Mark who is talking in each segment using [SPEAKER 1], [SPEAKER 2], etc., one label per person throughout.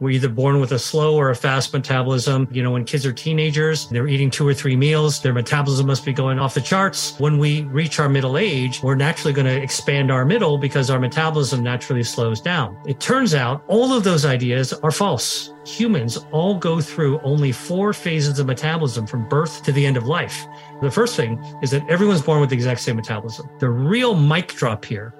[SPEAKER 1] We're either born with a slow or a fast metabolism. You know, when kids are teenagers, they're eating two or three meals, their metabolism must be going off the charts. When we reach our middle age, we're naturally going to expand our middle because our metabolism naturally slows down. It turns out all of those ideas are false. Humans all go through only four phases of metabolism from birth to the end of life. The first thing is that everyone's born with the exact same metabolism. The real mic drop here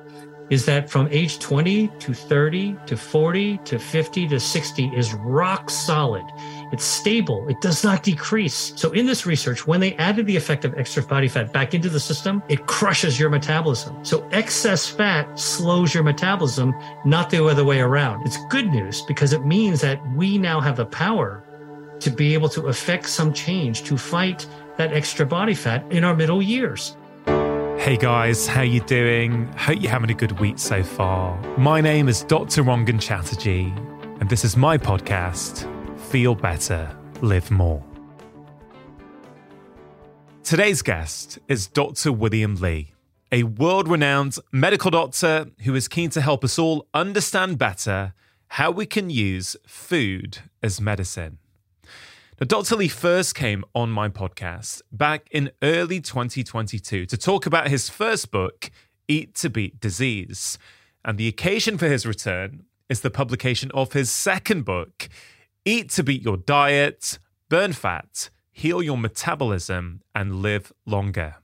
[SPEAKER 1] is that from age 20 to 30 to 40 to 50 to 60 is rock solid. It's stable, it does not decrease. So, in this research, when they added the effect of extra body fat back into the system, it crushes your metabolism. So, excess fat slows your metabolism, not the other way around. It's good news because it means that we now have the power to be able to affect some change to fight that extra body fat in our middle years.
[SPEAKER 2] Hey guys, how you doing? Hope you're having a good week so far. My name is Dr. Rangan Chatterjee, and this is my podcast, Feel Better, Live More. Today's guest is Dr. William Li, a world renowned medical doctor who is keen to help us all understand better how we can use food as medicine. Now, Dr. Li first came on my podcast back in early 2022 to talk about his first book, Eat to Beat Disease. And the occasion for his return is the publication of his second book, Eat to Beat Your Diet, Burn Fat, Heal Your Metabolism, and Live Longer.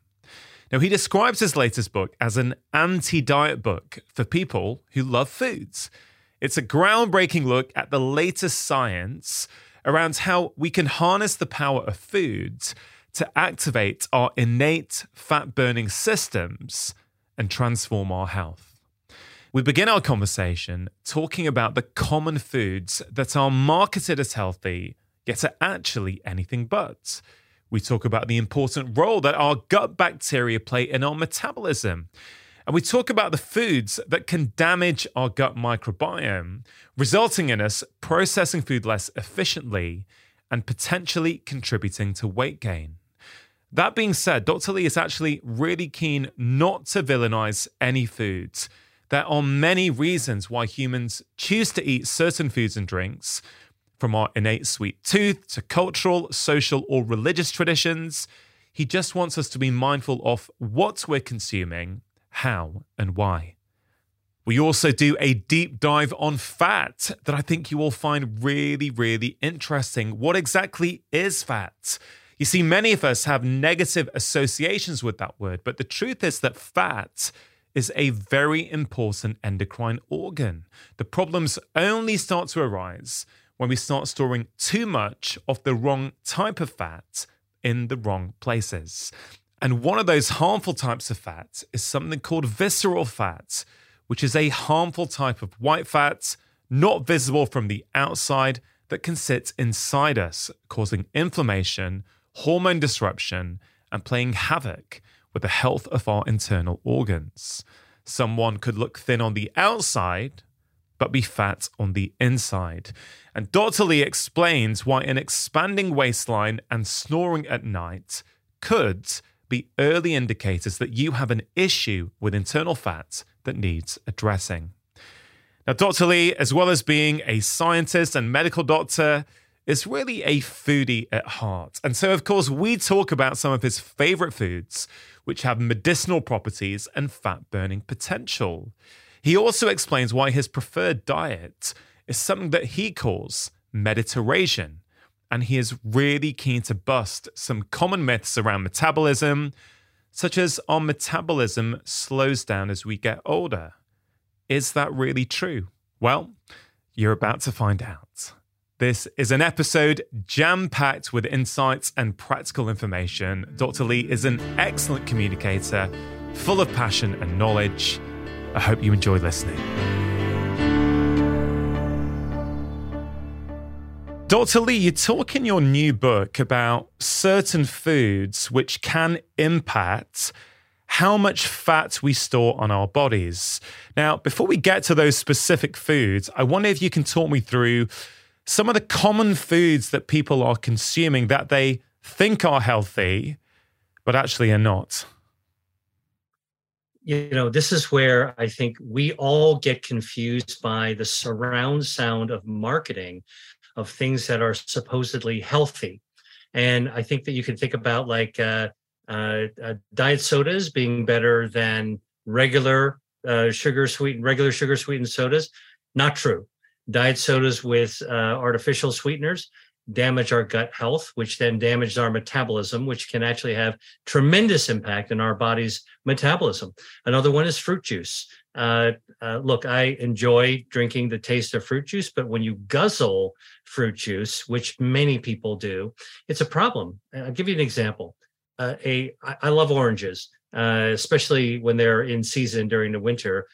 [SPEAKER 2] Now, he describes his latest book as an anti diet book for people who love foods. It's a groundbreaking look at the latest science around how we can harness the power of foods to activate our innate fat burning systems and transform our health. We begin our conversation talking about the common foods that are marketed as healthy, yet are actually anything but. We talk about the important role that our gut bacteria play in our metabolism. And we talk about the foods that can damage our gut microbiome, resulting in us processing food less efficiently and potentially contributing to weight gain. That being said, Dr. Li is actually really keen not to villainize any foods. There are many reasons why humans choose to eat certain foods and drinks, from our innate sweet tooth to cultural, social, or religious traditions. He just wants us to be mindful of what we're consuming how, and why. We also do a deep dive on fat that I think you will find really, really interesting. What exactly is fat? You see, many of us have negative associations with that word, but the truth is that fat is a very important endocrine organ. The problems only start to arise when we start storing too much of the wrong type of fat in the wrong places. And one of those harmful types of fats is something called visceral fat, which is a harmful type of white fat, not visible from the outside, that can sit inside us, causing inflammation, hormone disruption, and playing havoc with the health of our internal organs. Someone could look thin on the outside, but be fat on the inside. And Dr. Li explains why an expanding waistline and snoring at night could be early indicators that you have an issue with internal fat that needs addressing. Now, Dr. Li, as well as being a scientist and medical doctor, is really a foodie at heart. And so, of course, we talk about some of his favorite foods, which have medicinal properties and fat burning potential. He also explains why his preferred diet is something that he calls Mediterasian and he is really keen to bust some common myths around metabolism, such as our metabolism slows down as we get older. Is that really true? Well, you're about to find out. This is an episode jam packed with insights and practical information. Dr. Li is an excellent communicator, full of passion and knowledge. I hope you enjoy listening. Dr. Li, you talk in your new book about certain foods which can impact how much fat we store on our bodies. Now, before we get to those specific foods, I wonder if you can talk me through some of the common foods that people are consuming that they think are healthy, but actually are not.
[SPEAKER 1] You know, this is where I think we all get confused by the surround sound of marketing of things that are supposedly healthy. And I think that you can think about like uh, uh, uh, diet sodas being better than regular uh, sugar sweetened regular sugar sweetened sodas. Not true. Diet sodas with uh, artificial sweeteners damage our gut health, which then damages our metabolism, which can actually have tremendous impact in our body's metabolism. Another one is fruit juice. Uh, uh, look, I enjoy drinking the taste of fruit juice, but when you guzzle fruit juice, which many people do, it's a problem. Uh, I'll give you an example. Uh, a, I, I love oranges, uh, especially when they're in season during the winter.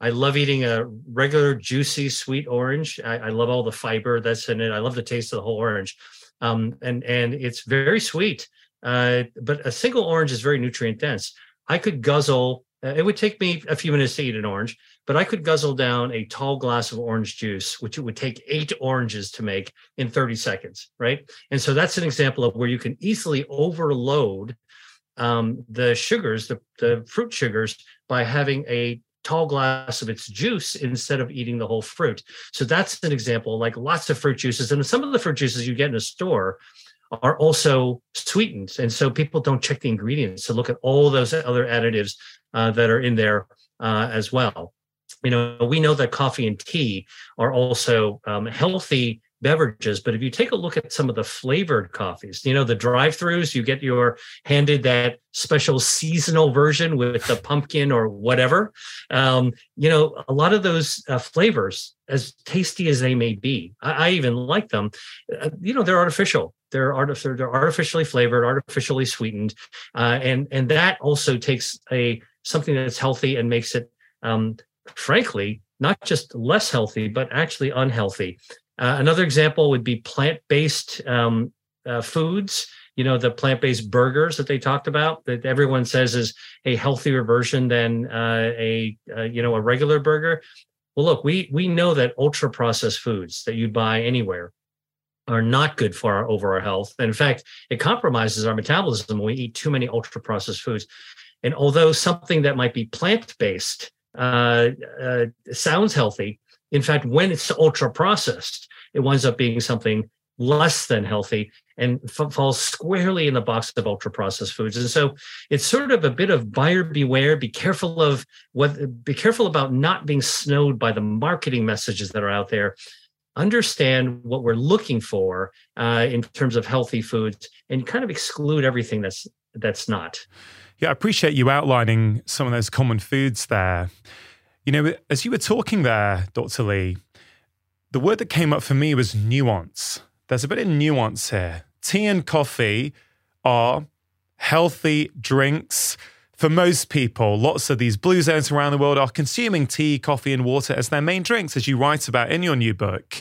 [SPEAKER 1] I love eating a regular juicy sweet orange. I, I, love all the fiber that's in it. I love the taste of the whole orange, um, and and it's very sweet. Uh, but a single orange is very nutrient dense. I could guzzle uh, it would take me a few minutes to eat an orange, but I could guzzle down a tall glass of orange juice, which it would take eight oranges to make in 30 seconds, right? And so that's an example of where you can easily overload um, the sugars, the, the fruit sugars, by having a tall glass of its juice instead of eating the whole fruit. So that's an example, like lots of fruit juices. And some of the fruit juices you get in a store are also sweetened. And so people don't check the ingredients to look at all those other additives uh, that are in there uh, as well. You know, we know that coffee and tea are also um, healthy beverages. But if you take a look at some of the flavored coffees, you know, the drive throughs, you get your handed that special seasonal version with the pumpkin or whatever. Um, you know, a lot of those uh, flavors, as tasty as they may be, I, I even like them, uh, you know, they're artificial they're, artif- they're artificially flavored, artificially sweetened, uh, and and that also takes a something that's healthy and makes it, um, frankly, not just less healthy but actually unhealthy. Uh, another example would be plant-based um, uh, foods. You know, the plant-based burgers that they talked about that everyone says is a healthier version than uh, a uh, you know a regular burger. Well, look, we we know that ultra processed foods that you buy anywhere are not good for our overall health. And in fact, it compromises our metabolism when we eat too many ultra processed foods. And although something that might be plant based uh, uh, sounds healthy, in fact, when it's ultra processed, it winds up being something less than healthy and f- falls squarely in the box of ultra processed foods. And so it's sort of a bit of buyer beware. Be careful of what. Be careful about not being snowed by the marketing messages that are out there understand what we're looking for uh, in terms of healthy foods and kind of exclude everything that's that's not
[SPEAKER 2] yeah i appreciate you outlining some of those common foods there you know as you were talking there dr li the word that came up for me was nuance there's a bit of nuance here tea and coffee are healthy drinks for most people, lots of these blue zones around the world are consuming tea, coffee, and water as their main drinks, as you write about in your new book.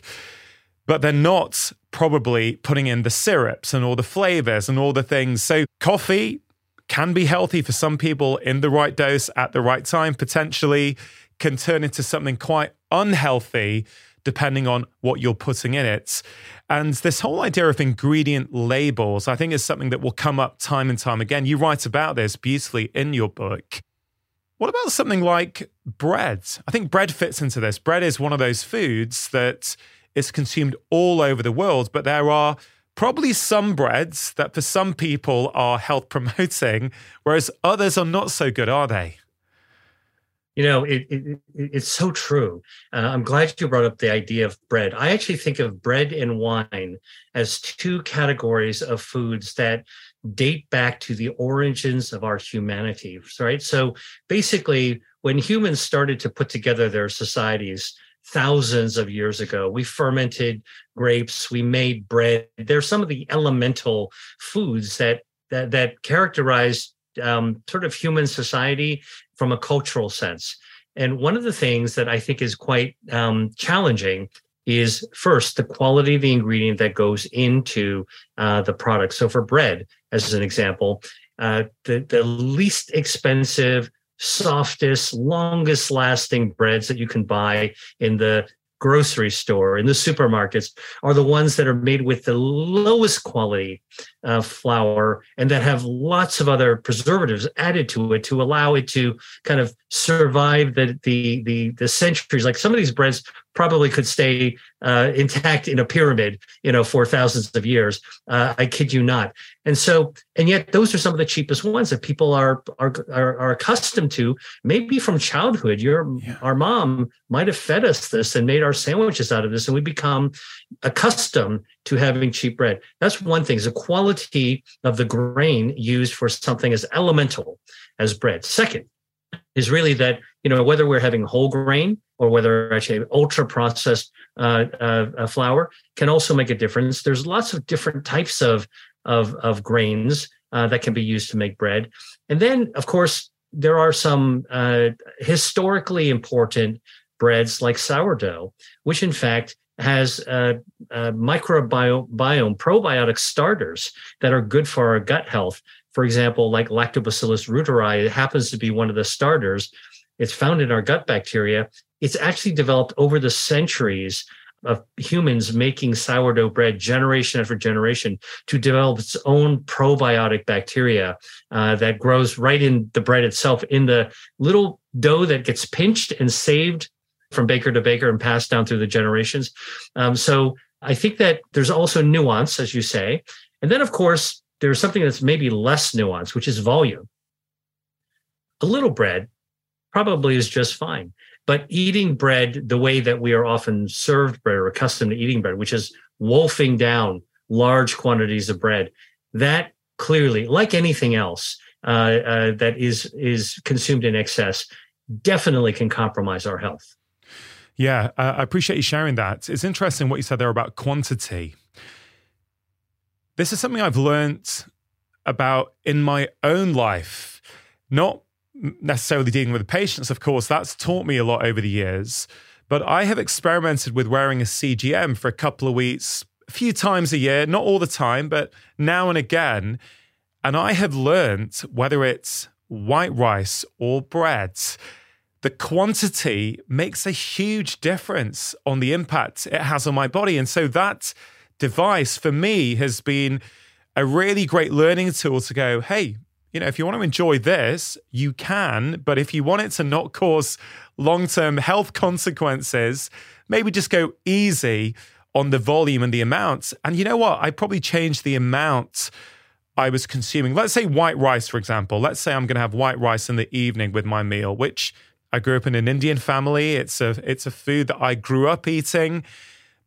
[SPEAKER 2] But they're not probably putting in the syrups and all the flavors and all the things. So, coffee can be healthy for some people in the right dose at the right time, potentially can turn into something quite unhealthy depending on what you're putting in it. And this whole idea of ingredient labels, I think, is something that will come up time and time again. You write about this beautifully in your book. What about something like bread? I think bread fits into this. Bread is one of those foods that is consumed all over the world, but there are probably some breads that for some people are health promoting, whereas others are not so good, are they?
[SPEAKER 1] you know it, it, it's so true uh, i'm glad you brought up the idea of bread i actually think of bread and wine as two categories of foods that date back to the origins of our humanity right so basically when humans started to put together their societies thousands of years ago. We fermented grapes, we made bread. They're some of the elemental foods that that, that characterized um, sort of human society from a cultural sense. And one of the things that I think is quite um, challenging is first the quality of the ingredient that goes into uh, the product. So for bread, as an example, uh, the, the least expensive, softest, longest lasting breads that you can buy in the grocery store, in the supermarkets, are the ones that are made with the lowest quality uh, flour and that have lots of other preservatives added to it to allow it to kind of survive the the the, the centuries. Like some of these breads probably could stay uh, intact in a pyramid, you know, for thousands of years. Uh, I kid you not. And so, and yet, those are some of the cheapest ones that people are are are, are accustomed to. Maybe from childhood, your yeah. our mom might have fed us this and made our sandwiches out of this, and we become accustomed to having cheap bread. That's one thing, is the quality of the grain used for something as elemental as bread. Second is really that, you know, whether we're having whole grain or whether actually ultra processed uh, uh, uh, flour can also make a difference. There's lots of different types of, of, of grains uh, that can be used to make bread. And then, of course, there are some uh, historically important breads like sourdough, which in fact has uh, uh, microbiome probiotic starters that are good for our gut health. For example, like Lactobacillus reuteri, it happens to be one of the starters. It's found in our gut bacteria. It's actually developed over the centuries of humans making sourdough bread generation after generation to develop its own probiotic bacteria uh, that grows right in the bread itself in the little dough that gets pinched and saved from baker to baker and passed down through the generations. Um, so I think that there's also nuance, as you say. And then, of course, there's something that's maybe less nuanced, which is volume. A little bread probably is just fine. But eating bread the way that we are often served bread or accustomed to eating bread, which is wolfing down large quantities of bread, that clearly, like anything else uh, uh, that is is consumed in excess, definitely can compromise our health.
[SPEAKER 2] Yeah, I appreciate you sharing that. It's interesting what you said there about quantity. This is something I've learned about in my own life, not necessarily dealing with patients, of course, that's taught me a lot over the years. But I have experimented with wearing a CGM for a couple of weeks, a few times a year, not all the time, but now and again. And I have learned whether it's white rice or bread, the quantity makes a huge difference on the impact it has on my body. And so that device for me has been a really great learning tool to go, hey, you know, if you want to enjoy this, you can. But if you want it to not cause long term health consequences, maybe just go easy on the volume and the amount. And you know what? I probably changed the amount I was consuming. Let's say white rice, for example. Let's say I'm going to have white rice in the evening with my meal, which I grew up in an Indian family. It's a it's a food that I grew up eating,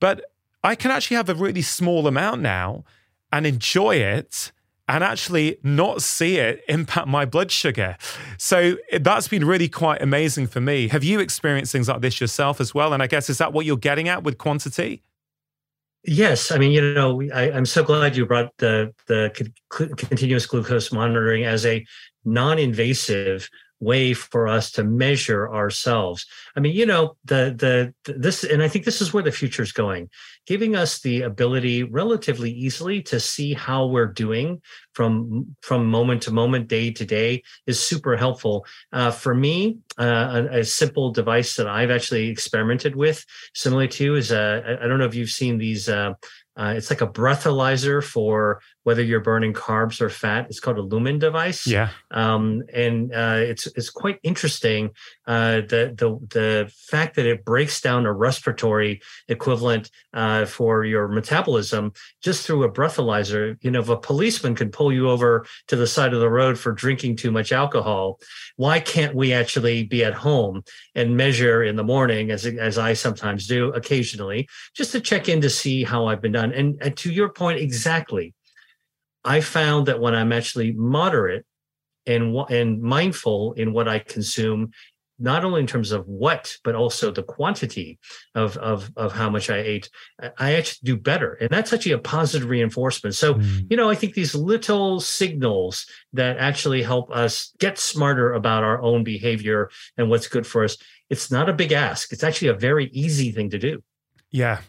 [SPEAKER 2] but I can actually have a really small amount now and enjoy it and actually not see it impact my blood sugar. So that's been really quite amazing for me. Have you experienced things like this yourself as well? And I guess is that what you're getting at with quantity?
[SPEAKER 1] Yes, I mean, you know, I, am so glad you brought the the continuous glucose monitoring as a non-invasive way for us to measure ourselves. I mean, you know, the the this and I think this is where the future is going, giving us the ability relatively easily to see how we're doing from from moment to moment, day to day is super helpful. Uh, for me, uh, a, a, simple device that I've actually experimented with, similar to, is a. Uh, I don't know if you've seen these uh, uh, it's like a breathalyzer for whether you're burning carbs or fat. It's called a Lumen device.
[SPEAKER 2] Yeah. Um,
[SPEAKER 1] and uh, it's it's quite interesting uh, the the the fact that it breaks down a respiratory equivalent uh, for your metabolism just through a breathalyzer. You know, if a policeman can pull you over to the side of the road for drinking too much alcohol, why can't we actually be at home and measure in the morning as as I sometimes do occasionally, just to check in to see how I've been done. And, and to your point, exactly. I found that when I'm actually moderate and and mindful in what I consume, not only in terms of what, but also the quantity of of of how much I ate, I actually do better, and that's actually a positive reinforcement. So mm. you know, I think these little signals that actually help us get smarter about our own behavior and what's good for us. It's not a big ask. It's actually a very easy thing to do.
[SPEAKER 2] Yeah,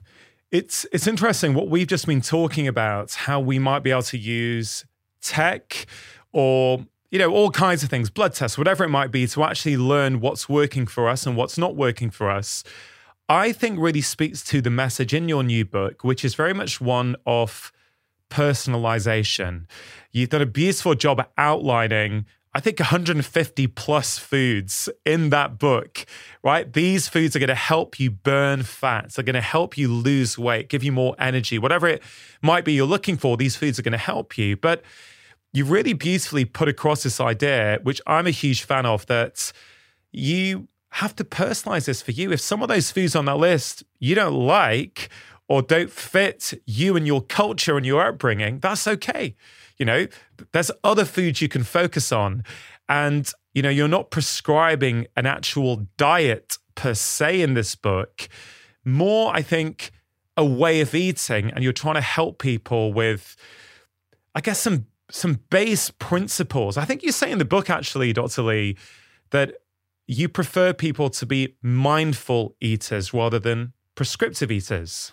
[SPEAKER 2] it's it's interesting what we've just been talking about how we might be able to use tech or you know all kinds of things blood tests whatever it might be to actually learn what's working for us and what's not working for us. I think really speaks to the message in your new book which is very much one of personalization. You've done a beautiful job outlining I think 150 plus foods in that book, right? These foods are going to help you burn fats, are going to help you lose weight, give you more energy, whatever it might be you're looking for, these foods are going to help you. But you really beautifully put across this idea, which I'm a huge fan of, that you have to personalize this for you. If some of those foods on that list you don't like or don't fit you and your culture and your upbringing, that's okay you know, there's other foods you can focus on. And, you know, you're not prescribing an actual diet per se in this book. More, I think, a way of eating, and you're trying to help people with, I guess, some some base principles. I think you say in the book, actually, Dr. Li, that you prefer people to be mindful eaters rather than prescriptive eaters.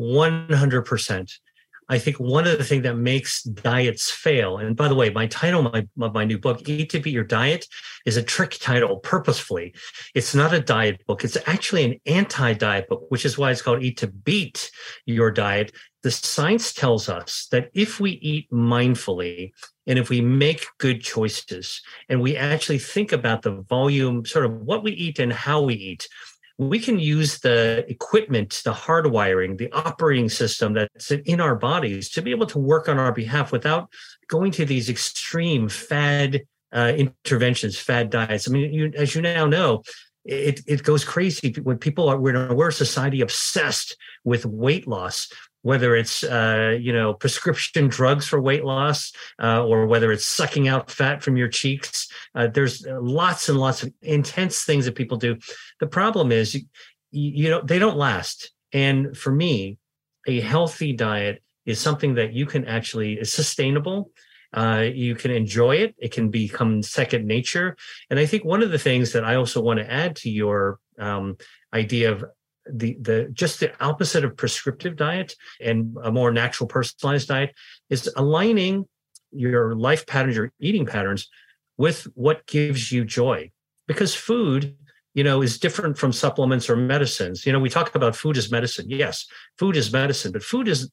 [SPEAKER 1] 100%. I think one of the things that makes diets fail, and by the way, my title my, my new book, Eat to Beat Your Diet, is a trick title purposefully. It's not a diet book, it's actually an anti diet book, which is why it's called Eat to Beat Your Diet. The science tells us that if we eat mindfully, and if we make good choices and we actually think about the volume, sort of what we eat and how we eat, we can use the equipment, the hardwiring, the operating system that's in our bodies to be able to work on our behalf without going to these extreme fad uh, interventions, fad diets. I mean, you, as you now know, it, it goes crazy when people are we're, we're a society obsessed with weight loss whether it's uh, you know prescription drugs for weight loss uh, or whether it's sucking out fat from your cheeks uh, there's uh, lots and lots of intense things that people do the problem is you, you know they don't last and for me a healthy diet is something that you can actually is sustainable uh, you can enjoy it. It can become second nature. And I think one of the things that I also want to add to your um, idea of the the just the opposite of prescriptive diet and a more natural personalized diet is aligning your life patterns your eating patterns with what gives you joy because food you know is different from supplements or medicines you know we talk about food as medicine yes food is medicine but food is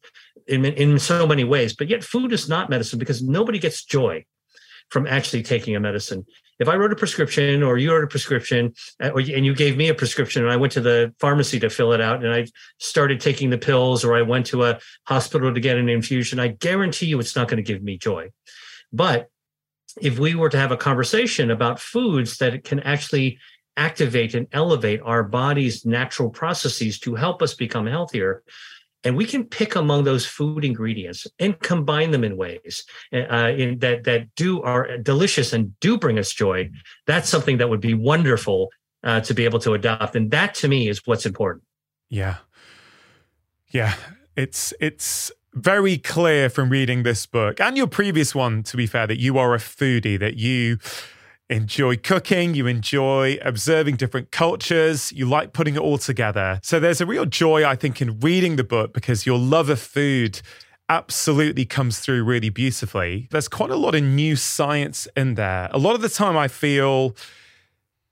[SPEAKER 1] in in so many ways but yet food is not medicine because nobody gets joy from actually taking a medicine. If I wrote a prescription or you wrote a prescription uh, and you gave me a prescription and I went to the pharmacy to fill it out and I started taking the pills or I went to a hospital to get an infusion, I guarantee you it's not going to give me joy. But if we were to have a conversation about foods that can actually activate and elevate our body's natural processes to help us become healthier, and we can pick among those food ingredients and combine them in ways uh, in, that that do are delicious and do bring us joy. That's something that would be wonderful uh, to be able to adopt, and that to me is what's important.
[SPEAKER 2] Yeah, yeah, it's it's very clear from reading this book and your previous one, to be fair, that you are a foodie that you enjoy cooking, you enjoy observing different cultures, you like putting it all together. So there's a real joy, I think, in reading the book because your love of food absolutely comes through really beautifully. There's quite a lot of new science in there. A lot of the time, I feel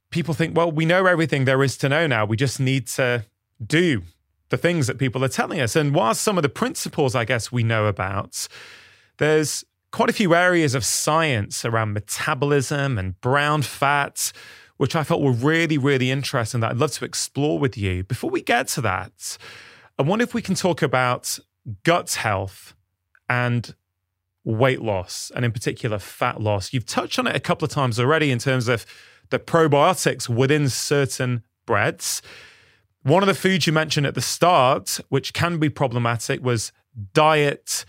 [SPEAKER 2] people think, well, we know everything there is to know now. We just need to do the things that people are telling us. And while some of the principles, I guess, we know about, there's quite a few areas of science around metabolism and brown fats, which I felt were really, really interesting that I'd love to explore with you. Before we get to that, I wonder if we can talk about gut health and weight loss, and in particular, fat loss. You've touched on it a couple of times already in terms of the probiotics within certain breads. One of the foods you mentioned at the start, which can be problematic, was diet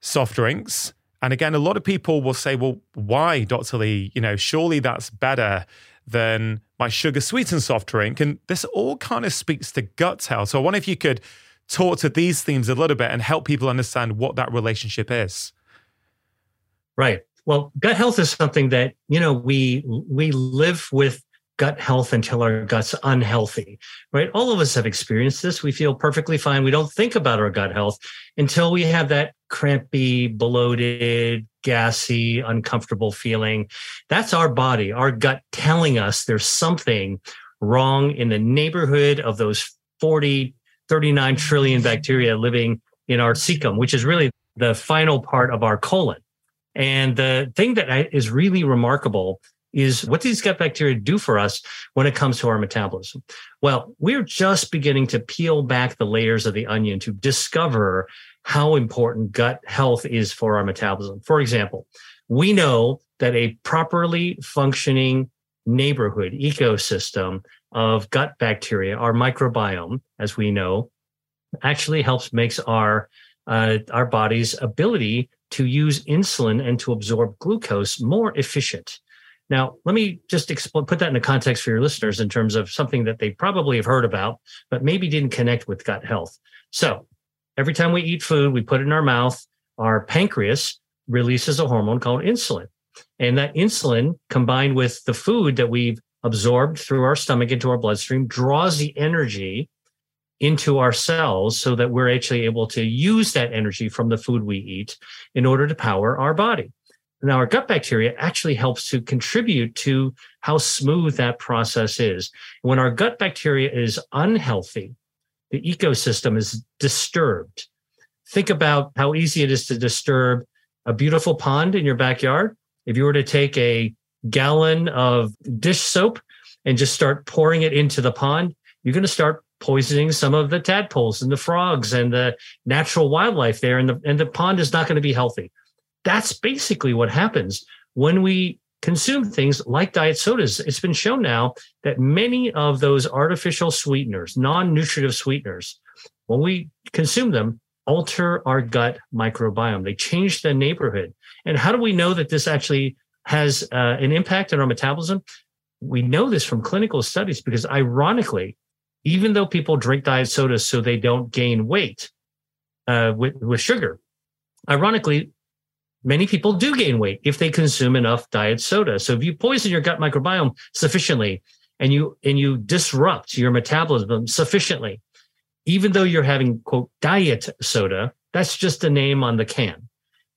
[SPEAKER 2] soft drinks and again, a lot of people will say, well, why, Dr. Li? You know, surely that's better than my sugar sweetened soft drink. And this all kind of speaks to gut health. So I wonder if you could talk to these themes a little bit and help people understand what that relationship is.
[SPEAKER 1] Right. Well, gut health is something that, you know, we we live with gut health until our gut's unhealthy, right? All of us have experienced this. We feel perfectly fine. We don't think about our gut health until we have that crampy, bloated, gassy, uncomfortable feeling. That's our body, our gut telling us there's something wrong in the neighborhood of those 40, 39 trillion bacteria living in our cecum, which is really the final part of our colon. And the thing that is really remarkable is what these gut bacteria do for us when it comes to our metabolism? Well, we're just beginning to peel back the layers of the onion to discover how important gut health is for our metabolism. For example, we know that a properly functioning neighborhood ecosystem of gut bacteria, our microbiome, as we know, actually helps makes our uh, our body's ability to use insulin and to absorb glucose more efficient. Now, let me just expl- put that in the context for your listeners in terms of something that they probably have heard about, but maybe didn't connect with gut health. So, Every time we eat food, we put it in our mouth, our pancreas releases a hormone called insulin. And that insulin, combined with the food that we've absorbed through our stomach into our bloodstream, draws the energy into our cells so that we're actually able to use that energy from the food we eat in order to power our body. Now, our gut bacteria actually helps to contribute to how smooth that process is. When our gut bacteria is unhealthy, the ecosystem is disturbed. Think about how easy it is to disturb a beautiful pond in your backyard. If you were to take a gallon of dish soap and just start pouring it into the pond, you're going to start poisoning some of the tadpoles and the frogs and the natural wildlife there and the and the pond is not going to be healthy. That's basically what happens when we consume things like diet sodas. It's been shown now that many of those artificial sweeteners, non nutritive sweeteners, when we consume them, alter our gut microbiome. They change the neighborhood. And how do we know that this actually has uh, an impact on our metabolism? We know this from clinical studies because, ironically, even though people drink diet sodas so they don't gain weight uh, with, with sugar, ironically, many people do gain weight if they consume enough diet soda. So if you poison your gut microbiome sufficiently and you and you disrupt your metabolism sufficiently, even though you're having quote diet soda, that's just a name on the can.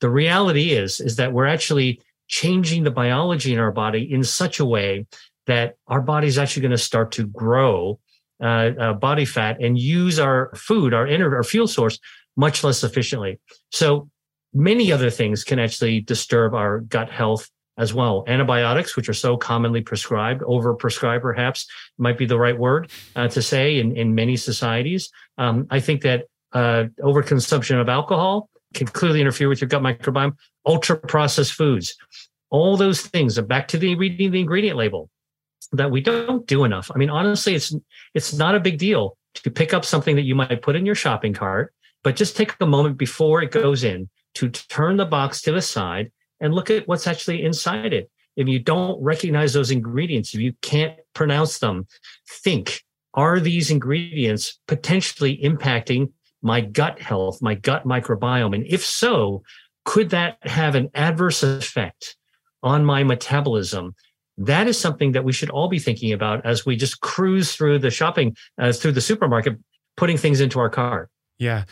[SPEAKER 1] The reality is is that we're actually changing the biology in our body in such a way that our body's actually going to start to grow uh, uh, body fat and use our food, our inner, our fuel source much less efficiently. So many other things can actually disturb our gut health as well. Antibiotics, which are so commonly prescribed, overprescribed perhaps might be the right word uh, to say in, in many societies. Um, I think that uh, overconsumption of alcohol can clearly interfere with your gut microbiome. Ultra processed foods, all those things. Back to the reading the ingredient label that we don't do enough. I mean, honestly, it's it's not a big deal to pick up something that you might put in your shopping cart, but just take a moment before it goes in to turn the box to the side and look at what's actually inside it. If you don't recognize those ingredients, if you can't pronounce them, think are these ingredients potentially impacting my gut health, my gut microbiome? And if so, could that have an adverse effect on my metabolism? That is something that we should all be thinking about as we just cruise through the shopping, uh, through the supermarket, putting things into our car.
[SPEAKER 2] Yeah.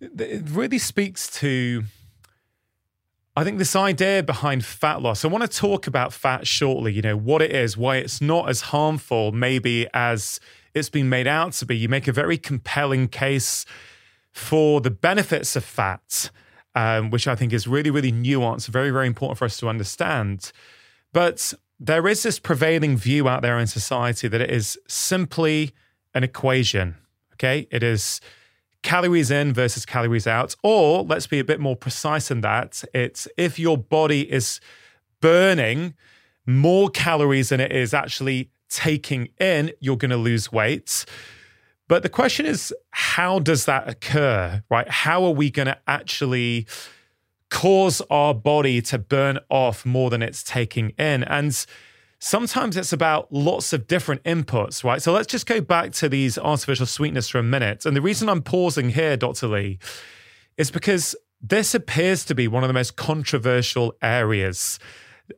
[SPEAKER 2] It really speaks to I think this idea behind fat loss, I want to talk about fat shortly, you know, what it is, why it's not as harmful maybe as it's been made out to be. You make a very compelling case for the benefits of fat, um, which I think is really, really nuanced, very, very important for us to understand. But there is this prevailing view out there in society that it is simply an equation, okay? It is calories in versus calories out. Or let's be a bit more precise in that it's if your body is burning more calories than it is actually taking in, you're going to lose weight. But the question is, how does that occur, right? How are we going to actually cause our body to burn off more than it's taking in? And Sometimes it's about lots of different inputs, right? So let's just go back to these artificial sweeteners for a minute. And the reason I'm pausing here, Dr. Li, is because this appears to be one of the most controversial areas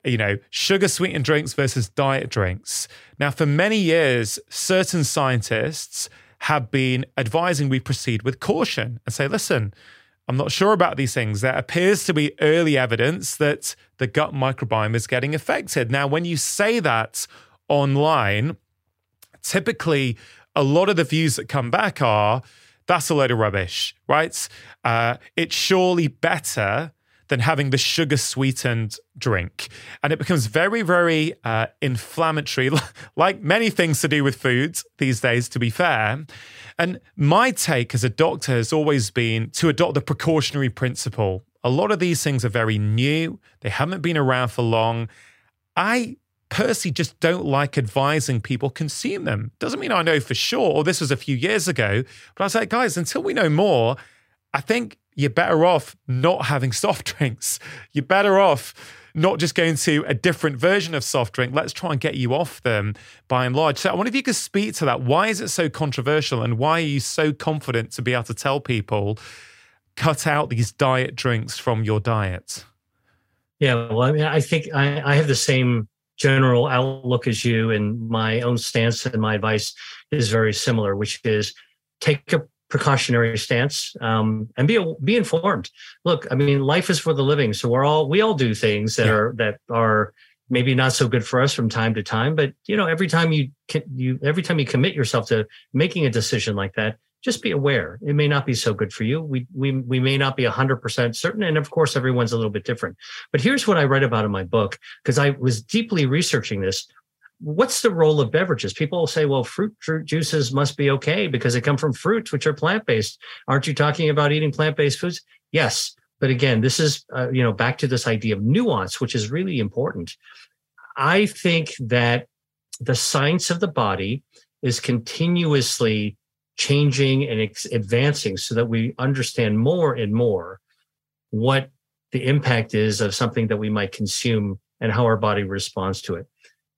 [SPEAKER 2] you know, sugar sweetened drinks versus diet drinks. Now, for many years, certain scientists have been advising we proceed with caution and say, listen, I'm not sure about these things. There appears to be early evidence that the gut microbiome is getting affected. Now, when you say that online, typically a lot of the views that come back are that's a load of rubbish, right? Uh, it's surely better than having the sugar sweetened drink. And it becomes very, very uh, inflammatory, like many things to do with food these days, to be fair. And my take as a doctor has always been to adopt the precautionary principle. A lot of these things are very new, they haven't been around for long. I personally just don't like advising people consume them. Doesn't mean I know for sure, or oh, this was a few years ago, but I was like, guys, until we know more, I think you're better off not having soft drinks. You're better off not just going to a different version of soft drink. Let's try and get you off them by and large. So I wonder if you could speak to that. Why is it so controversial and why are you so confident to be able to tell people cut out these diet drinks from your diet?
[SPEAKER 1] Yeah, well, I mean, I think I, I have the same general outlook as you, and my own stance and my advice is very similar, which is take a precautionary stance um, and be be informed. Look, I mean, life is for the living, so we're all we all do things that yeah. are that are maybe not so good for us from time to time. But you know, every time you you every time you commit yourself to making a decision like that, just be aware it may not be so good for you. We we we may not be hundred percent certain, and of course, everyone's a little bit different. But here's what I write about in my book because I was deeply researching this what's the role of beverages? People will say, well, fruit, fruit juices must be okay because they come from fruits, which are plant based. Aren't you talking about eating plant based foods? Yes. But again, this is, uh, you know, back to this idea of nuance, which is really important. I think that the science of the body is continuously changing and ex- advancing so that we understand more and more what the impact is of something that we might consume and how our body responds to it.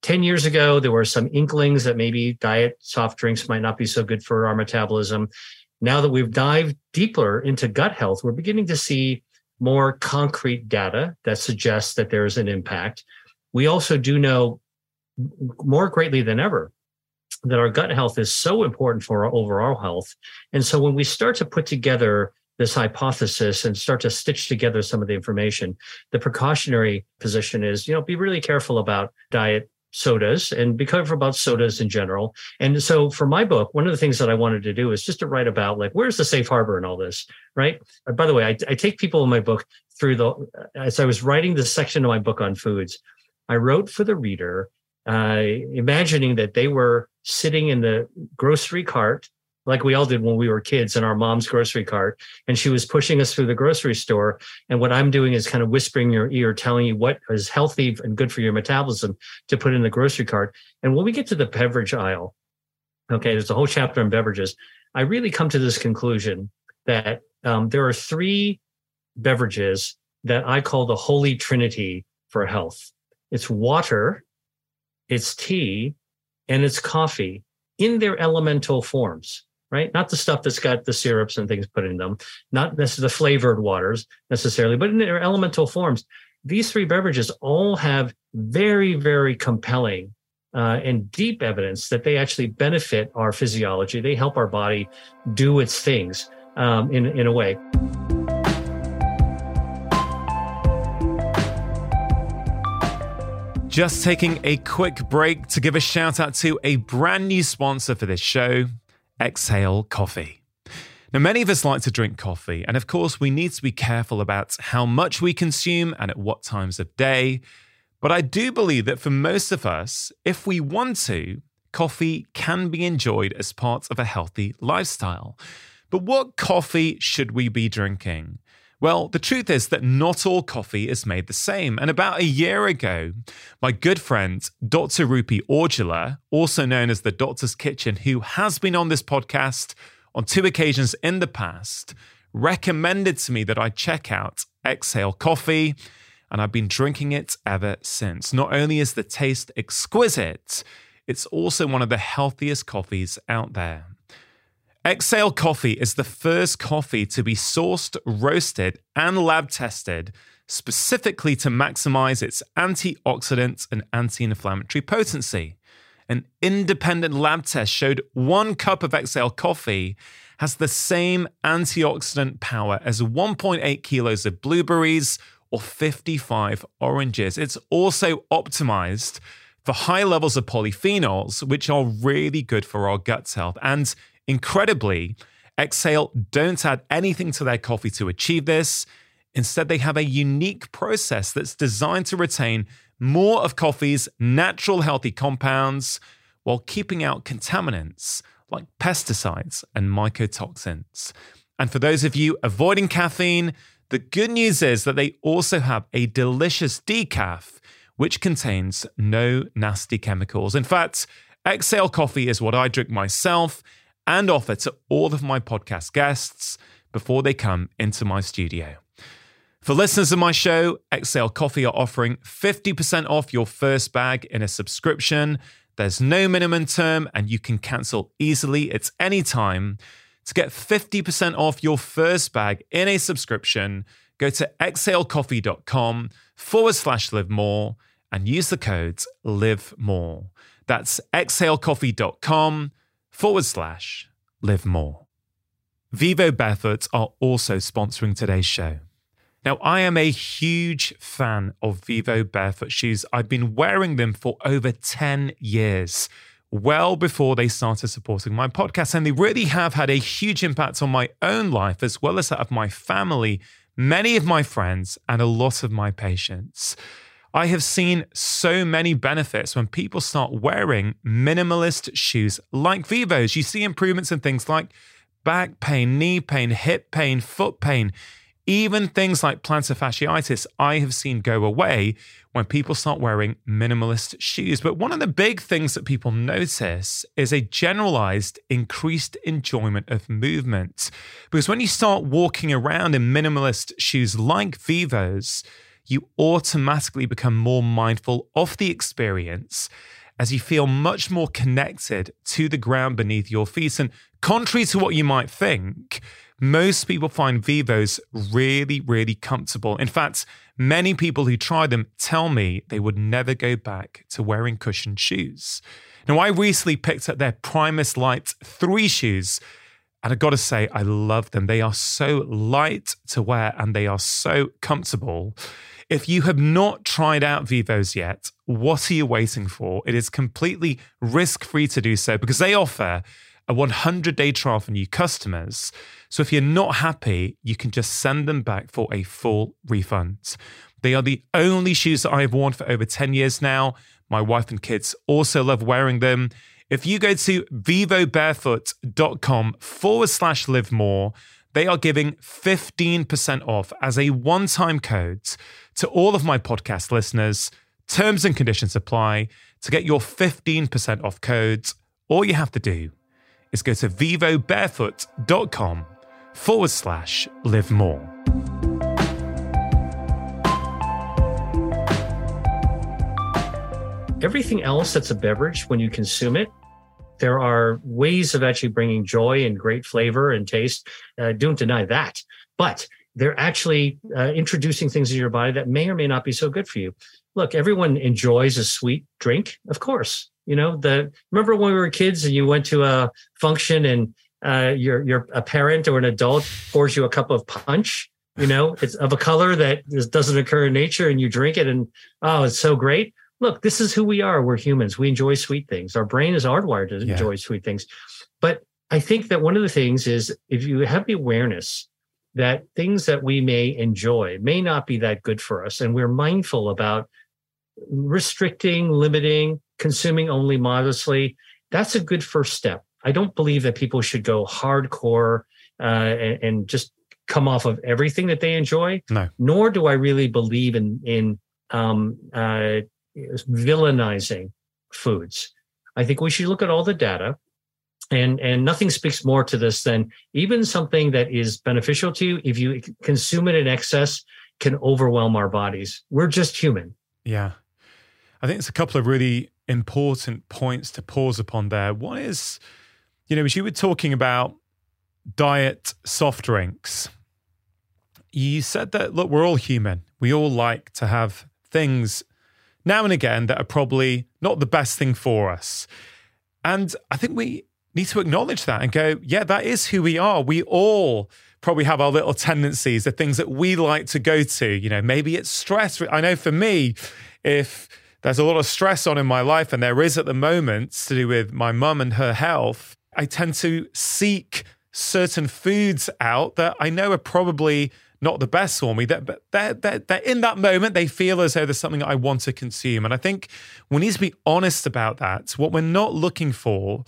[SPEAKER 1] 10 years ago, there were some inklings that maybe diet soft drinks might not be so good for our metabolism. Now that we've dived deeper into gut health, we're beginning to see more concrete data that suggests that there is an impact. We also do know more greatly than ever that our gut health is so important for our overall health. And so when we start to put together this hypothesis and start to stitch together some of the information, the precautionary position is, you know, be really careful about diet sodas and become about sodas in general. And so for my book, one of the things that I wanted to do is just to write about like where's the safe harbor and all this, right? Uh, by the way, I, I take people in my book through the uh, as I was writing this section of my book on foods, I wrote for the reader, uh, imagining that they were sitting in the grocery cart like we all did when we were kids in our mom's grocery cart. And she was pushing us through the grocery store. And what I'm doing is kind of whispering in your ear, telling you what is healthy and good for your metabolism to put in the grocery cart. And when we get to the beverage aisle, okay, there's a whole chapter on beverages. I really come to this conclusion that um, there are three beverages that I call the holy trinity for health it's water, it's tea, and it's coffee in their elemental forms right? Not the stuff that's got the syrups and things put in them, not necessarily the flavored waters necessarily, but in their elemental forms. These three beverages all have very, very compelling uh, and deep evidence that they actually benefit our physiology. They help our body do its things um, in, in a way.
[SPEAKER 2] Just taking a quick break to give a shout out to a brand new sponsor for this show exhale coffee. Now, many of us like to drink coffee, and of course, we need to be careful about how much we consume and at what times of day. But I do believe that for most of us, if we want to, coffee can be enjoyed as part of a healthy lifestyle. But what coffee should we be drinking? Well, the truth is that not all coffee is made the same. And about a year ago, my good friend, Dr. Rupy Aujla, also known as the Doctor's Kitchen, who has been on this podcast on two occasions in the past, recommended to me that I check out Exhale Coffee. And I've been drinking it ever since. Not only is the taste exquisite, it's also one of the healthiest coffees out there. Exhale Coffee is the first coffee to be sourced, roasted, and lab tested specifically to maximize its antioxidant and anti inflammatory potency. An independent lab test showed one cup of Exhale Coffee has the same antioxidant power as 1.8 kilos of blueberries or 55 oranges. It's also optimized for high levels of polyphenols, which are really good for our gut health. And Incredibly, Exhale don't add anything to their coffee to achieve this. Instead, they have a unique process that's designed to retain more of coffee's natural healthy compounds while keeping out contaminants like pesticides and mycotoxins. And for those of you avoiding caffeine, the good news is that they also have a delicious decaf, which contains no nasty chemicals. In fact, Exhale coffee is what I drink myself and offer to all of my podcast guests before they come into my studio. For listeners of my show, Exhale Coffee are offering 50% off your first bag in a subscription. There's no minimum term and you can cancel easily at any time. To get 50% off your first bag in a subscription, go to exhalecoffee.com forward slash live more and use the codes live more. That's exhalecoffee.com forward slash live more. Vivo Barefoot are also sponsoring today's show. Now, I am a huge fan of Vivo barefoot shoes. I've been wearing them for over 10 years, well before they started supporting my podcast. And they really have had a huge impact on my own life, as well as that of my family, many of my friends, and a lot of my patients. I have seen so many benefits when people start wearing minimalist shoes like Vivos. You see improvements in things like back pain, knee pain, hip pain, foot pain, even things like plantar fasciitis. I have seen go away when people start wearing minimalist shoes. But one of the big things that people notice is a generalized increased enjoyment of movement. Because when you start walking around in minimalist shoes like Vivos, you automatically become more mindful of the experience as you feel much more connected to the ground beneath your feet. And contrary to what you might think, most people find Vivos really, really comfortable. In fact, many people who try them tell me they would never go back to wearing cushioned shoes. Now, I recently picked up their Primus Lite 3 shoes. And I gotta say, I love them. They are so light to wear and they are so comfortable. If you have not tried out Vivos yet, what are you waiting for? It is completely risk free to do so because they offer a 100 day trial for new customers. So if you're not happy, you can just send them back for a full refund. They are the only shoes that I have worn for over 10 years now. My wife and kids also love wearing them. If you go to vivobarefoot.com forward slash live more, they are giving 15% off as a one time code to all of my podcast listeners. Terms and conditions apply. To get your 15% off codes, all you have to do is go to vivobarefoot.com forward slash live more.
[SPEAKER 1] Everything else that's a beverage, when you consume it, there are ways of actually bringing joy and great flavor and taste. Uh, don't deny that. But they're actually uh, introducing things into your body that may or may not be so good for you. Look, everyone enjoys a sweet drink, of course. You know, the remember when we were kids and you went to a function and uh, your your a parent or an adult pours you a cup of punch. You know, it's of a color that doesn't occur in nature, and you drink it, and oh, it's so great look, this is who we are. We're humans. We enjoy sweet things. Our brain is hardwired to yeah. enjoy sweet things. But I think that one of the things is if you have the awareness that things that we may enjoy may not be that good for us, and we're mindful about restricting, limiting, consuming only modestly, that's a good first step. I don't believe that people should go hardcore uh, and, and, just come off of everything that they enjoy. No. Nor do I really believe in in um, uh, villainizing foods. I think we should look at all the data. And, and nothing speaks more to this than even something that is beneficial to you, if you consume it in excess, can overwhelm our bodies. We're just human.
[SPEAKER 2] Yeah. I think it's a couple of really important points to pause upon there. One is, you know, as you were talking about diet soft drinks, you said that, look, we're all human. We all like to have things now and again that are probably not the best thing for us. And I think we need to acknowledge that and go, yeah, that is who we are. We all probably have our little tendencies, the things that we like to go to. You know, maybe it's stress. I know for me, if there's a lot of stress on in my life, and there is at the moment to do with my mum and her health, I tend to seek certain foods out that I know are probably not the best for me. That they're, they're, in that moment, they feel as though there's something I want to consume. And I think we need to be honest about that. What we're not looking for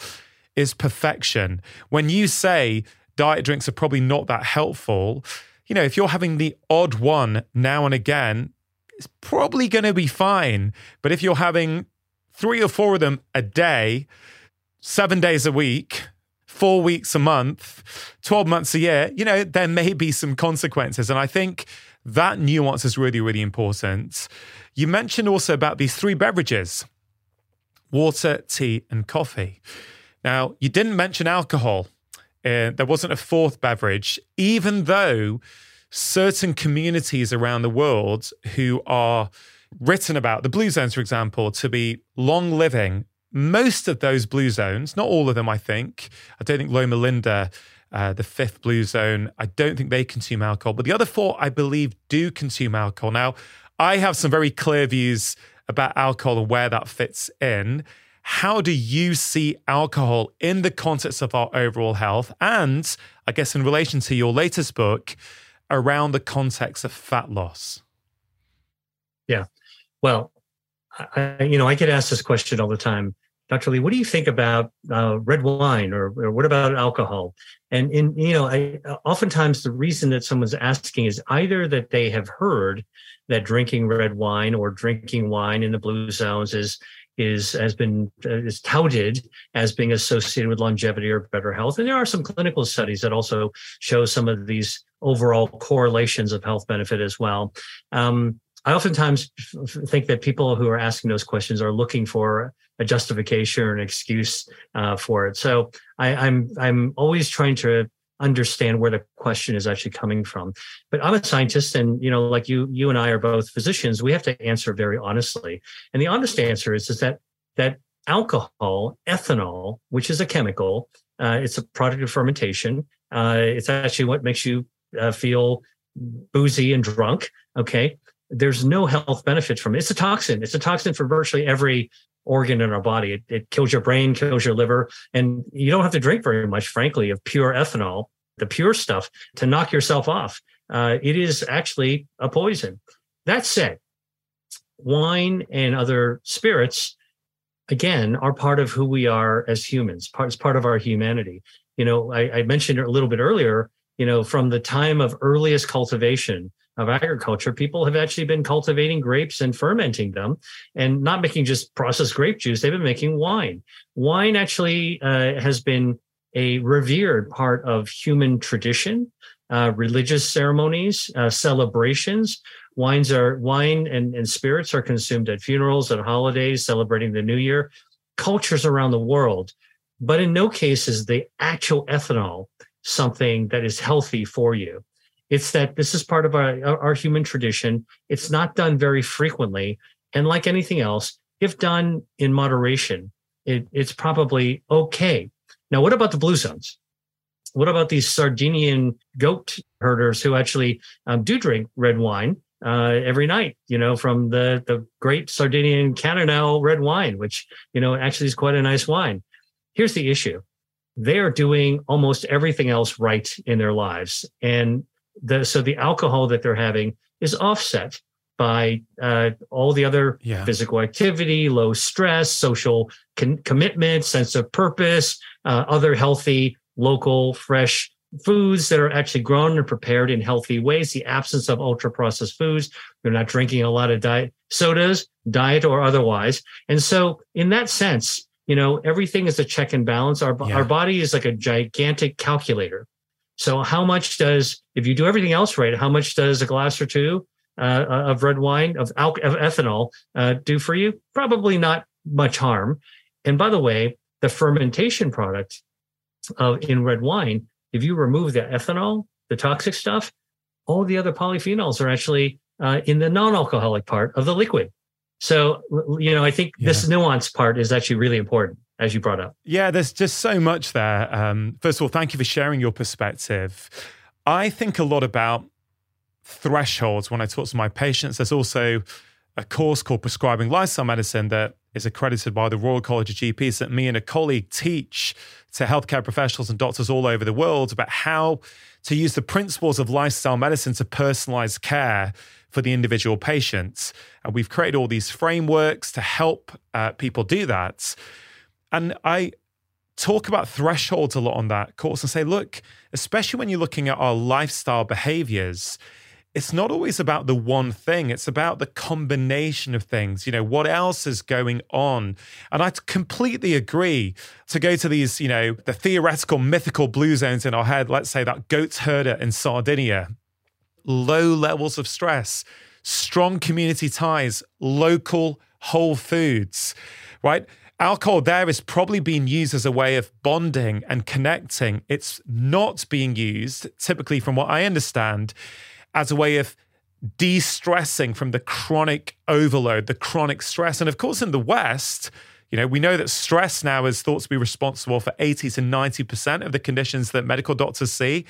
[SPEAKER 2] is perfection. When you say diet drinks are probably not that helpful, you know, if you're having the odd one now and again, it's probably going to be fine. But if you're having three or four of them a day, seven days a week, four weeks a month, 12 months a year, you know, there may be some consequences. And I think that nuance is really, really important. You mentioned also about these three beverages water, tea, and coffee. Now, you didn't mention alcohol. Uh, there wasn't a fourth beverage, even though certain communities around the world who are written about, the Blue Zones, for example, to be long living most of those blue zones, not all of them, I think. I don't think Loma Linda, uh, the fifth blue zone, I don't think they consume alcohol, but the other four, I believe, do consume alcohol. Now, I have some very clear views about alcohol and where that fits in. How do you see alcohol in the context of our overall health? And I guess in relation to your latest book, around the context of fat loss?
[SPEAKER 1] Yeah. Well, I, you know, I get asked this question all the time, Dr. Li. What do you think about uh, red wine, or, or what about alcohol? And in you know, I, oftentimes the reason that someone's asking is either that they have heard that drinking red wine or drinking wine in the blue zones is is has been uh, is touted as being associated with longevity or better health and there are some clinical studies that also show some of these overall correlations of health benefit as well um, I oftentimes think that people who are asking those questions are looking for a justification or an excuse uh, for it. So I, I'm I'm always trying to understand where the question is actually coming from. But I'm a scientist, and you know, like you, you and I are both physicians. We have to answer very honestly. And the honest answer is is that that alcohol, ethanol, which is a chemical, uh, it's a product of fermentation. Uh, it's actually what makes you uh, feel boozy and drunk. Okay, there's no health benefit from it. It's a toxin. It's a toxin for virtually every organ in our body. It, it, kills your brain, kills your liver, and you don't have to drink very much, frankly, of pure ethanol, the pure stuff, to knock yourself off. Uh, it is actually a poison. That said, wine and other spirits, again, are part of who we are as humans. Part part of our humanity. You know, I, I mentioned a little bit earlier. You know, from the time of earliest cultivation of agriculture, people have actually been cultivating grapes and fermenting them and not making just processed grape juice. They've been making wine. Wine actually uh, has been a revered part of human tradition, uh, religious ceremonies, uh, celebrations. Wines are wine and, and spirits are consumed at funerals, at holidays, celebrating the new year, cultures around the world. But in no case is the actual ethanol something that is healthy for you. It's that this is part of our, our human tradition. It's not done very frequently. And like anything else, if done in moderation, it, it's probably okay. Now, what about the blue zones? What about these Sardinian goat herders who actually um, do drink red wine uh, every night? You know, from the the great Sardinian Cannonau red wine, which you know actually is quite a nice wine. Here's the issue: they are doing almost everything else right in their lives, and the so the alcohol that they're having is offset by uh, all the other yeah. physical activity, low stress, social con- commitment, sense of purpose, uh, other healthy, local, fresh foods that are actually grown and prepared in healthy ways, the absence of ultra processed foods. they are not drinking a lot of diet sodas, diet or otherwise. And so, in that sense, you know, everything is a check and balance. Our, yeah. our body is like a gigantic calculator. So, how much does, if you do everything else right, how much does a glass or two uh, uh, of red wine, of, al- of ethanol, uh, do for you? Probably not much harm. And by the way, the fermentation product of in red wine, if you remove the ethanol, the toxic stuff, all the other polyphenols are actually uh, in the non-alcoholic part of the liquid. So, you know, I think yeah. this nuance part is actually really important as you brought up.
[SPEAKER 2] Yeah, there's just so much there. Um, first of all, thank you for sharing your perspective. I think a lot about thresholds when I talk to my patients. There's also a course called Prescribing Lifestyle Medicine that is accredited by the Royal College of GPs that me and a colleague teach to healthcare professionals and doctors all over the world about how to use the principles of lifestyle medicine to personalize care for the individual patients. And we've created all these frameworks to help uh, people do that. And I talk about thresholds a lot on that course and say, look, especially when you're looking at our lifestyle behaviors, it's not always about the one thing, it's about the combination of things. You know, what else is going on? And I completely agree to go to these, you know, the theoretical mythical blue zones in our head, let's say that goat's herder in Sardinia, low levels of stress, strong community ties, local whole foods, right? alcohol there is probably being used as a way of bonding and connecting. It's not being used, typically, from what I understand, as a way of de stressing from the chronic overload, the chronic stress. And of course, in the West, you know, we know that stress now is thought to be responsible for 80 to 90% of the conditions that medical doctors see.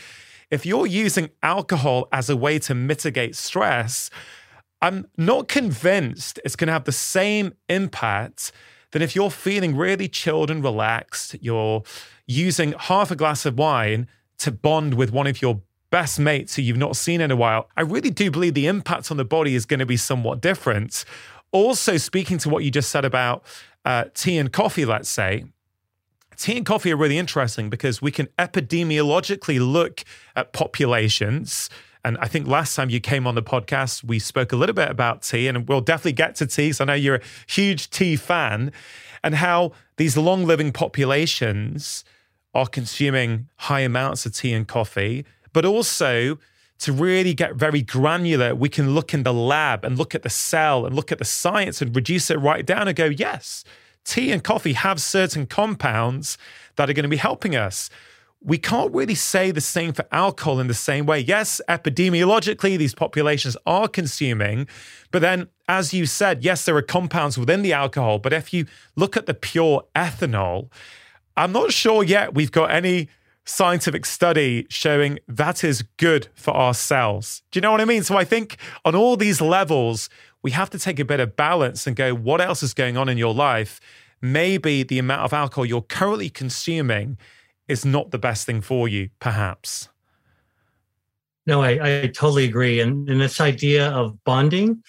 [SPEAKER 2] If you're using alcohol as a way to mitigate stress, I'm not convinced it's going to have the same impact then, if you're feeling really chilled and relaxed, you're using half a glass of wine to bond with one of your best mates who you've not seen in a while, I really do believe the impact on the body is going to be somewhat different. Also, speaking to what you just said about uh, tea and coffee, let's say, tea and coffee are really interesting because we can epidemiologically look at populations and I think last time you came on the podcast, we spoke a little bit about tea, and we'll definitely get to tea. So I know you're a huge tea fan, and how these long living populations are consuming high amounts of tea and coffee, but also to really get very granular, we can look in the lab and look at the cell and look at the science and reduce it right down and go, yes, tea and coffee have certain compounds that are going to be helping us we can't really say the same for alcohol in the same way. Yes, epidemiologically, these populations are consuming, but then, as you said, yes, there are compounds within the alcohol, but if you look at the pure ethanol, I'm not sure yet we've got any scientific study showing that is good for our cells. Do you know what I mean? So I think on all these levels, we have to take a bit of balance and go, what else is going on in your life? Maybe the amount of alcohol you're currently consuming is not the best thing for you, perhaps.
[SPEAKER 1] No, I, I totally agree. And, and this idea of bonding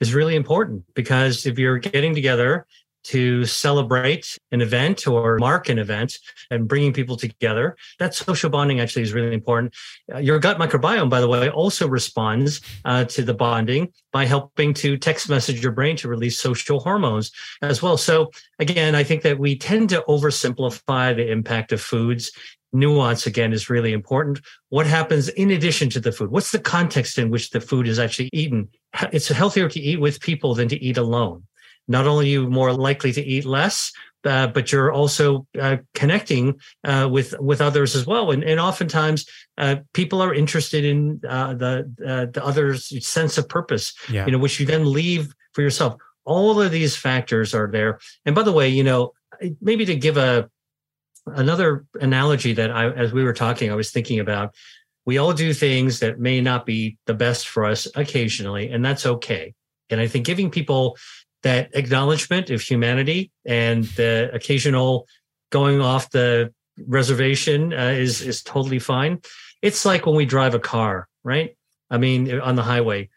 [SPEAKER 1] is really important because if you're getting together to celebrate an event or mark an event and bringing people together. That social bonding actually is really important. Uh, your gut microbiome, by the way, also responds uh, to the bonding by helping to text message your brain to release social hormones as well. So, again, I think that we tend to oversimplify the impact of foods nuance again is really important. What happens in addition to the food? What's the context in which the food is actually eaten? It's healthier to eat with people than to eat alone not only you more likely to eat less, uh, but you're also uh, connecting uh, with with others as well. And, and oftentimes, uh, people are interested in uh, the uh, the other's sense of purpose, yeah. you know, which you then leave for yourself. All of these factors are there. And by the way, you know, maybe to give a another analogy that I, as we were talking, I was thinking about. We all do things that may not be the best for us occasionally, and that's okay. And I think giving people that acknowledgement of humanity and the occasional going off the reservation uh, is is totally fine. It's like when we drive a car, right? I mean, on the highway,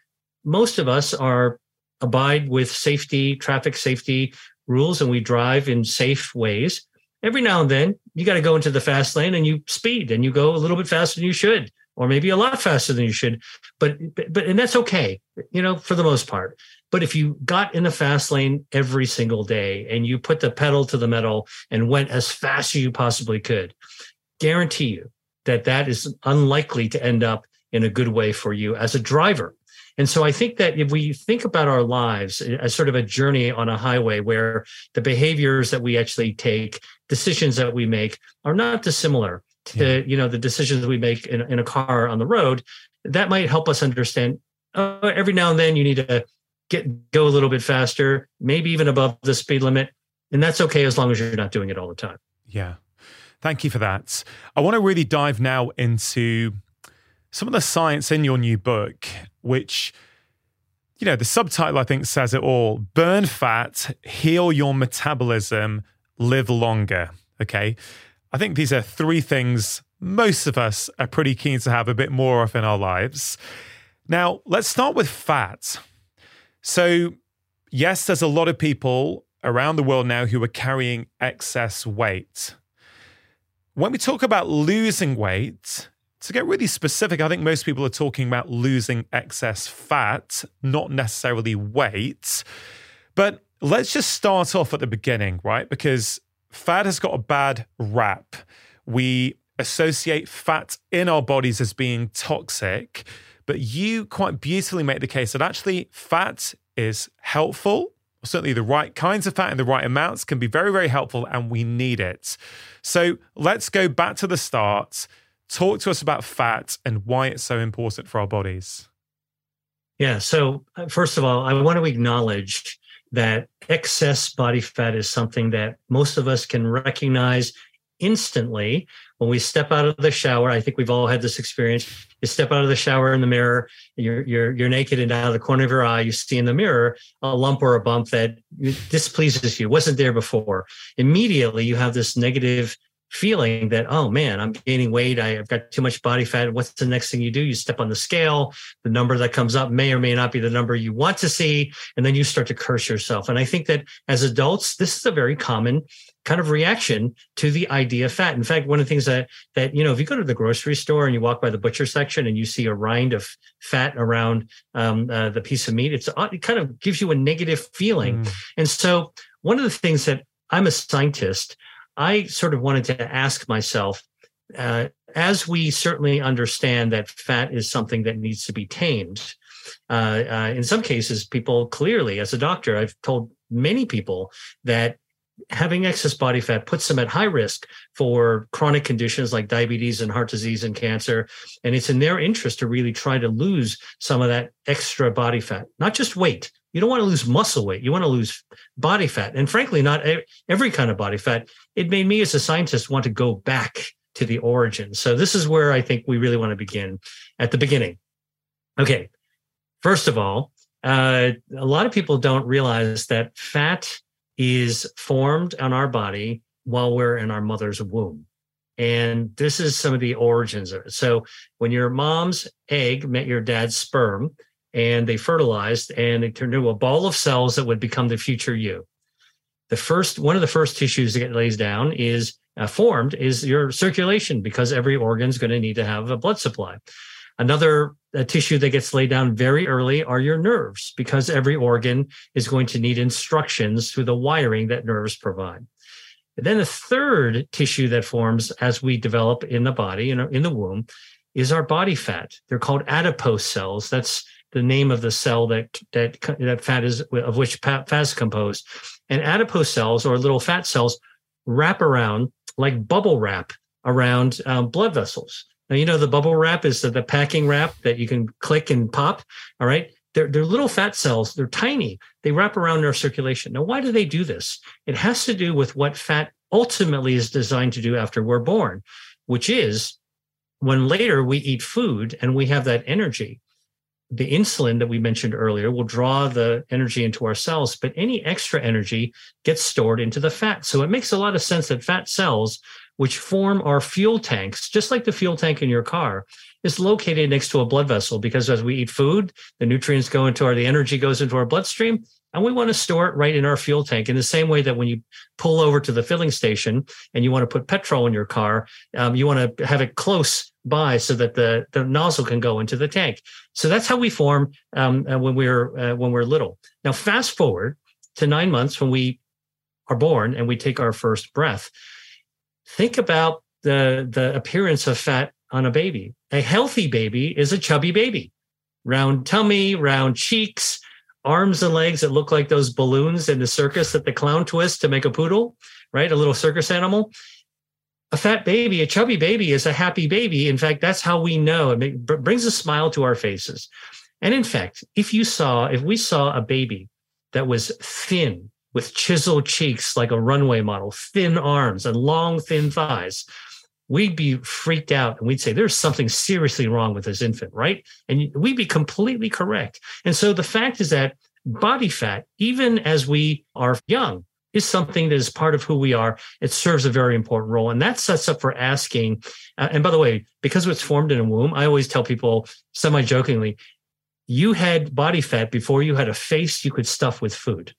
[SPEAKER 1] most of us are abide with safety, traffic safety rules, and we drive in safe ways. Every now and then, you got to go into the fast lane and you speed and you go a little bit faster than you should or maybe a lot faster than you should but but and that's okay you know for the most part but if you got in the fast lane every single day and you put the pedal to the metal and went as fast as you possibly could guarantee you that that is unlikely to end up in a good way for you as a driver and so I think that if we think about our lives as sort of a journey on a highway where the behaviors that we actually take, decisions that we make are not dissimilar to yeah. you know the decisions we make in, in a car on the road that might help us understand oh, every now and then you need to get go a little bit faster maybe even above the speed limit and that's okay as long as you're not doing it all the time
[SPEAKER 2] yeah thank you for that i want to really dive now into some of the science in your new book which you know the subtitle i think says it all burn fat heal your metabolism live longer okay I think these are three things most of us are pretty keen to have a bit more of in our lives. Now, let's start with fat. So, yes, there's a lot of people around the world now who are carrying excess weight. When we talk about losing weight, to get really specific, I think most people are talking about losing excess fat, not necessarily weight. But let's just start off at the beginning, right? Because Fat has got a bad rap. We associate fat in our bodies as being toxic, but you quite beautifully make the case that actually fat is helpful. Certainly, the right kinds of fat in the right amounts can be very, very helpful, and we need it. So, let's go back to the start. Talk to us about fat and why it's so important for our bodies.
[SPEAKER 1] Yeah. So, uh, first of all, I want to acknowledge that excess body fat is something that most of us can recognize instantly when we step out of the shower. I think we've all had this experience. You step out of the shower in the mirror, you're you're, you're naked, and out of the corner of your eye, you see in the mirror a lump or a bump that displeases you, wasn't there before. Immediately, you have this negative feeling that oh man i'm gaining weight i've got too much body fat what's the next thing you do you step on the scale the number that comes up may or may not be the number you want to see and then you start to curse yourself and i think that as adults this is a very common kind of reaction to the idea of fat in fact one of the things that that you know if you go to the grocery store and you walk by the butcher section and you see a rind of fat around um, uh, the piece of meat it's uh, it kind of gives you a negative feeling mm. and so one of the things that i'm a scientist I sort of wanted to ask myself uh, as we certainly understand that fat is something that needs to be tamed, uh, uh, in some cases, people clearly, as a doctor, I've told many people that having excess body fat puts them at high risk for chronic conditions like diabetes and heart disease and cancer. And it's in their interest to really try to lose some of that extra body fat, not just weight, you don't want to lose muscle weight. You want to lose body fat. And frankly, not every kind of body fat. It made me as a scientist want to go back to the origin. So this is where I think we really want to begin at the beginning. Okay. First of all, uh, a lot of people don't realize that fat is formed on our body while we're in our mother's womb. And this is some of the origins of it. So when your mom's egg met your dad's sperm, and they fertilized and it turned into a ball of cells that would become the future you. The first one of the first tissues that laid down is uh, formed is your circulation because every organ is going to need to have a blood supply. Another uh, tissue that gets laid down very early are your nerves because every organ is going to need instructions through the wiring that nerves provide. And then the third tissue that forms as we develop in the body, in the womb, is our body fat. They're called adipose cells. That's the name of the cell that that that fat is of which fat is composed. And adipose cells or little fat cells wrap around like bubble wrap around um, blood vessels. Now you know the bubble wrap is the, the packing wrap that you can click and pop. All right, they're they're little fat cells. They're tiny. They wrap around nerve circulation. Now why do they do this? It has to do with what fat ultimately is designed to do after we're born, which is when later we eat food and we have that energy the insulin that we mentioned earlier will draw the energy into our cells, but any extra energy gets stored into the fat. So it makes a lot of sense that fat cells, which form our fuel tanks, just like the fuel tank in your car, is located next to a blood vessel because as we eat food, the nutrients go into our, the energy goes into our bloodstream. And we want to store it right in our fuel tank in the same way that when you pull over to the filling station and you want to put petrol in your car, um, you want to have it close by so that the, the nozzle can go into the tank. So that's how we form um, uh, when we're uh, when we're little. Now, fast forward to nine months when we are born and we take our first breath. Think about the the appearance of fat on a baby. A healthy baby is a chubby baby, round tummy, round cheeks, arms and legs that look like those balloons in the circus that the clown twists to make a poodle, right? A little circus animal a fat baby, a chubby baby is a happy baby. In fact, that's how we know it brings a smile to our faces. And in fact, if you saw, if we saw a baby that was thin with chiseled cheeks like a runway model, thin arms and long, thin thighs, we'd be freaked out and we'd say, there's something seriously wrong with this infant, right? And we'd be completely correct. And so the fact is that body fat, even as we are young, is something that is part of who we are. It serves a very important role. And that sets up for asking. Uh, and by the way, because it's formed in a womb, I always tell people semi jokingly, you had body fat before you had a face you could stuff with food.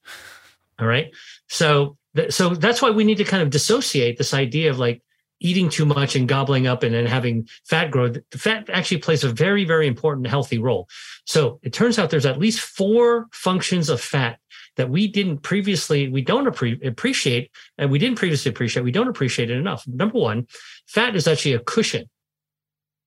[SPEAKER 1] All right. So, th- so that's why we need to kind of dissociate this idea of like eating too much and gobbling up and then having fat grow. Fat actually plays a very, very important healthy role. So it turns out there's at least four functions of fat that we didn't previously, we don't appre- appreciate, and we didn't previously appreciate, we don't appreciate it enough. Number one, fat is actually a cushion,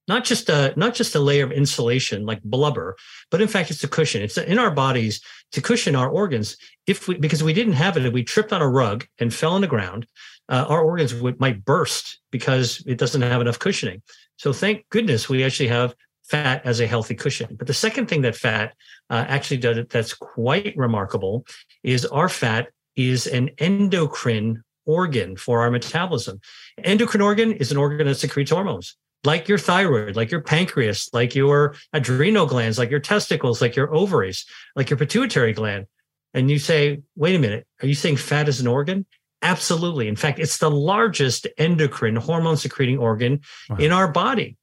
[SPEAKER 1] not just a not just a layer of insulation like blubber, but in fact, it's a cushion. It's in our bodies to cushion our organs. If we because we didn't have it, if we tripped on a rug and fell on the ground, uh, our organs would, might burst because it doesn't have enough cushioning. So thank goodness we actually have fat as a healthy cushion. But the second thing that fat uh, actually does that's quite remarkable is our fat is an endocrine organ for our metabolism. Endocrine organ is an organ that secretes hormones. Like your thyroid, like your pancreas, like your adrenal glands, like your testicles, like your ovaries, like your pituitary gland. And you say, wait a minute, are you saying fat is an organ? Absolutely. In fact, it's the largest endocrine hormone secreting organ wow. in our body.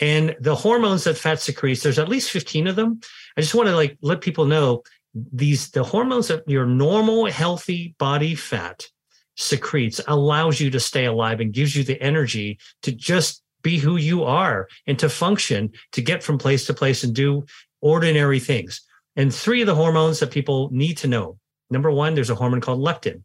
[SPEAKER 1] And the hormones that fat secretes, there's at least 15 of them. I just want to like let people know these the hormones that your normal healthy body fat secretes allows you to stay alive and gives you the energy to just be who you are and to function to get from place to place and do ordinary things. And three of the hormones that people need to know. Number one, there's a hormone called leptin.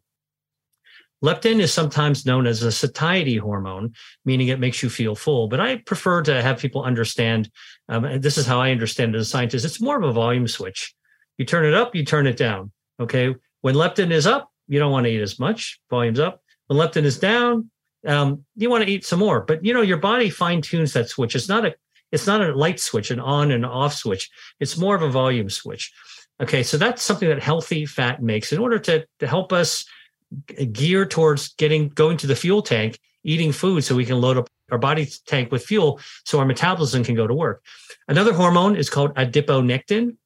[SPEAKER 1] Leptin is sometimes known as a satiety hormone, meaning it makes you feel full. But I prefer to have people understand um, this is how I understand it as a scientist it's more of a volume switch. You turn it up, you turn it down. Okay. When leptin is up, you don't want to eat as much, volume's up. When leptin is down, um, you want to eat some more. But you know, your body fine tunes that switch. It's not a it's not a light switch, an on and off switch. It's more of a volume switch. Okay, so that's something that healthy fat makes. In order to, to help us Gear towards getting going to the fuel tank, eating food so we can load up our body tank with fuel so our metabolism can go to work. Another hormone is called adiponectin.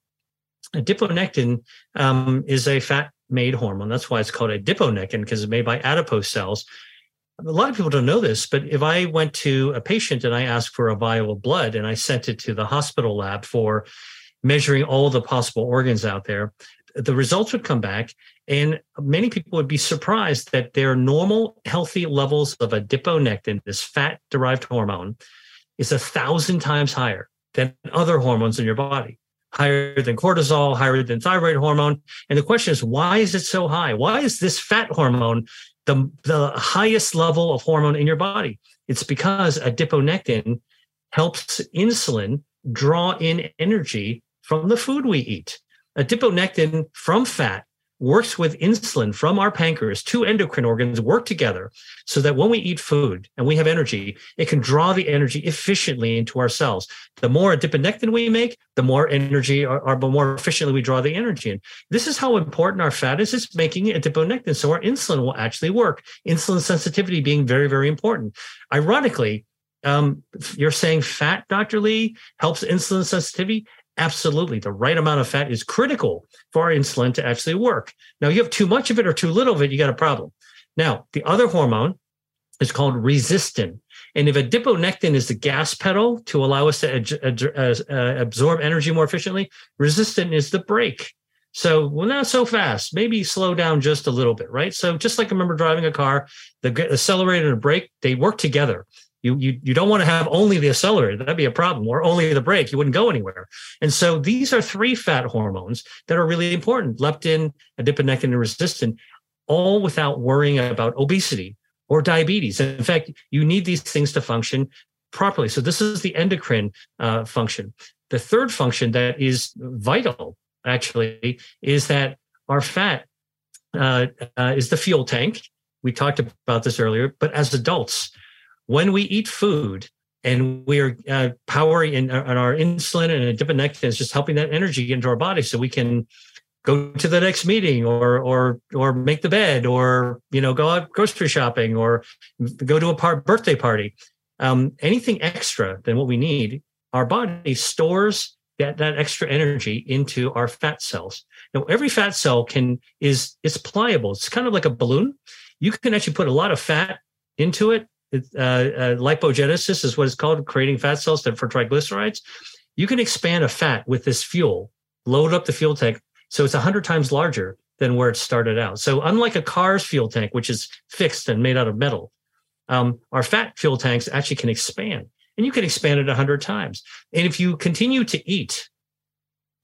[SPEAKER 1] Adiponectin um, is a fat made hormone. That's why it's called adiponectin because it's made by adipose cells. A lot of people don't know this, but if I went to a patient and I asked for a vial of blood and I sent it to the hospital lab for measuring all the possible organs out there, the results would come back and many people would be surprised that their normal healthy levels of adiponectin, this fat derived hormone, is a thousand times higher than other hormones in your body, higher than cortisol, higher than thyroid hormone. And the question is, why is it so high? Why is this fat hormone the, the highest level of hormone in your body? It's because adiponectin helps insulin draw in energy from the food we eat. Adiponectin from fat works with insulin from our pancreas, two endocrine organs work together so that when we eat food and we have energy, it can draw the energy efficiently into our cells. The more adiponectin we make, the more energy or, or more efficiently we draw the energy in. This is how important our fat is. It's making adiponectin. So our insulin will actually work. Insulin sensitivity being very, very important. Ironically, um, you're saying fat, Dr. Li, helps insulin sensitivity. Absolutely. The right amount of fat is critical for our insulin to actually work. Now, you have too much of it or too little of it, you got a problem. Now, the other hormone is called resistin, And if adiponectin is the gas pedal to allow us to ad- ad- uh, uh absorb energy more efficiently, resistin is the brake. So, well, not so fast. Maybe slow down just a little bit, right? So, just like I remember driving a car, the accelerator and the brake, they work together. You, you, you don't want to have only the accelerator. That'd be a problem, or only the brake. You wouldn't go anywhere. And so these are three fat hormones that are really important leptin, adiponectin, and resistin, all without worrying about obesity or diabetes. And in fact, you need these things to function properly. So this is the endocrine uh, function. The third function that is vital, actually, is that our fat uh, uh, is the fuel tank. We talked about this earlier, but as adults, when we eat food and we are uh, powering in, in, uh, our insulin and adiponectin is just helping that energy get into our body so we can go to the next meeting or or or make the bed or you know go out grocery shopping or go to a par- birthday party um, anything extra than what we need our body stores that, that extra energy into our fat cells now every fat cell can is it's pliable it's kind of like a balloon you can actually put a lot of fat into it uh, uh, lipogenesis is what it's called, creating fat cells for triglycerides. You can expand a fat with this fuel, load up the fuel tank. So it's 100 times larger than where it started out. So, unlike a car's fuel tank, which is fixed and made out of metal, um, our fat fuel tanks actually can expand and you can expand it 100 times. And if you continue to eat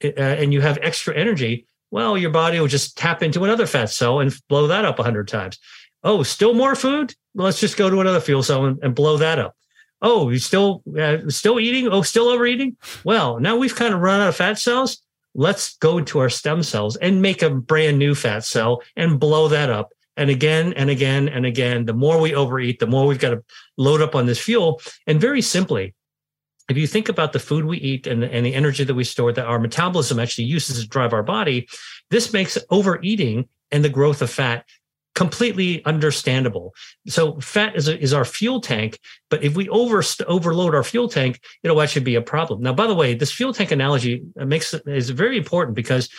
[SPEAKER 1] eh, uh, and you have extra energy, well, your body will just tap into another fat cell and blow that up 100 times. Oh, still more food? Let's just go to another fuel cell and, and blow that up. Oh, you still uh, still eating? Oh, still overeating? Well, now we've kind of run out of fat cells. Let's go to our stem cells and make a brand new fat cell and blow that up. And again and again and again, the more we overeat, the more we've got to load up on this fuel. And very simply, if you think about the food we eat and the, and the, energy that we store that our metabolism actually uses to drive our body, this makes overeating and the growth of fat completely understandable. So fat is, a, is our fuel tank, but if we over overload our fuel tank, it'll actually be a problem. Now, by the way, this fuel tank analogy uh, makes is very important because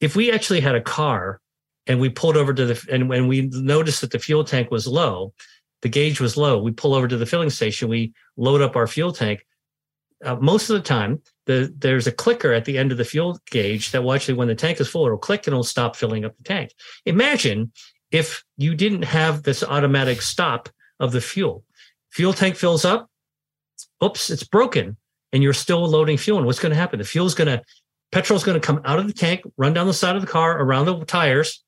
[SPEAKER 1] if we actually had a car and we pulled over to the and when we noticed that the fuel tank was low, the gauge was low, we pull over to the filling station, we load up our fuel tank. Uh, most of the time, the, there's a clicker at the end of the fuel gauge that will actually, when the tank is full, it'll click and it'll stop filling up the tank. Imagine if you didn't have this automatic stop of the fuel. Fuel tank fills up, oops, it's broken, and you're still loading fuel. And what's going to happen? The fuel's going to, petrol's going to come out of the tank, run down the side of the car, around the tires,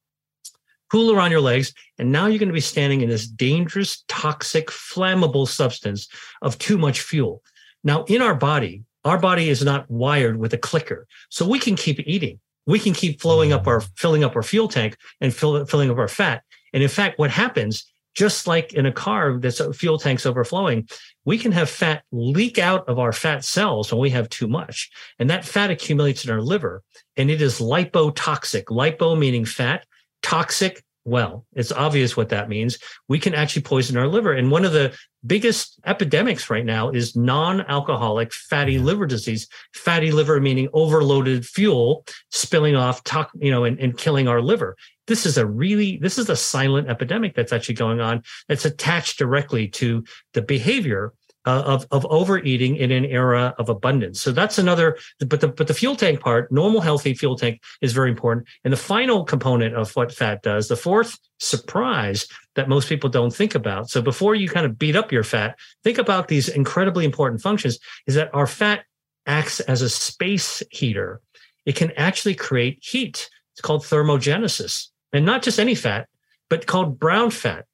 [SPEAKER 1] pool around your legs. And now you're going to be standing in this dangerous, toxic, flammable substance of too much fuel. Now, in our body, our body is not wired with a clicker, so we can keep eating we can keep flowing up our filling up our fuel tank and fill, filling up our fat. And in fact, what happens, just like in a car that's uh, fuel tanks overflowing, we can have fat leak out of our fat cells when we have too much. And that fat accumulates in our liver and it is lipotoxic. Lipo meaning fat, toxic well. It's obvious what that means. We can actually poison our liver. And one of the biggest epidemics right now is non alcoholic fatty liver disease. Fatty liver meaning overloaded fuel spilling off, to- you know, and, and killing our liver. This is a really, this is a silent epidemic that's actually going on that's attached directly to the behavior uh, of of overeating in an era of abundance. So that's another. But the but the fuel tank part, normal healthy fuel tank, is very important. And the final component of what fat does, the fourth surprise that most people don't think about. So before you kind of beat up your fat, think about these incredibly important functions. Is that our fat acts as a space heater. It can actually create heat. It's called thermogenesis, and not just any fat, but called brown fat.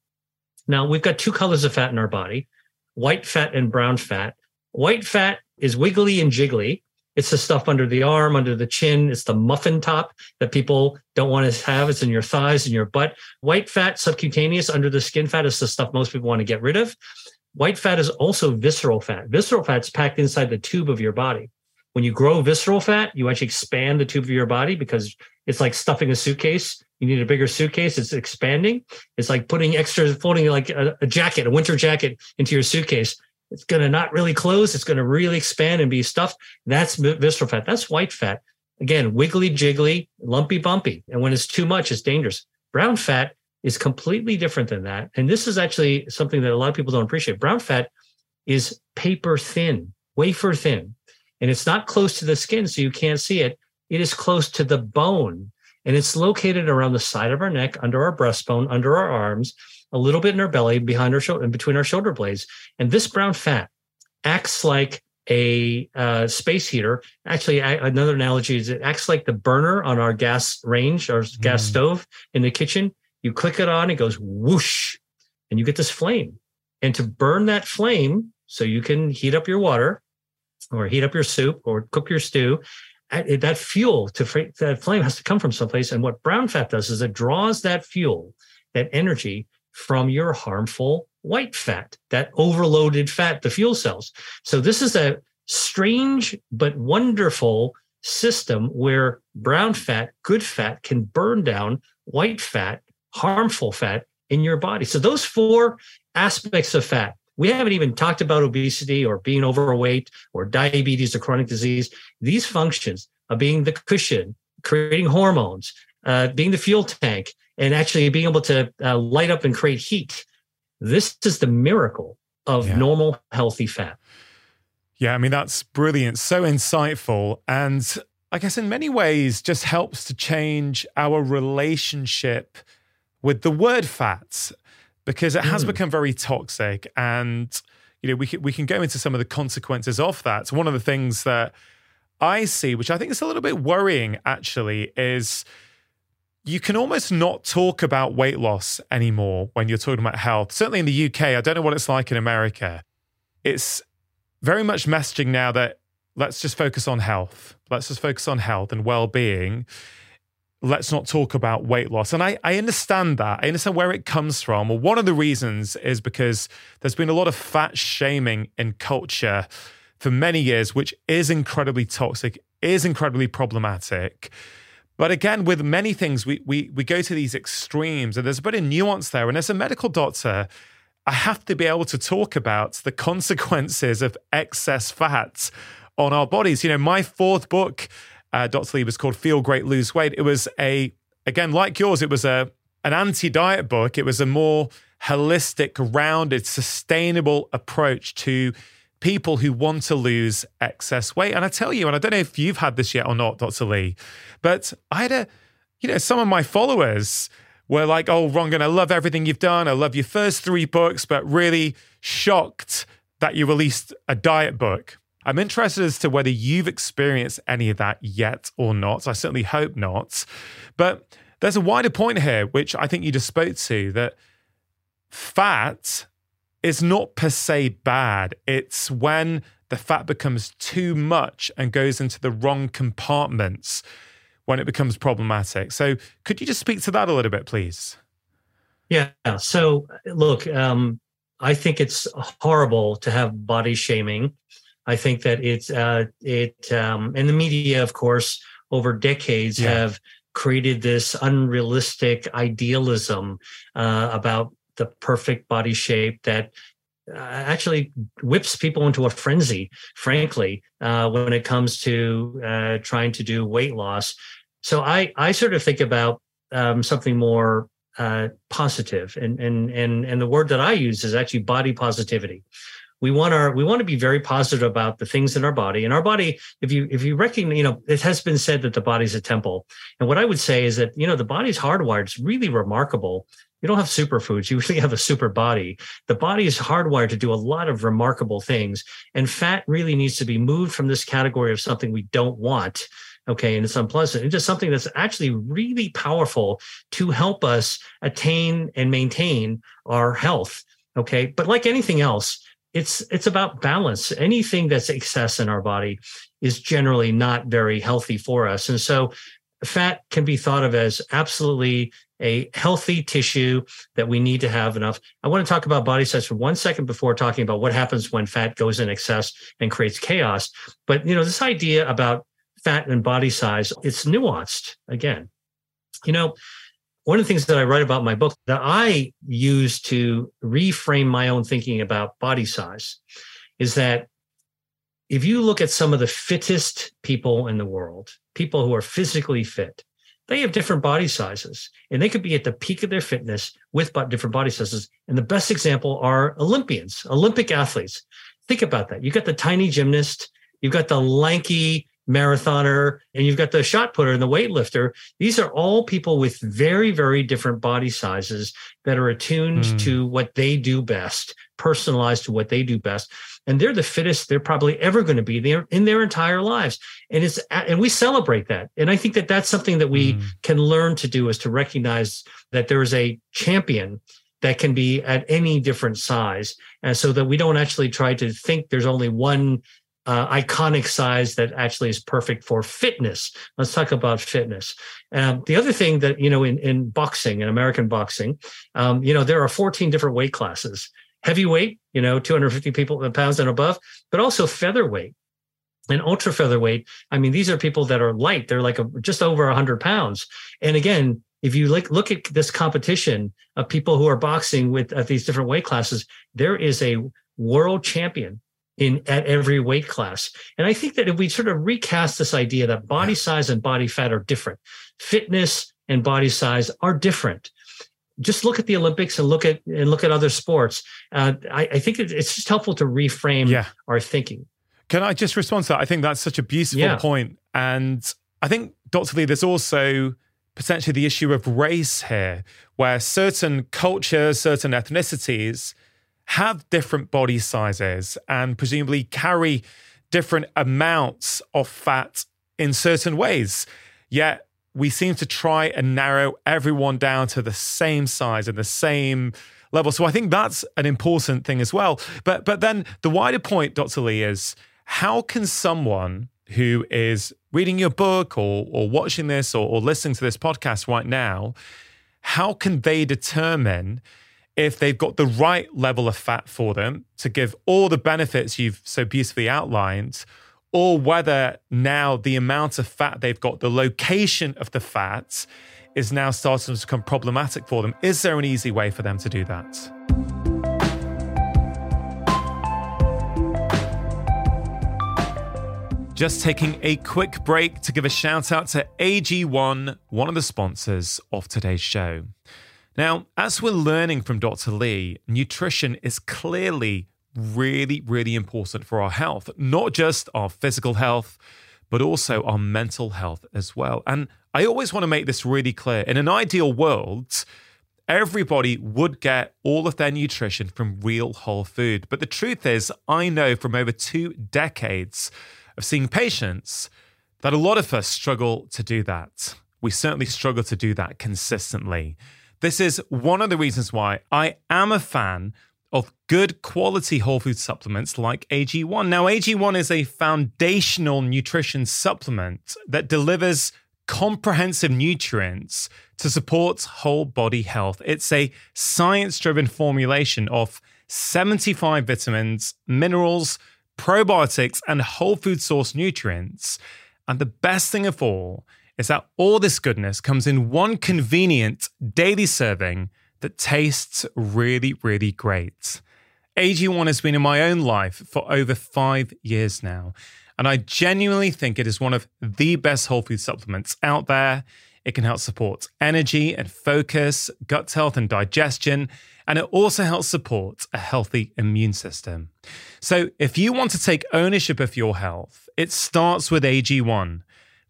[SPEAKER 1] Now, we've got two colors of fat in our body white fat and brown fat. White fat is wiggly and jiggly. It's the stuff under the arm, under the chin. It's the muffin top that people don't want to have. It's in your thighs and your butt. White fat, subcutaneous, under the skin fat is the stuff most people want to get rid of. White fat is also visceral fat. Visceral fat is packed inside the tube of your body when you grow visceral fat, you actually expand the tube of your body because it's like stuffing a suitcase. You need a bigger suitcase. It's expanding. It's like putting extra, folding like a, a jacket, a winter jacket into your suitcase. It's going to not really close. It's going to really expand and be stuffed. That's visceral fat. That's white fat. Again, wiggly jiggly, lumpy bumpy. And when it's too much, it's dangerous. Brown fat is completely different than that. And this is actually something that a lot of people don't appreciate. Brown fat is paper thin, wafer thin. And it's not close to the skin, so you can't see it. It is close to the bone, and it's located around the side of our neck, under our breastbone, under our arms, a little bit in our belly, behind our shoulder, and between our shoulder blades. And this brown fat acts like a uh, space heater. Actually, I, another analogy is it acts like the burner on our gas range or mm. Mm-hmm. gas stove in the kitchen. You click it on, it goes whoosh, and you get this flame. And to burn that flame so you can heat up your water, or heat up your soup or cook your stew, that fuel to that flame has to come from someplace. And what brown fat does is it draws that fuel, that energy from your harmful white fat, that overloaded fat, the fuel cells. So this is a strange but wonderful system where brown fat, good fat can burn down white fat, harmful fat in your body. So those four aspects of fat, we haven't even talked about obesity or being overweight or diabetes or chronic disease. These functions of being the cushion, creating hormones, uh, being the fuel tank, and actually being able to uh, light up and create heat. This is the miracle of yeah. normal, healthy fat.
[SPEAKER 2] Yeah, I mean, that's brilliant. So insightful. And I guess in many ways, just helps to change our relationship with the word fats because it has mm. become very toxic and you know we can, we can go into some of the consequences of that so one of the things that i see which i think is a little bit worrying actually is you can almost not talk about weight loss anymore when you're talking about health certainly in the uk i don't know what it's like in america it's very much messaging now that let's just focus on health let's just focus on health and well-being let's not talk about weight loss. And I, I understand that. I understand where it comes from. Well, one of the reasons is because there's been a lot of fat shaming in culture for many years, which is incredibly toxic, is incredibly problematic. But again, with many things, we, we, we go to these extremes, and there's a bit of nuance there. And as a medical doctor, I have to be able to talk about the consequences of excess fat on our bodies. You know, my fourth book uh, Dr. Li was called Feel Great, Lose Weight. It was a, again, like yours, it was a an anti diet book. It was a more holistic, rounded, sustainable approach to people who want to lose excess weight. And I tell you, and I don't know if you've had this yet or not, Dr. Li, but I had a, you know, some of my followers were like, oh, Rangan, I love everything you've done. I love your first three books, but really shocked that you released a diet book. I'm interested as to whether you've experienced any of that yet or not. I certainly hope not. But there's a wider point here, which I think you just spoke to that fat is not per se bad. It's when the fat becomes too much and goes into the wrong compartments when it becomes problematic. So, could you just speak to that a little bit, please?
[SPEAKER 1] Yeah. So, look, um, I think it's horrible to have body shaming I think that it's uh, it um, and the media, of course, over decades yeah. have created this unrealistic idealism uh, about the perfect body shape that uh, actually whips people into a frenzy. Frankly, uh, when it comes to uh, trying to do weight loss, so I I sort of think about um, something more uh, positive, and and and and the word that I use is actually body positivity we want our we want to be very positive about the things in our body and our body if you if you recognize you know it has been said that the body's a temple and what i would say is that you know the body's hardwired it's really remarkable you don't have superfoods you really have a super body the body is hardwired to do a lot of remarkable things and fat really needs to be moved from this category of something we don't want okay and it's unpleasant into something that's actually really powerful to help us attain and maintain our health okay but like anything else it's it's about balance anything that's excess in our body is generally not very healthy for us and so fat can be thought of as absolutely a healthy tissue that we need to have enough i want to talk about body size for one second before talking about what happens when fat goes in excess and creates chaos but you know this idea about fat and body size it's nuanced again you know one of the things that I write about in my book that I use to reframe my own thinking about body size is that if you look at some of the fittest people in the world, people who are physically fit, they have different body sizes and they could be at the peak of their fitness with different body sizes. And the best example are Olympians, Olympic athletes. Think about that. You've got the tiny gymnast, you've got the lanky marathoner, and you've got the shot putter and the weightlifter. These are all people with very, very different body sizes that are attuned mm. to what they do best, personalized to what they do best. And they're the fittest they're probably ever going to be there in their entire lives. And it's, and we celebrate that. And I think that that's something that we mm. can learn to do is to recognize that there is a champion that can be at any different size. And so that we don't actually try to think there's only one uh, iconic size that actually is perfect for fitness. Let's talk about fitness. Um, the other thing that, you know, in, in boxing, in American boxing, um, you know, there are 14 different weight classes heavyweight, you know, 250 people uh, pounds and above, but also featherweight and ultra featherweight. I mean, these are people that are light. They're like a, just over 100 pounds. And again, if you look, look at this competition of people who are boxing with at these different weight classes, there is a world champion in at every weight class. And I think that if we sort of recast this idea that body size and body fat are different, fitness and body size are different. Just look at the Olympics and look at and look at other sports. Uh, I, I, think it's just helpful to reframe yeah. our thinking.
[SPEAKER 2] Can I just respond to that? I think that's such a beautiful yeah. point. and I think Dr. Li, there's also potentially the issue of race here, where certain cultures, certain ethnicities have different body sizes and presumably carry different amounts of fat in certain ways. Yet we seem to try and narrow everyone down to the same size and the same level. So I think that's an important thing as well. But but then the wider point, Dr. Li, is how can someone who is reading your book or or watching this or, or listening to this podcast right now, how can they determine if they've got the right level of fat for them to give all the benefits you've so beautifully outlined, or whether now the amount of fat they've got, the location of the fat, is now starting to become problematic for them. Is there an easy way for them to do that? Just taking a quick break to give a shout out to AG1, one of the sponsors of today's show. Now, as we're learning from Dr. Li, nutrition is clearly really, really important for our health, not just our physical health, but also our mental health as well. And I always want to make this really clear. In an ideal world, everybody would get all of their nutrition from real whole food. But the truth is, I know from over two decades of seeing patients that a lot of us struggle to do that. We certainly struggle to do that consistently. This is one of the reasons why I am a fan of good quality whole food supplements like AG1. Now, AG1 is a foundational nutrition supplement that delivers comprehensive nutrients to support whole body health. It's a science driven formulation of 75 vitamins, minerals, probiotics, and whole food source nutrients. And the best thing of all, is that all this goodness comes in one convenient daily serving that tastes really, really great. AG1 has been in my own life for over five years now, and I genuinely think it is one of the best whole food supplements out there. It can help support energy and focus, gut health and digestion, and it also helps support a healthy immune system. So, if you want to take ownership of your health, it starts with AG1.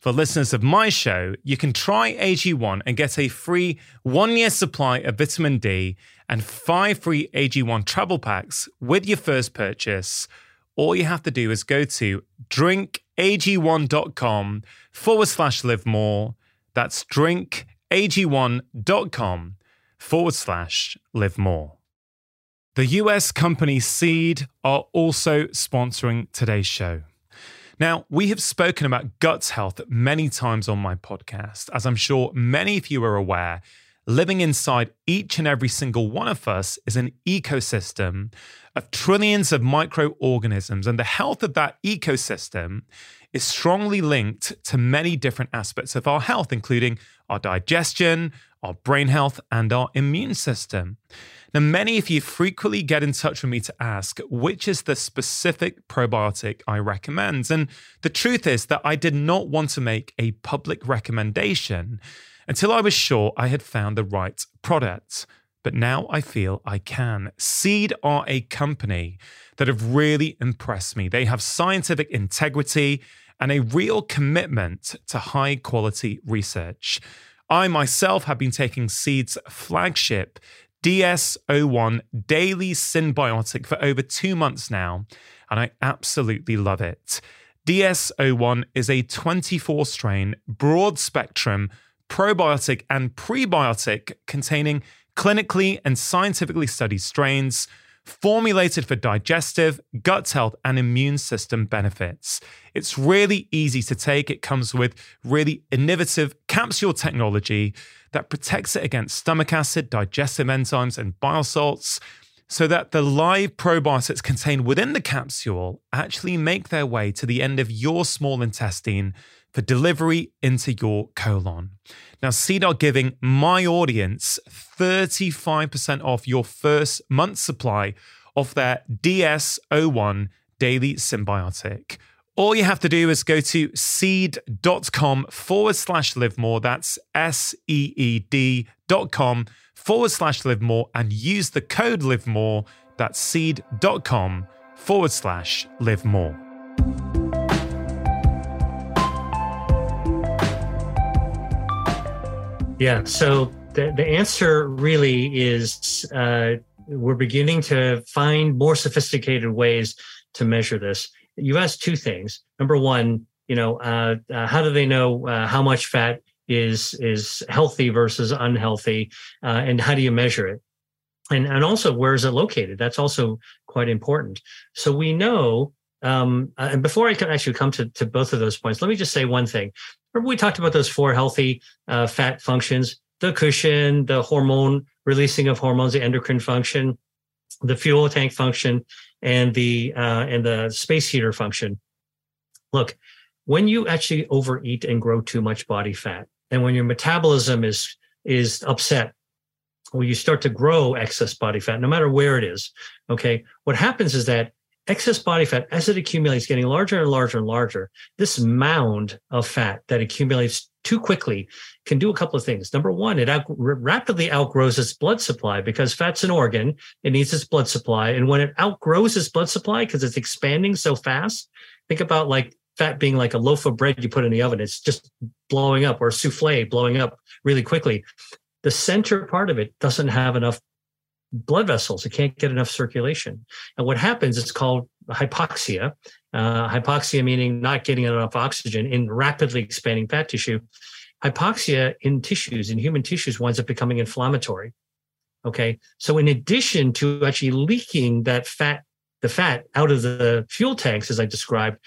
[SPEAKER 2] For listeners of my show, you can try AG1 and get a free one year supply of vitamin D and five free AG1 travel packs with your first purchase. All you have to do is go to drinkag1.com forward slash live more. That's drinkag1.com forward slash live more. The US company Seed are also sponsoring today's show. Now, we have spoken about gut health many times on my podcast. As I'm sure many of you are aware, living inside each and every single one of us is an ecosystem of trillions of microorganisms, and the health of that ecosystem is strongly linked to many different aspects of our health, including our digestion, our brain health, and our immune system. Now, many of you frequently get in touch with me to ask which is the specific probiotic I recommend. And the truth is that I did not want to make a public recommendation until I was sure I had found the right product. But now I feel I can. Seed are a company that have really impressed me. They have scientific integrity and a real commitment to high quality research. I myself have been taking Seed's flagship DS01 Daily Symbiotic for over two months now, and I absolutely love it. DS01 is a 24 strain, broad spectrum, probiotic and prebiotic containing clinically and scientifically studied strains formulated for digestive, gut health, and immune system benefits. It's really easy to take. It comes with really innovative capsule technology that protects it against stomach acid, digestive enzymes, and bile salts so that the live probiotics contained within the capsule actually make their way to the end of your small intestine for delivery into your colon. Now, Seed are giving my audience 35% off your first month's supply of their DS01 Daily Symbiotic. All you have to do is go to seed.com forward slash live more. That's S E E D dot com forward slash live more and use the code live more. That's seed.com forward slash live more.
[SPEAKER 1] Yeah. So the, the answer really is uh, we're beginning to find more sophisticated ways to measure this. You asked two things. Number one, you know, uh, uh, how do they know uh, how much fat is is healthy versus unhealthy, uh, and how do you measure it? And and also where is it located? That's also quite important. So we know. Um, uh, and before I can actually come to, to both of those points, let me just say one thing. Remember, we talked about those four healthy uh, fat functions the cushion, the hormone releasing of hormones, the endocrine function, the fuel tank function, and the uh, and the space heater function. Look, when you actually overeat and grow too much body fat, and when your metabolism is is upset, well, you start to grow excess body fat, no matter where it is, okay, what happens is that excess body fat, as it accumulates, getting larger and larger and larger, this mound of fat that accumulates too quickly can do a couple of things. Number one, it out, rapidly outgrows its blood supply because fat's an organ, it needs its blood supply. And when it outgrows its blood supply because it's expanding so fast, think about like fat being like a loaf of bread you put in the oven. It's just blowing up or souffle blowing up really quickly. The center part of it doesn't have enough blood vessels. It can't get enough circulation. And what happens, it's called hypoxia. Uh, hypoxia meaning not getting enough oxygen in rapidly expanding fat tissue. Hypoxia in tissues, in human tissues, winds up becoming inflammatory. Okay. So in addition to actually leaking that fat, the fat out of the fuel tanks, as I described,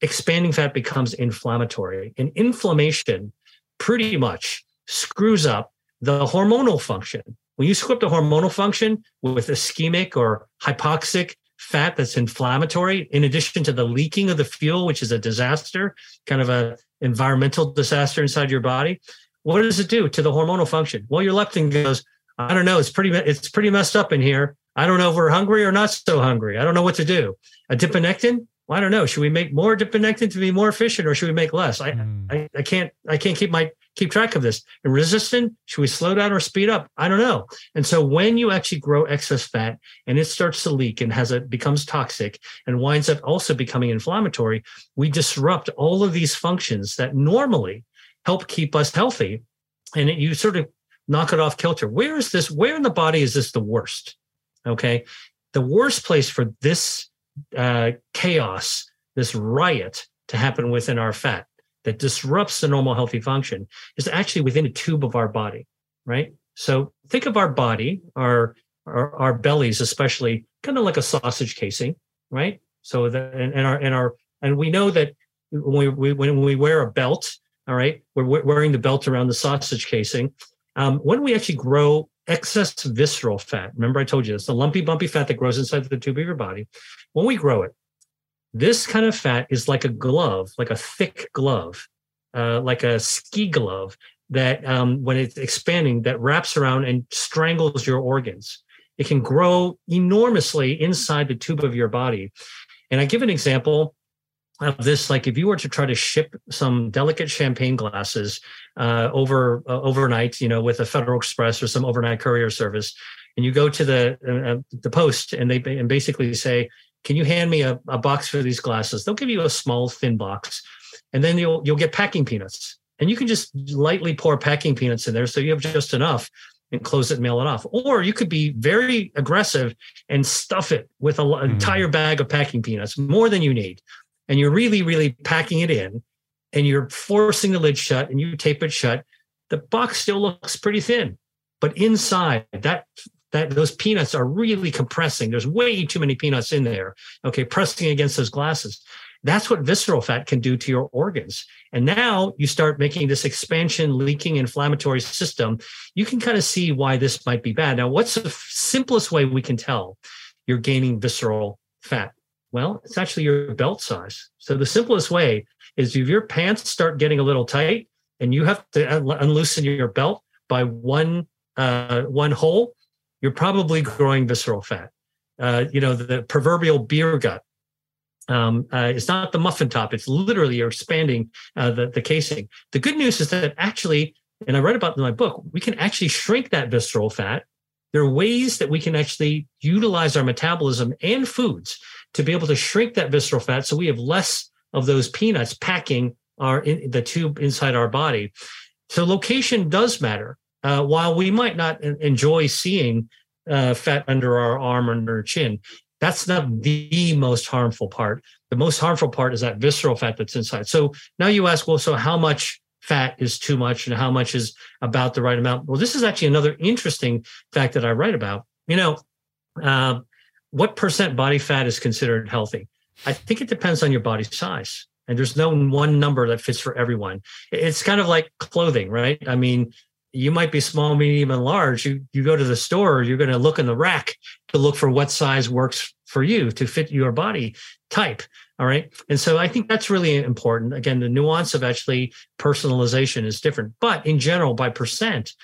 [SPEAKER 1] expanding fat becomes inflammatory. And inflammation pretty much screws up the hormonal function. When you screw up the hormonal function with ischemic or hypoxic fat that's inflammatory, in addition to the leaking of the fuel, which is a disaster, kind of a environmental disaster inside your body, what does it do to the hormonal function? Well, your leptin goes, I don't know, it's pretty it's pretty messed up in here. I don't know if we're hungry or not so hungry. I don't know what to do. Adiponectin well, I don't know. Should we make more adiponectin to be more efficient, or should we make less? I, mm. I, I, can't I can't keep my keep track of this. And resistin, should we slow down or speed up? I don't know. And so when you actually grow excess fat and it starts to leak and has it becomes toxic and winds up also becoming inflammatory, we disrupt all of these functions that normally help keep us healthy, and it, you sort of knock it off kilter. Where is this? Where in the body is this the worst? Okay, the worst place for this uh, chaos, this riot to happen within our fat that disrupts the normal healthy function is actually within a tube of our body, right? So think of our body, our our, our bellies especially, kind of like a sausage casing, right? So that and, and our and our and we know that when we, we when we wear a belt, all right, we're wearing the belt around the sausage casing. Um, when we actually grow excess visceral fat. Remember, I told you it's the lumpy, bumpy fat that grows inside the tube of your body. When we grow it, this kind of fat is like a glove, like a thick glove, uh, like a ski glove that um, when it's expanding, that wraps around and strangles your organs. It can grow enormously inside the tube of your body. And I give an example of this like if you were to try to ship some delicate champagne glasses uh, over uh, overnight, you know, with a Federal Express or some overnight courier service, and you go to the uh, uh the post and they and basically say, "Can you hand me a, a box for these glasses?" They'll give you a small thin box, and then you'll you'll get packing peanuts, and you can just lightly pour packing peanuts in there, so you have just enough and close it and mail it off. Or you could be very aggressive and stuff it with an mm. Mm-hmm. entire bag of packing peanuts, more than you need. And you're really, really packing it in and you're forcing the lid shut and you tape it shut, the box still looks pretty thin. But inside, that that those peanuts are really compressing. There's way too many peanuts in there. Okay, pressing against those glasses. That's what visceral fat can do to your organs. And now you start making this expansion, leaking inflammatory system. You can kind of see why this might be bad. Now, what's the simplest way we can tell you're gaining visceral fat? Well, it's actually your belt size. So the simplest way is if your pants start getting a little tight and you have to unloosen your belt by one uh, one hole, you're probably growing visceral fat. Uh, you know the proverbial beer gut. Um, uh, it's not the muffin top; it's literally you're expanding uh, the the casing. The good news is that actually, and I write about in my book, we can actually shrink that visceral fat. There are ways that we can actually utilize our metabolism and foods to be able to shrink that visceral fat, so we have less of those peanuts packing our in, the tube inside our body. So location does matter. Uh, while we might not enjoy seeing uh, fat under our arm or under our chin, that's not the most harmful part. The most harmful part is that visceral fat that's inside. So now you ask, well, so how much fat is too much and how much is about the right amount? Well, this is actually another interesting fact that I write about. You know, um, what percent body fat is considered healthy? I think it depends on your body size. And there's no one number that fits for everyone. It's kind of like clothing, right? I mean, you might be small, medium, and large. You you go to the store, you're going to look in the rack to look for what size works for you to fit your body type. All right. And so I think that's really important. Again, the nuance of actually personalization is different. But in general, by percent,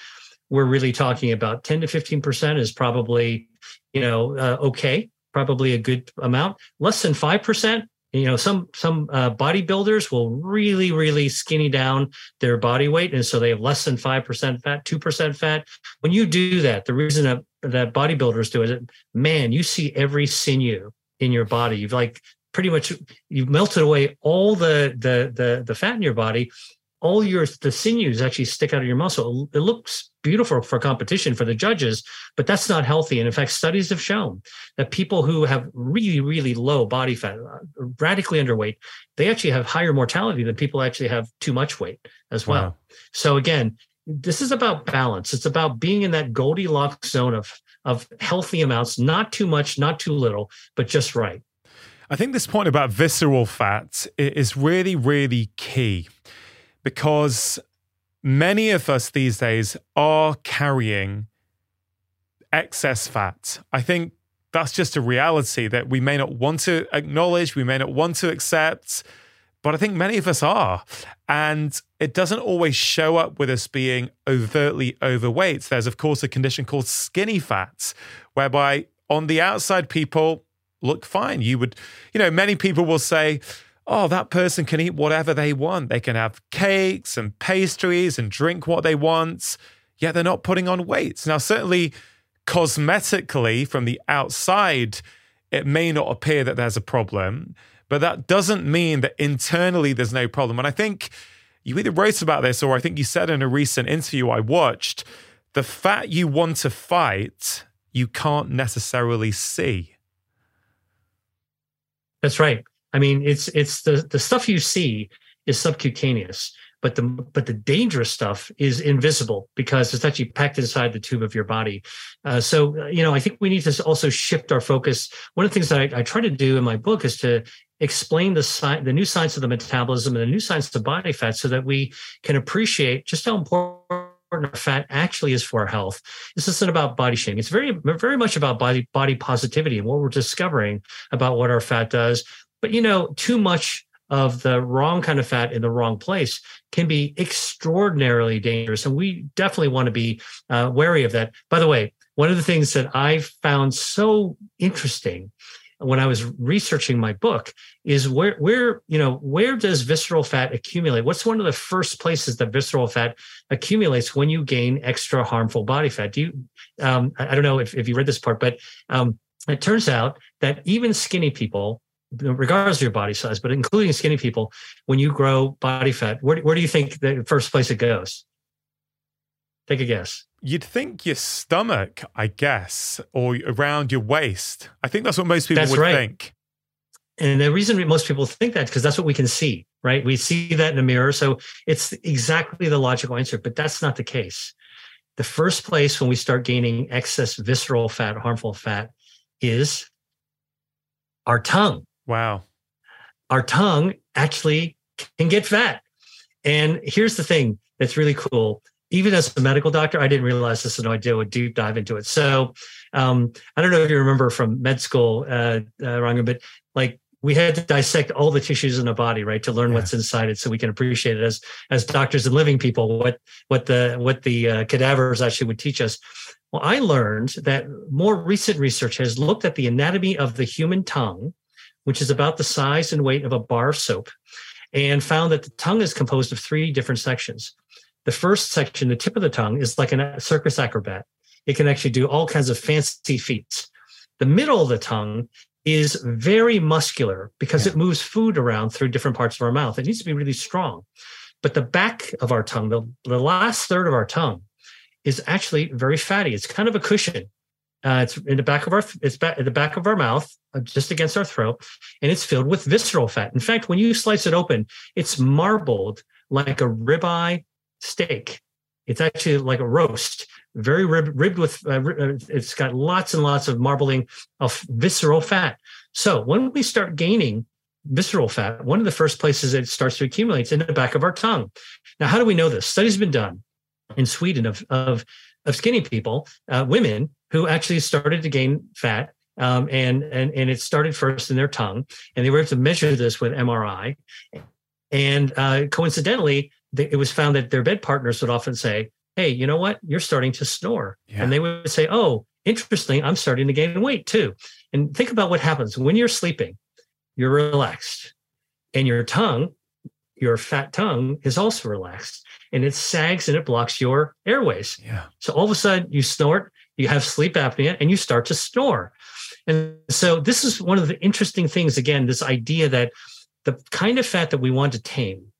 [SPEAKER 1] we're really talking about 10 to 15% is probably, you know, uh, okay probably a good amount. Less than five percent. You know, some some uh, bodybuilders will really really skinny down their body weight, and so they have less than five percent fat, two percent fat. When you do that, the reason that that bodybuilders do it, man, you see every sinew in your body. You've like pretty much you've melted away all the the the, the fat in your body all your the sinews actually stick out of your muscle. It looks beautiful for competition for the judges, but that's not healthy. And in fact, studies have shown that people who have really, really low body fat, radically underweight, they actually have higher mortality than people actually have too much weight as well. Wow. So again, this is about balance. It's about being in that Goldilocks zone of of healthy amounts, not too much, not too little, but just right.
[SPEAKER 2] I think this point about visceral fat is really, really key because many of us these days are carrying excess fat. I think that's just a reality that we may not want to acknowledge, we may not want to accept, but I think many of us are. And it doesn't always show up with us being overtly overweight. There's, of course, a condition called skinny fat, whereby on the outside, people look fine. You would, you know, many people will say, oh, that person can eat whatever they want. They can have cakes and pastries and drink what they want, yet they're not putting on weight. Now, certainly cosmetically, from the outside, it may not appear that there's a problem, but that doesn't mean that internally there's no problem. And I think you either wrote about this or I think you said in a recent interview I watched the fat you want to fight, you can't necessarily see.
[SPEAKER 1] That's right. I mean, it's it's the the stuff you see is subcutaneous, but the but the dangerous stuff is invisible because it's actually packed inside the tube of your body. Uh, so uh, you know, I think we need to also shift our focus. One of the things that I, I try to do in my book is to explain the science, the new science of the metabolism and the new science of body fat, so that we can appreciate just how important our fat actually is for our health. This isn't about body shame; It's very, very much about body body positivity and what we're discovering about what our fat does, but you know, too much of the wrong kind of fat in the wrong place can be extraordinarily dangerous. And we definitely want to be uh, wary of that. By the way, one of the things that I found so interesting when I was researching my book is where where you know where does visceral fat accumulate? What's one of the first places that visceral fat accumulates when you gain extra harmful body fat? Do you? Um, I don't know if, if you read this part, but um, it turns out that even skinny people regardless of your body size, but including skinny people, when you grow body fat, where, where do you think the first place it goes? Take a guess.
[SPEAKER 2] You'd think your stomach, I guess, or around your waist. I think that's what most people that's would right. think.
[SPEAKER 1] And the reason most people think that because that's what we can see, right? We see that in the mirror. So it's exactly the logical answer, but that's not the case. The first place when we start gaining excess visceral fat, harmful fat, is our tongue.
[SPEAKER 2] Wow.
[SPEAKER 1] Our tongue actually can get fat. And here's the thing that's really cool. Even as a medical doctor, I didn't realize this until I did a deep dive into it. So um, I don't know if you remember from med school, uh, uh, Ranga, but like we had to dissect all the tissues in the body, right, to learn yeah. what's inside it, so we can appreciate it as as doctors and living people what what the what the uh, cadavers actually would teach us. Well, I learned that more recent research has looked at the anatomy of the human tongue which is about the size and weight of a bar of soap, and found that the tongue is composed of three different sections. The first section, the tip of the tongue, is like a circus acrobat. It can actually do all kinds of fancy feats. The middle of the tongue is very muscular because yeah. it moves food around through different parts of our mouth. It needs to be really strong. But the back of our tongue, the, the last third of our tongue, is actually very fatty. It's kind of a cushion. Uh, it's in the back of our it's back at the back of our mouth, uh, just against our throat, and it's filled with visceral fat. In fact, when you slice it open, it's marbled like a ribeye steak. It's actually like a roast, very rib, ribbed with. Uh, uh it's got lots and lots of marbling of visceral fat. So when we start gaining visceral fat, one of the first places it starts to accumulate is in the back of our tongue. Now, how do we know this? Studies been done in Sweden of of of skinny people, uh, women who actually started to gain fat. Um, and, and, and it started first in their tongue. And they were able to measure this with MRI. And uh, coincidentally, they, it was found that their bed partners would often say, Hey, you know what? You're starting to snore. Yeah. And they would say, Oh, interesting. I'm starting to gain weight too. And think about what happens when you're sleeping, you're relaxed, and your tongue, your fat tongue, is also relaxed and it sags and it blocks your airways. Yeah. So all of a sudden you snort you have sleep apnea and you start to snore. And so this is one of the interesting things again this idea that the kind of fat that we want to tame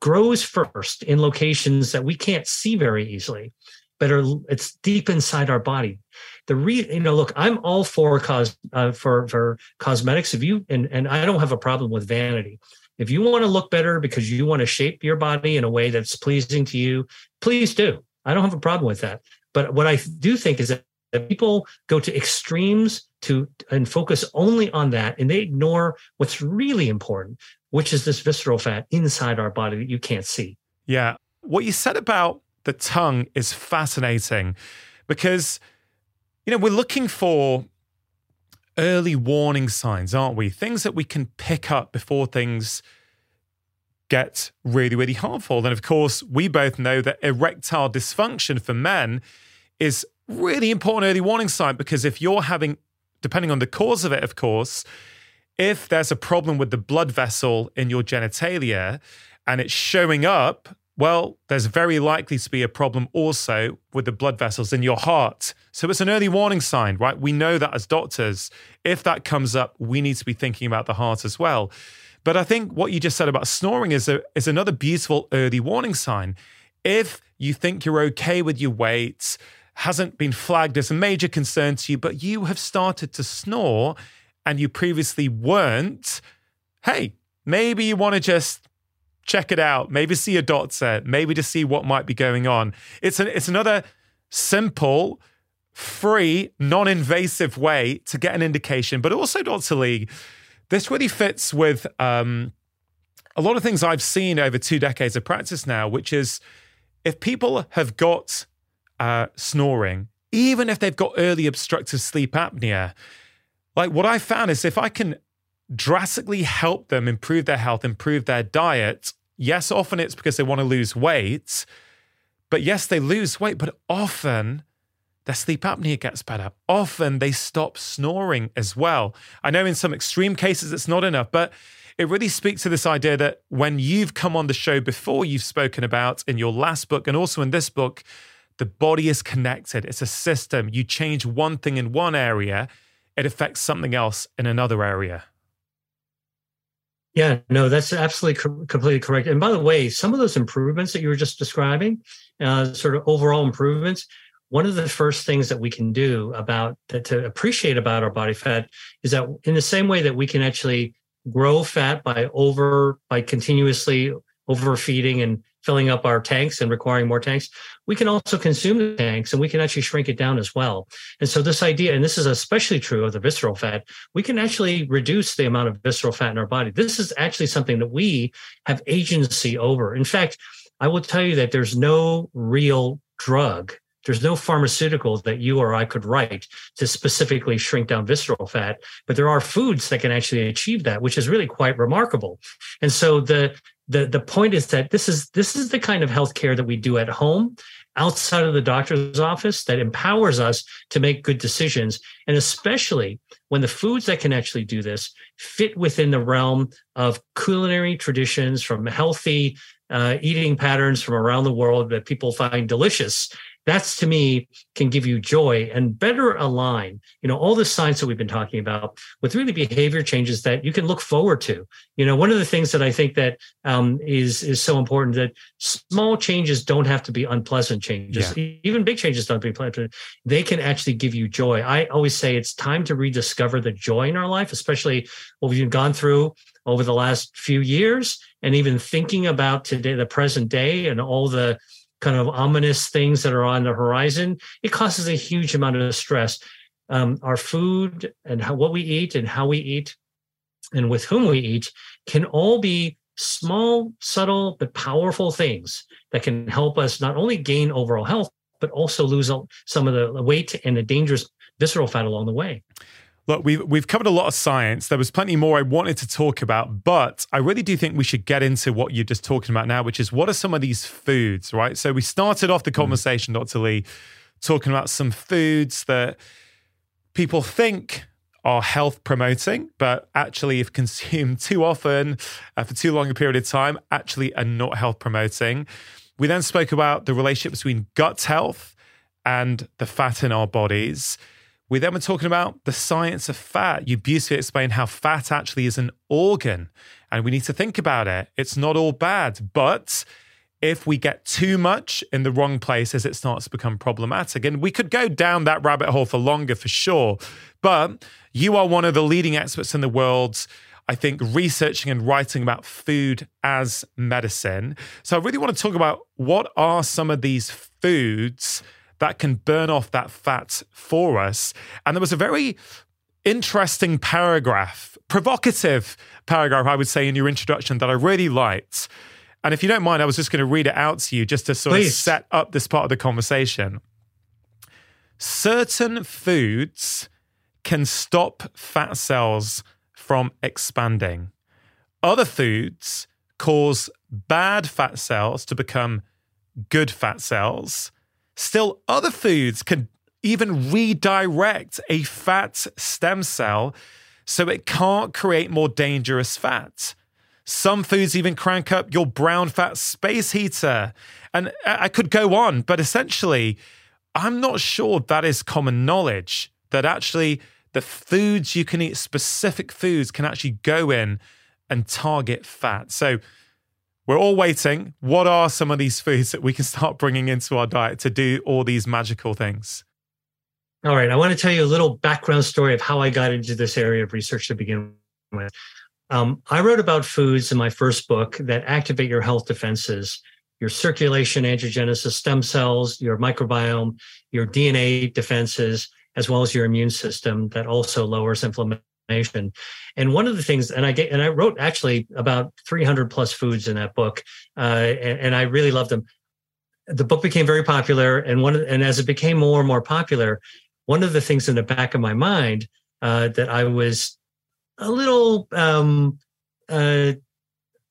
[SPEAKER 1] grows first in locations that we can't see very easily but are it's deep inside our body the re you know look i'm all for cos uh, for for cosmetics if you and and i don't have a problem with vanity if you want to look better because you want to shape your body in a way that's pleasing to you please do i don't have a problem with that but what I do think is that people go to extremes to and focus only on that and they ignore what's really important, which is this visceral fat inside our body that you can't see.
[SPEAKER 2] Yeah. What you said about the tongue is fascinating because you know, we're looking for early warning signs, aren't we? Things that we can pick up before things get really, really harmful. And of course, we both know that erectile dysfunction for men is really important early warning sign because if you're having, depending on the cause of it, of course, if there's a problem with the blood vessel in your genitalia and it's showing up well, there's very likely to be a problem also with the blood vessels in your heart. So it's an early warning sign, right? We know that as doctors. If that comes up, we need to be thinking about the heart as well. But I think what you just said about snoring is, a, is another beautiful early warning sign. If you think you're okay with your weight, hasn't been flagged as a major concern to you, but you have started to snore and you previously weren't, hey, maybe you want to just check it out, maybe see a doctor, maybe to see what might be going on. It's an it's another simple, free, non-invasive way to get an indication. But also, Doctor Li, this really fits with um, a lot of things I've seen over two decades of practice now, which is if people have got uh, snoring, even if they've got early obstructive sleep apnea. Like what I found is if I can drastically help them improve their health, improve their diet. Yes, often it's because they want to lose weight. But yes, they lose weight, but often their sleep apnea gets better. Often they stop snoring as well. I know in some extreme cases it's not enough, but it really speaks to this idea that when you've come on the show before, you've spoken about in your last book and also in this book, the body is connected. It's a system. You change one thing in one area, it affects something else in another area.
[SPEAKER 1] Yeah, no, that's absolutely co- completely correct. And by the way, some of those improvements that you were just describing, uh, sort of overall improvements, one of the first things that we can do about that to appreciate about our body fat is that in the same way that we can actually grow fat by over by continuously overfeeding and filling up our tanks and requiring more tanks, we can also consume the tanks and we can actually shrink it down as well. And so this idea, and this is especially true of the visceral fat, we can actually reduce the amount of visceral fat in our body. This is actually something that we have agency over. In fact, I will tell you that there's no real drug there's no pharmaceutical that you or I could write to specifically shrink down visceral fat, but there are foods that can actually achieve that, which is really quite remarkable. And so the the the point is that this is this is the kind of healthcare that we do at home outside of the doctor's office that empowers us to make good decisions and especially when the foods that can actually do this fit within the realm of culinary traditions from healthy uh, eating patterns from around the world that people find delicious that's to me can give you joy and better align you know all the science that we've been talking about with really behavior changes that you can look forward to you know one of the things that i think that um, is is so important that small changes don't have to be unpleasant changes yeah. even big changes don't be unpleasant. they can actually give you joy i always say it's time to rediscover the joy in our life especially what we've gone through over the last few years and even thinking about today the present day and all the kind of ominous things that are on the horizon, it causes a huge amount of stress. Um, our food and how, what we eat and how we eat and with whom we eat can all be small, subtle, but powerful things that can help us not only gain overall health, but also lose some of the weight and the dangerous visceral fat along the way.
[SPEAKER 2] Look, we've we've covered a lot of science. There was plenty more I wanted to talk about, but I really do think we should get into what you're just talking about now, which is what are some of these foods, right? So we started off the mm. conversation, mm. Dr. Li, talking about some foods that people think are health promoting, but actually, if consumed too often uh, for too long a period of time, actually are not health promoting. We then spoke about the relationship between gut health and the fat in our bodies. We then were talking about the science of fat. You beautifully explained how fat actually is an organ and we need to think about it. It's not all bad, but if we get too much in the wrong places, it starts to become problematic. And we could go down that rabbit hole for longer for sure. But you are one of the leading experts in the world, I think, researching and writing about food as medicine. So I really want to talk about what are some of these foods that can burn off that fat for us. And there was a very interesting paragraph, provocative paragraph, I would say, in your introduction that I really liked. And if you don't mind, I was just going to read it out to you just to sort Please. of set up this part of the conversation. Certain foods can stop fat cells from expanding. Other foods cause bad fat cells to become good fat cells. Still, other foods can even redirect a fat stem cell so it can't create more dangerous fat. Some foods even crank up your brown fat space heater. And I could go on, but essentially, I'm not sure that is common knowledge that actually the foods you can eat, specific foods, can actually go in and target fat. So we're all waiting. What are some of these foods that we can start bringing into our diet to do all these magical things?
[SPEAKER 1] All right. I want to tell you a little background story of how I got into this area of research to begin with. Um, I wrote about foods in my first book that activate your health defenses, your circulation, angiogenesis, stem cells, your microbiome, your DNA defenses, as well as your immune system that also lowers inflammation information. And one of the things, and I get, and I wrote actually about 300 plus foods in that book, uh, and, and I really loved them. The book became very popular, and one, and as it became more and more popular, one of the things in the back of my mind uh, that I was a little um, uh,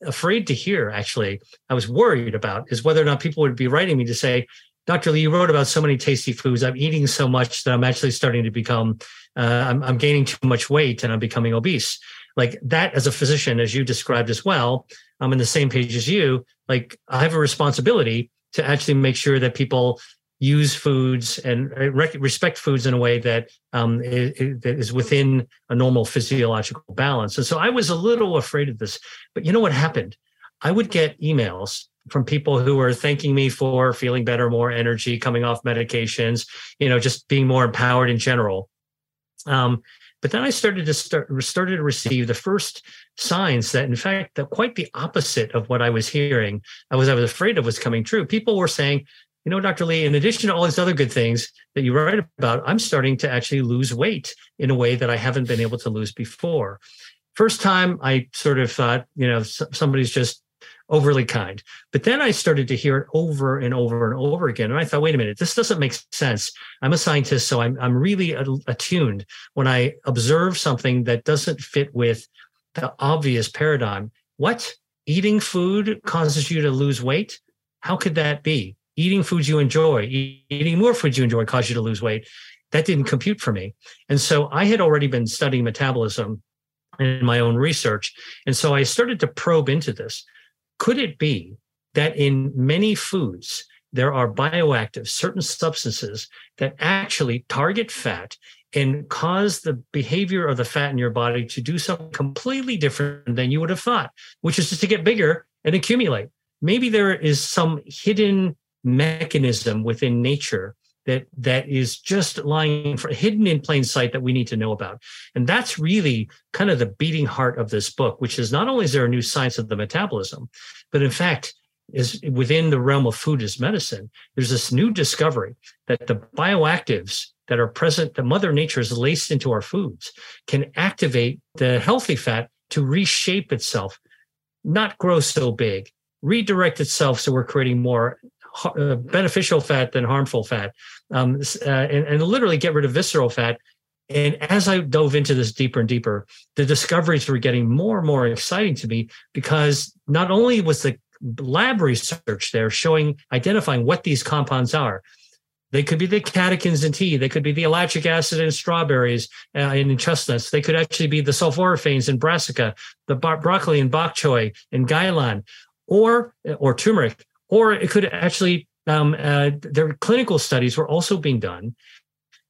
[SPEAKER 1] afraid to hear, actually, I was worried about is whether or not people would be writing me to say, Dr. Li, you wrote about so many tasty foods. I'm eating so much that I'm actually starting to become uh, I'm, I'm gaining too much weight and I'm becoming obese. Like that, as a physician, as you described as well, I'm in the same page as you. Like I have a responsibility to actually make sure that people use foods and uh, respect foods in a way that um, within a normal physiological balance. And so I was a little afraid of this, but you know what happened? I would get emails from people who were thanking me for feeling better, more energy, coming off medications, you know, just being more empowered in general. Um, but then I started to start started to receive the first signs that, in fact, that quite the opposite of what I was hearing, I was I was afraid of was coming true. People were saying, you know, Dr. Li, in addition to all these other good things that you write about, I'm starting to actually lose weight in a way that I haven't been able to lose before. First time I sort of thought, you know, somebody's just overly kind. But then I started to hear it over and over and over again. And I thought, wait a minute, this doesn't make sense. I'm a scientist, so I'm, I'm really attuned when I observe something that doesn't fit with the obvious paradigm. What? Eating food causes you to lose weight? How could that be? Eating foods you enjoy, eating more foods you enjoy cause you to lose weight. That didn't compute for me. And so I had already been studying metabolism in my own research. And so I started to probe into this. Could it be that in many foods, there are bioactive certain substances that actually target fat and cause the behavior of the fat in your body to do something completely different than you would have thought, which is just to get bigger and accumulate. Maybe there is some hidden mechanism within nature that that is just lying for, hidden in plain sight that we need to know about and that's really kind of the beating heart of this book which is not only is there a new science of the metabolism but in fact is within the realm of food as medicine there's this new discovery that the bioactives that are present that mother nature has laced into our foods can activate the healthy fat to reshape itself not grow so big redirect itself so we're creating more uh, beneficial fat than harmful fat um, uh, and, and literally get rid of visceral fat. And as I dove into this deeper and deeper, the discoveries were getting more and more exciting to me because not only was the lab research there showing identifying what these compounds are. They could be the catechins in tea. They could be the ellagic acid in strawberries uh, and in chestnuts. They could actually be the sulforaphanes in brassica, the bar- broccoli in bok choy and gailan, or or turmeric. Or it could actually um, uh, their clinical studies were also being done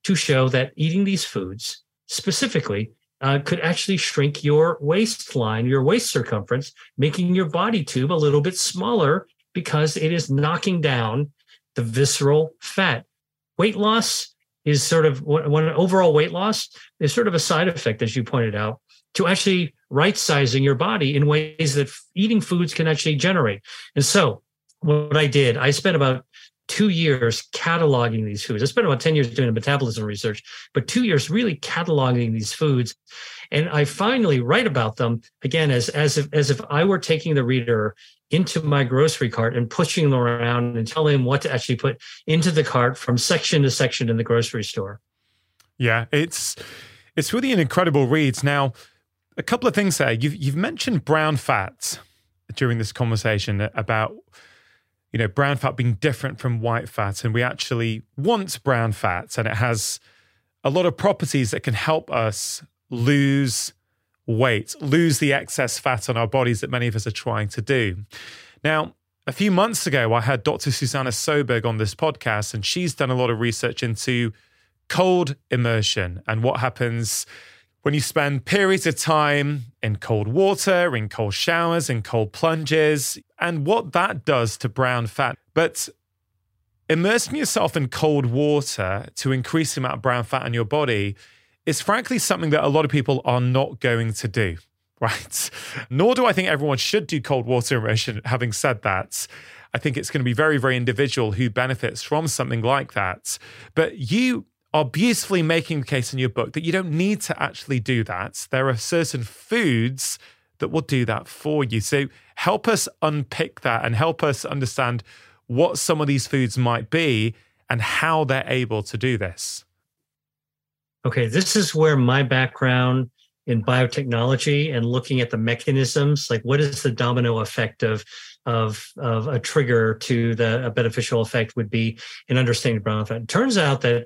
[SPEAKER 1] to show that eating these foods specifically uh, could actually shrink your waistline, your waist circumference, making your body tube a little bit smaller because it is knocking down the visceral fat. Weight loss is sort of when overall weight loss is sort of a side effect, as you pointed out, to actually right sizing your body in ways that eating foods can actually generate. And so what I did, I spent about two years cataloging these foods. I spent about 10 years doing metabolism research, but two years really cataloging these foods. And I finally write about them again as, as if as if I were taking the reader into my grocery cart and pushing them around and telling them what to actually put into the cart from section to section in the grocery store.
[SPEAKER 2] Yeah, it's it's really an incredible read. Now, a couple of things there. You've you've mentioned brown fats during this conversation about you know, brown fat being different from white fat. And we actually want brown fat, and it has a lot of properties that can help us lose weight, lose the excess fat on our bodies that many of us are trying to do. Now, a few months ago, I had Dr. Susanna Soberg on this podcast, and she's done a lot of research into cold immersion and what happens when you spend periods of time in cold water, in cold showers, in cold plunges, and what that does to brown fat. But immersing yourself in cold water to increase the amount of brown fat in your body is frankly something that a lot of people are not going to do, right? Nor do I think everyone should do cold water immersion. Having said that, I think it's going to be very, very individual who benefits from something like that. But you are beautifully making the case in your book that you don't need to actually do that. There are certain foods that will do that for you. So help us unpick that and help us understand what some of these foods might be and how they're able to do this.
[SPEAKER 1] Okay, this is where my background in biotechnology and looking at the mechanisms, like what is the domino effect of of, of a trigger to the beneficial effect would be in understanding brown fat. It turns out that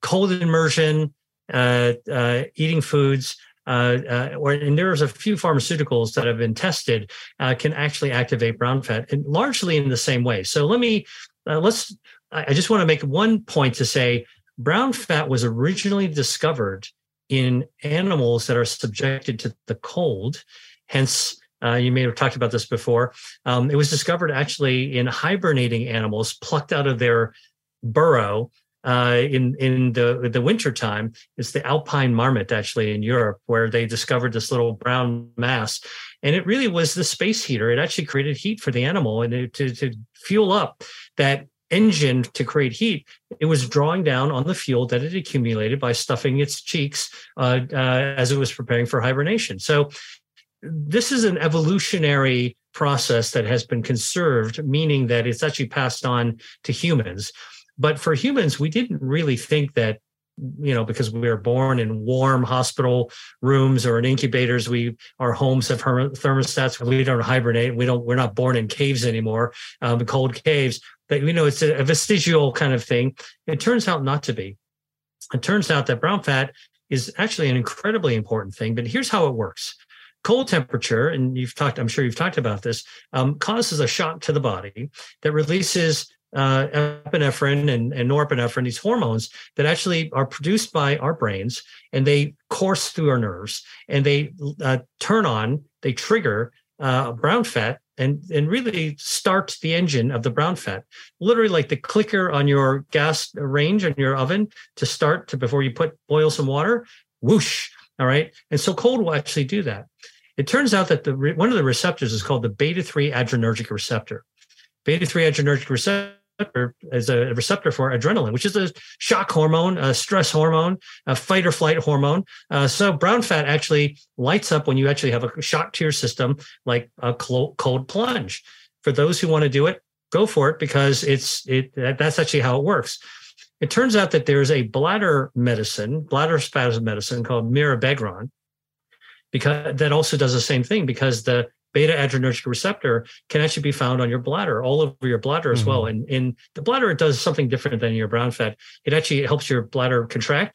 [SPEAKER 1] cold immersion, uh, uh, eating foods uh, uh, or and there's a few pharmaceuticals that have been tested uh, can actually activate brown fat, and largely in the same way. So let me uh, let's. I just want to make one point to say brown fat was originally discovered in animals that are subjected to the cold, hence. Uh, you may have talked about this before. Um, it was discovered actually in hibernating animals plucked out of their burrow uh, in in the the winter time it's the alpine marmot actually in Europe where they discovered this little brown mass and it really was the space heater it actually created heat for the animal and it, to, to fuel up that engine to create heat it was drawing down on the fuel that it accumulated by stuffing its cheeks uh, uh, as it was preparing for hibernation so this is an evolutionary process that has been conserved meaning that it's actually passed on to humans but for humans, we didn't really think that you know because we are born in warm hospital rooms or in incubators we our homes have thermostats we don't hibernate we don't we're not born in caves anymore um, cold caves but you know it's a, a vestigial kind of thing it turns out not to be it turns out that brown fat is actually an incredibly important thing but here's how it works cold temperature and you've talked i'm sure you've talked about this um, causes a shock to the body that releases uh, epinephrine and, and, norepinephrine, these hormones that actually are produced by our brains and they course through our nerves and they uh, turn on, they trigger uh, brown fat and, and really start the engine of the brown fat, literally like the clicker on your gas range on your oven to start to before you put boil some water, whoosh. All right. And so cold will actually do that. It turns out that the one of the receptors is called the beta 3 adrenergic receptor. Beta 3 adrenergic receptor receptor is a receptor for adrenaline, which is a shock hormone, a stress hormone, a fight or flight hormone. Uh, so brown fat actually lights up when you actually have a shock to your system, like a cold plunge. For those who want to do it, go for it because it's it that's actually how it works. It turns out that there's a bladder medicine, bladder spasm medicine called mirabegron, because that also does the same thing because the beta adrenergic receptor can actually be found on your bladder, all over your bladder mm-hmm. as well. Mm-hmm. And in the bladder, it does something different than your brown fat. It actually helps your bladder contract,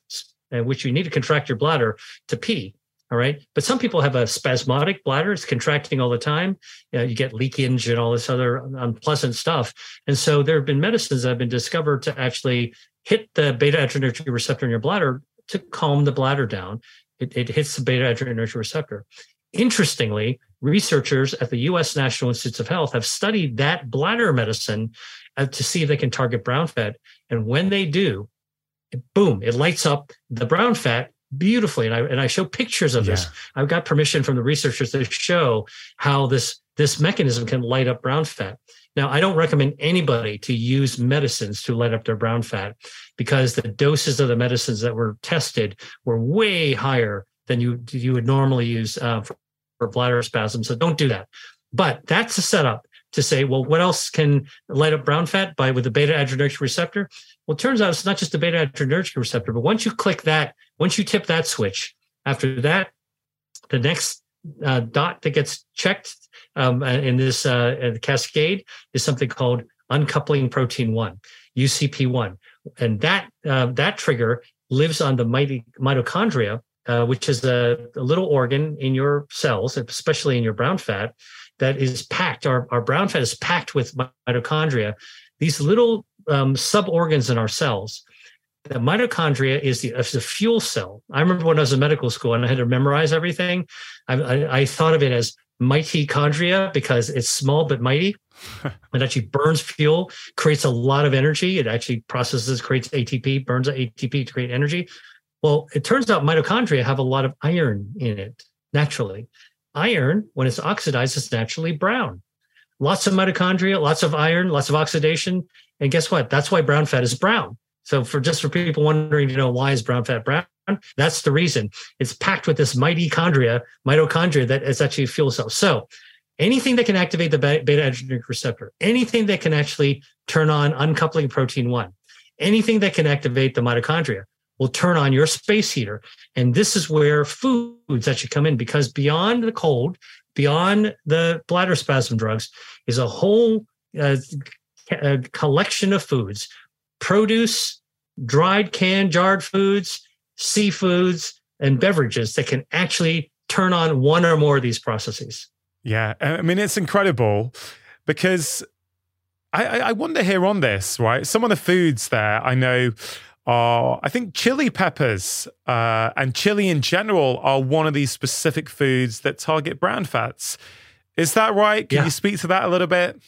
[SPEAKER 1] uh, which you need to contract your bladder to pee. All right. But some people have a spasmodic bladder. It's contracting all the time. You, know, you, get leakage and all this other unpleasant stuff. And so there have been medicines that have been discovered to actually hit the beta adrenergic receptor in your bladder to calm the bladder down. It, it hits the beta adrenergic receptor. Interestingly, researchers at the US National Institutes of Health have studied that bladder medicine uh, to see if they can target brown fat. And when they do, boom, it lights up the brown fat beautifully. And I, and I show pictures of yeah. this. I've got permission from the researchers to show how this, this mechanism can light up brown fat. Now, I don't recommend anybody to use medicines to light up their brown fat because the doses of the medicines that were tested were way higher than you you would normally use uh, for, or bladder spasm. So don't do that. But that's a setup to say, well, what else can light up brown fat by with the beta adrenergic receptor? Well, it turns out it's not just the beta adrenergic receptor, but once you click that, once you tip that switch, after that, the next uh, dot that gets checked um, uh, in this uh, uh, cascade is something called uncoupling protein one, UCP one, and that uh, that trigger lives on the mitochondria uh, which is a, a, little organ in your cells, especially in your brown fat, that is packed. Our, our brown fat is packed with mitochondria, these little um, suborgans in our cells. The mitochondria is the, is the fuel cell. I remember when I was in medical school and I had to memorize everything. I, I, I thought of it as mitochondria because it's small but mighty. it actually burns fuel, creates a lot of energy. It actually processes, creates ATP, burns ATP to create energy. Well, it turns out mitochondria have a lot of iron in it naturally. Iron, when it's oxidized, is naturally brown. Lots of mitochondria, lots of iron, lots of oxidation. And guess what? That's why brown fat is brown. So for just for people wondering, you know, why is brown fat brown? That's the reason. It's packed with this mitochondria, mitochondria that is actually fuel cells. So anything that can activate the beta adrenergic receptor, anything that can actually turn on uncoupling protein one, anything that can activate the mitochondria will turn on your space heater. And this is where foods actually come in because beyond the cold, beyond the bladder spasm drugs, is a whole uh, a uh, collection of foods produce, dried, canned, jarred foods, seafoods, and beverages that can actually turn on one or more of these processes.
[SPEAKER 2] Yeah. I mean, it's incredible because I, I, wonder here on this, right? Some of the foods there, I know are, I think, chili peppers uh, and chili in general are one of these specific foods that target brown fats. Is that right? Can yeah. you speak to that a little bit?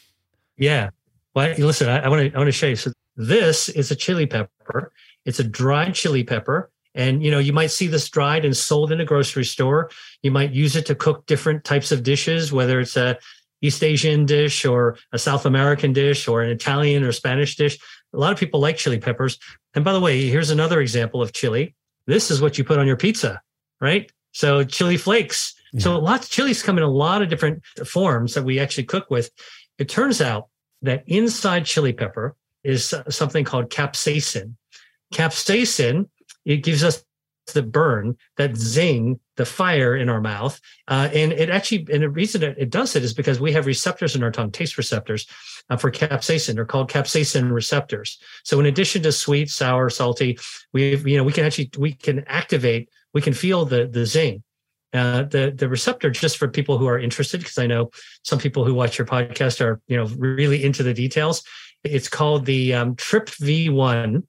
[SPEAKER 1] Yeah. Well, listen, I want to I want to show you. So this is a chili pepper. It's a dried chili pepper, and you know you might see this dried and sold in a grocery store. You might use it to cook different types of dishes, whether it's a East Asian dish or a South American dish or an Italian or Spanish dish. A lot of people like chili peppers. And by the way, here's another example of chili. This is what you put on your pizza, right? So chili flakes. Yeah. So lots of chilies come in a lot of different forms that we actually cook with. It turns out that inside chili pepper is something called capsaicin. Capsaicin, it gives us the burn, that zing, the fire in our mouth. Uh, and it actually, and the reason it, it, does it is because we have receptors in our tongue, taste receptors uh, for capsaicin. They're called capsaicin receptors. So in addition to sweet, sour, salty, we you know we can actually we can activate, we can feel the the zing. Uh, the the receptor just for people who are interested because I know some people who watch your podcast are you know really into the details. It's called the um, TRPV one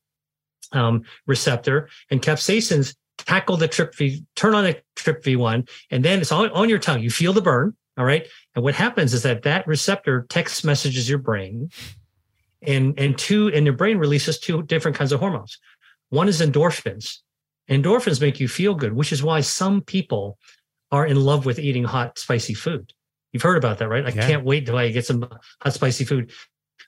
[SPEAKER 1] um, receptor, and capsaicin's tackle the TRPV, turn on the TRPV1, and then it's on, on your tongue. You feel the burn. All right. And what happens is that that receptor text messages your brain and, and two, and your brain releases two different kinds of hormones. One is endorphins. Endorphins make you feel good, which is why some people are in love with eating hot, spicy food. You've heard about that, right? I yeah. can't wait till I get some hot, spicy food.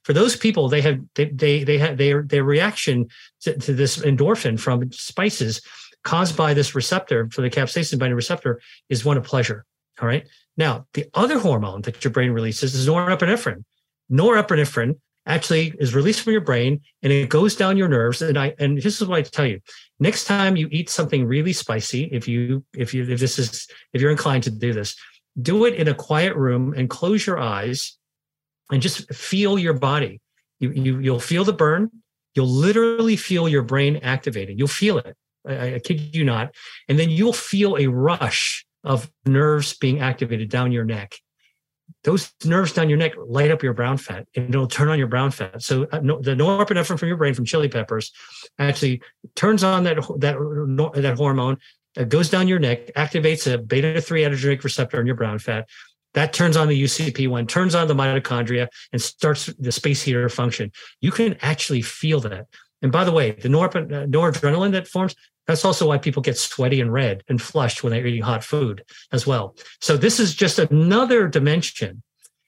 [SPEAKER 1] For those people, they have they they they have their their reaction to, to this endorphin from spices caused by this receptor for the capsaicin binding receptor is one of pleasure. All right. Now, the other hormone that your brain releases is norepinephrine. Norepinephrine actually is released from your brain and it goes down your nerves. And I and this is what I tell you: next time you eat something really spicy, if you if you if this is if you're inclined to do this, do it in a quiet room and close your eyes, and just feel your body. You, you you'll feel the burn. You'll literally feel your brain activated. You'll feel it. I, I kid you not. And then you'll feel a rush of nerves being activated down your neck. Those nerves down your neck light up your brown fat and it'll turn on your brown fat. So uh, no, the norepinephrine from your brain from chili peppers actually turns on that that that hormone that uh, goes down your neck, activates a beta 3 adrenergic receptor in your brown fat. That turns on the UCP1, turns on the mitochondria, and starts the space heater function. You can actually feel that. And by the way, the norepinephrine uh, noradrenaline that forms, that's also why people get sweaty and red and flushed when they're eating hot food as well. So this is just another dimension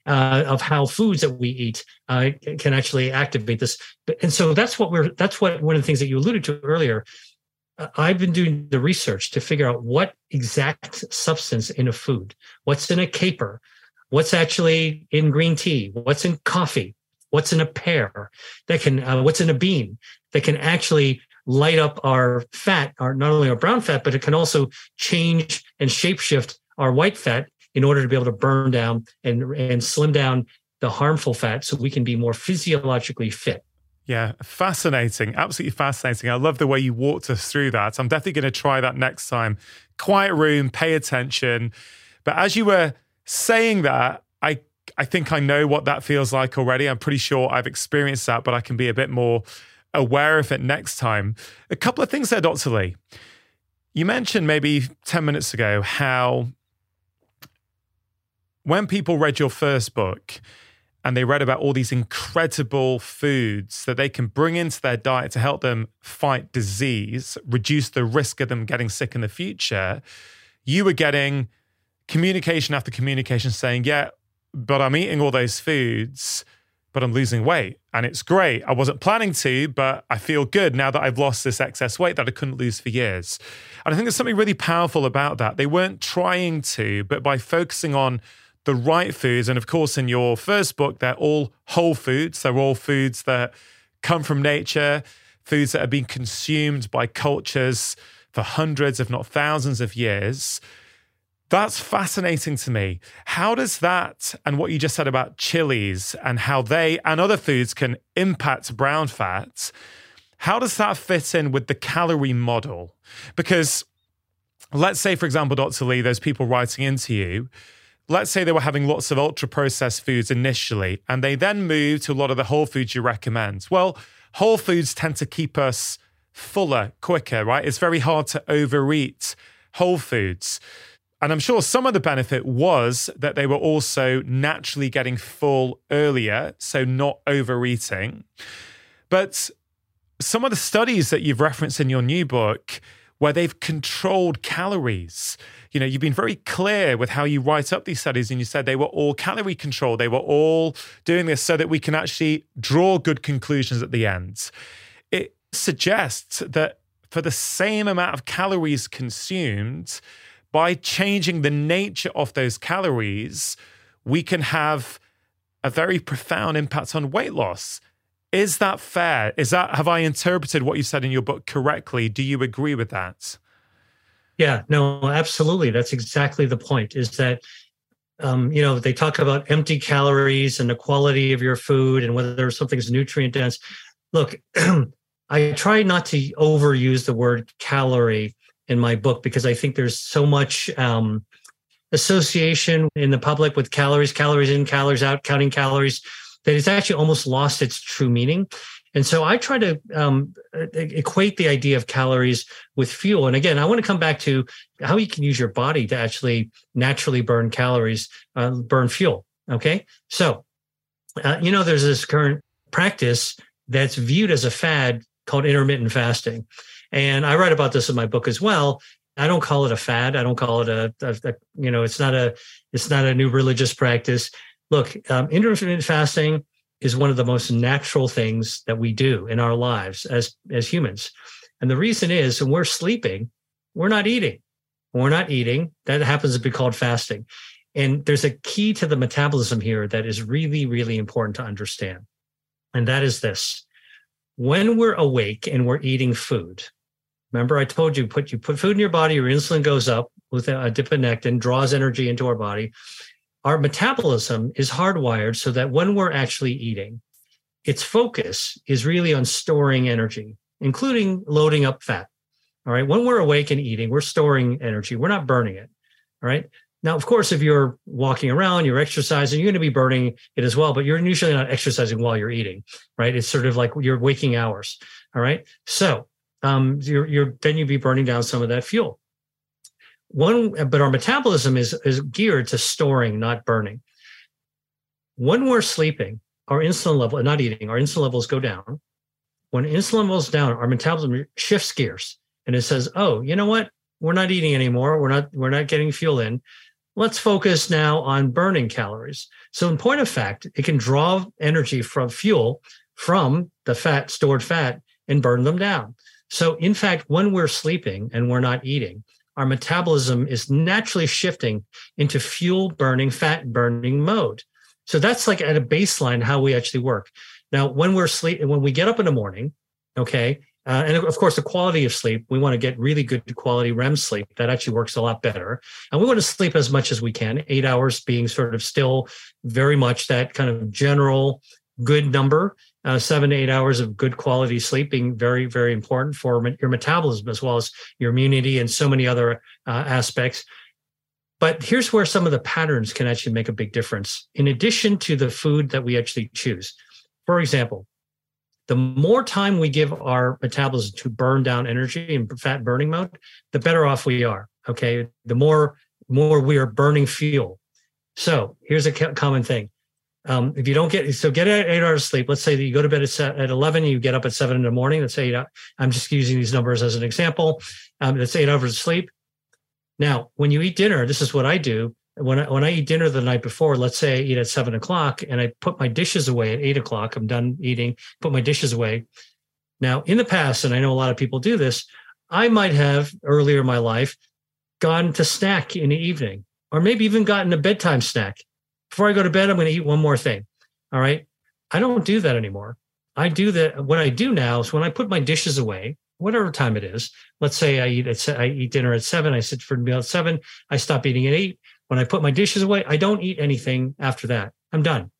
[SPEAKER 1] uh, of how foods that we eat uh, can actually activate this. And so that's what we're that's what one of the things that you alluded to earlier. Uh, I've been doing the research to figure out what exact substance in a food, what's in a caper, what's actually in green tea, what's in coffee, what's in a pear that can, uh, what's in a bean that can actually light up our fat, our not only our brown fat, but it can also change and shapeshift our white fat in order to be able to burn down and and slim down the harmful fat so we can be more physiologically fit.
[SPEAKER 2] Yeah, fascinating. Absolutely fascinating. I love the way you walked us through that. I'm definitely going to try that next time. Quiet room, pay attention. But as you were saying that, I I think I know what that feels like already. I'm pretty sure I've experienced that, but I can be a bit more aware of it next time. A couple of things there, Dr. Li. You mentioned maybe 10 minutes ago how when people read your first book and they read about all these incredible foods that they can bring into their diet to help them fight disease, reduce the risk of them getting sick in the future, you were getting communication after communication saying, Yeah, but I'm eating all those foods, but I'm losing weight and it's great. I wasn't planning to, but I feel good now that I've lost this excess weight that I couldn't lose for years. And I think there's something really powerful about that. They weren't trying to, but by focusing on the right foods, and of course, in your first book, they're all whole foods, they're all foods that come from nature, foods that have been consumed by cultures for hundreds, if not thousands of years. That's fascinating to me. How does that and what you just said about chilies and how they and other foods can impact brown fat, how does that fit in with the calorie model? Because let's say, for example, Dr. Li, there's people writing into you. Let's say they were having lots of ultra processed foods initially, and they then moved to a lot of the whole foods you recommend. Well, whole foods tend to keep us fuller quicker, right? It's very hard to overeat whole foods. And I'm sure some of the benefit was that they were also naturally getting full earlier, so not overeating. But some of the studies that you've referenced in your new book, where they've controlled calories, you know, you've been very clear with how you write up these studies, and you said they were all calorie controlled. They were all doing this so that we can actually draw good conclusions at the end. It suggests that for the same amount of calories consumed, by changing the nature of those calories, we can have a very profound impact on weight loss. Is that fair? Is that have I interpreted what you said in your book correctly? Do you agree with that?
[SPEAKER 1] Yeah, no, absolutely. That's exactly the point. Is that um, you know they talk about empty calories and the quality of your food and whether something's nutrient dense. Look, I try not to overuse the word calorie in my book because I think there's so much um, association in the public with calories, calories in, calories out, counting calories, that it's actually almost lost its true meaning. And so I try to um, equate the idea of calories with fuel. And again, I want to come back to how you can use your body to actually naturally burn calories, uh, burn fuel. Okay. So, uh, you know, there's this current practice that's viewed as a fad called intermittent fasting. And I write about this in my book as well. I don't call it a fad. I don't call it a, a, a you know, it's not a, it's not a new religious practice. Look, um, intermittent fasting is one of the most natural things that we do in our lives as as humans. And the reason is when we're sleeping, we're not eating. When we're not eating. That happens to be called fasting. And there's a key to the metabolism here that is really, really important to understand. And that is this when we're awake and we're eating food, Remember, I told you put you put food in your body, your insulin goes up with a adiponectin, draws energy into our body. Our metabolism is hardwired so that when we're actually eating, its focus is really on storing energy, including loading up fat. All right. When we're awake and eating, we're storing energy. We're not burning it. All right. Now, of course, if you're walking around, you're exercising, you're going to be burning it as well, but you're usually not exercising while you're eating, right? It's sort of like your waking hours. All right. So um, you're, you're then you'd be burning down some of that fuel. One, but our metabolism is is geared to storing, not burning. When we're sleeping, our insulin level, not eating, our insulin levels go down. When insulin levels down, our metabolism shifts gears and it says, "Oh, you know what? We're not eating anymore. We're not we're not getting fuel in. Let's focus now on burning calories." So, in point of fact, it can draw energy from fuel from the fat, stored fat, and burn them down. So, in fact, when we're sleeping and we're not eating, our metabolism is naturally shifting into fuel burning, fat burning mode. So that's like at a baseline how we actually work. Now, when we're sleep, when we get up in the morning, okay, uh, and of course the quality of sleep, we want to get really good quality REM sleep. That actually works a lot better, and we want to sleep as much as we can. Eight hours being sort of still very much that kind of general good number uh, seven to eight hours of good quality sleep being very, very important for your metabolism as well as your immunity and so many other uh, aspects. But here's where some of the patterns can actually make a big difference, in addition to the food that we actually choose. For example, the more time we give our metabolism to burn down energy in fat burning mode, the better off we are. Okay. The more more we are burning fuel. So here's a common thing um, if you don't get so get eight hours of sleep. Let's say that you go to bed at, at eleven, you get up at seven in the morning. let you uh, know, i I'm just using these numbers as an example. Um, that's eight hours of sleep. Now, when you eat dinner, this is what I do. When I, when I eat dinner the night before, let's say I eat at seven o'clock, and I put my dishes away at eight o'clock. I'm done eating. Put my dishes away. Now, in the past, and I know a lot of people do this, I might have earlier in my life gone to snack in the evening, or maybe even gotten a bedtime snack before I go to bed, I'm going to eat one more thing. All right. I don't do that anymore. I do that. What I do now is when I put my dishes away, whatever time it is, let's say I eat at, I eat dinner at seven. I sit for meal at seven. I stop eating at eight. When I put my dishes away, I don't eat anything after that. I'm done.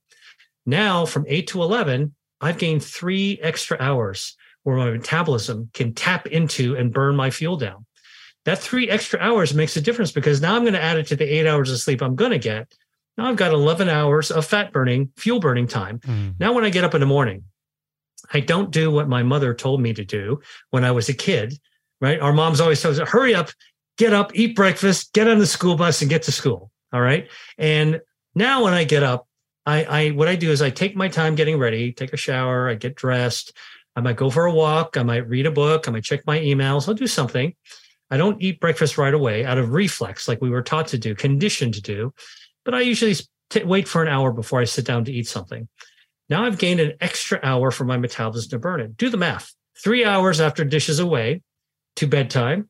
[SPEAKER 1] Now from eight to 11, I've gained three extra hours where my metabolism can tap into and burn my fuel down. That three extra hours makes a difference because now I'm going to add it to the eight hours of sleep I'm going to get now I've got 11 hours of fat burning, fuel burning time. Mm. Now, when I get up in the morning, I don't do what my mother told me to do when I was a kid, right? Our moms always tells us, hurry up, get up, eat breakfast, get on the school bus and get to school. All right. And now when I get up, I, I what I do is I take my time getting ready, take a shower, I get dressed, I might go for a walk, I might read a book, I might check my emails, I'll do something. I don't eat breakfast right away out of reflex, like we were taught to do, conditioned to do but I usually t- wait for an hour before I sit down to eat something. Now I've gained an extra hour for my metabolism to burn it. Do the math. Three hours after dishes away to bedtime,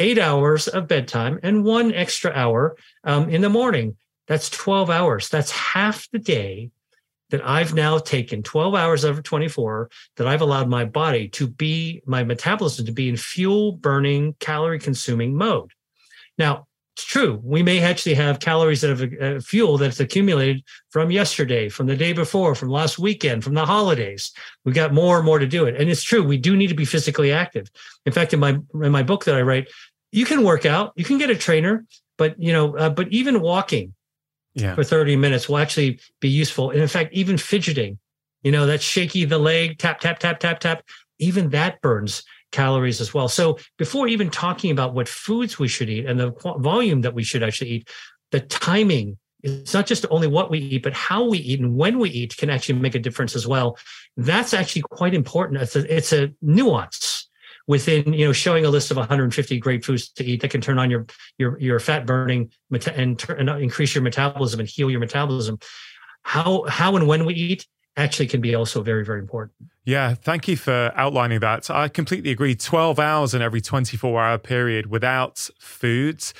[SPEAKER 1] eight hours of bedtime, and one extra hour um, in the morning. That's 12 hours. That's half the day that I've now taken 12 hours over 24 that I've allowed my body to be, my metabolism to be in fuel burning, calorie consuming mode. Now, it's true. We may actually have calories that have uh, fuel that's accumulated from yesterday, from the day before, from last weekend, from the holidays. We've got more and more to do it. And it's true. We do need to be physically active. In fact, in my in my book that I write, you can work out, you can get a trainer, but you know, uh, but even walking yeah. for 30 minutes will actually be useful. And in fact, even fidgeting, you know, that shaky the leg, tap, tap, tap, tap, tap, even that burns calories as well. So before even talking about what foods we should eat and the volume that we should actually eat, the timing it's not just only what we eat, but how we eat and when we eat can actually make a difference as well. That's actually quite important. It's a, it's a nuance within you know showing a list of 150 great foods to eat that can turn on your your your fat burning and, turn, and increase your metabolism and heal your metabolism. How how and when we eat actually can be also very, very important.
[SPEAKER 2] Yeah, thank you for outlining that. I completely agree. 12 hours in every 24 hour period without foods,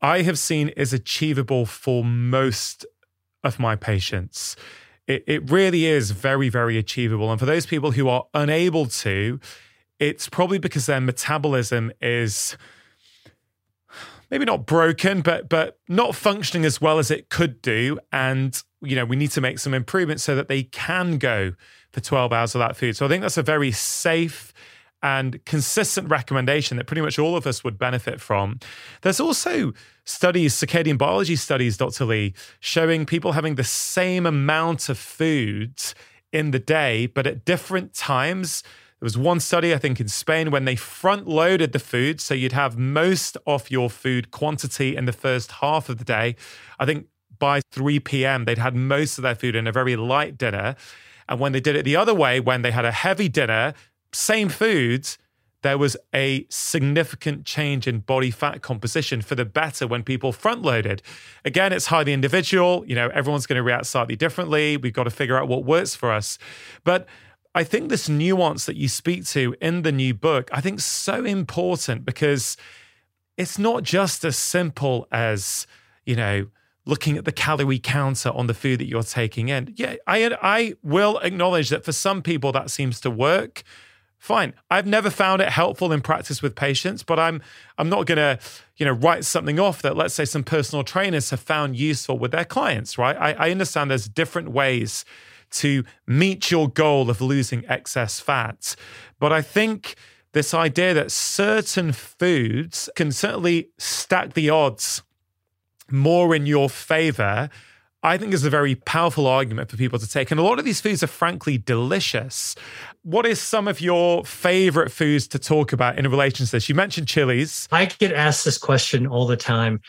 [SPEAKER 2] I have seen is achievable for most of my patients. It, it really is very, very achievable. And for those people who are unable to, it's probably because their metabolism is maybe not broken, but but not functioning as well as it could do. And you know, we need to make some improvements so that they can go for 12 hours of that food. So I think that's a very safe and consistent recommendation that pretty much all of us would benefit from. There's also studies, circadian biology studies, Dr. Li, showing people having the same amount of food in the day, but at different times. There was one study, I think, in Spain when they front loaded the food. So you'd have most of your food quantity in the first half of the day. I think by 3 p.m., they'd had most of their food in a very light dinner. And when they did it the other way, when they had a heavy dinner, same foods, there was a significant change in body fat composition for the better when people front loaded. Again, it's highly individual. You know, everyone's going to react slightly differently. We've got to figure out what works for us. But I think this nuance that you speak to in the new book, I think so important because it's not just as simple as, you know, looking at the calorie counter on the food that you're taking in. Yeah, I, I will acknowledge that for some people that seems to work. Fine. I've never found it helpful in practice with patients, but I'm I'm not gonna, you know, write something off that let's say some personal trainers have found useful with their clients, right? I, I understand there's different ways to meet your goal of losing excess fat. But I think this idea that certain foods can certainly stack the odds more in your favor, I think is a very powerful argument for people to take. And a lot of these foods are frankly delicious. What is some of your favorite foods to talk about in relation to this? You mentioned chilies.
[SPEAKER 1] I get asked this question all the time.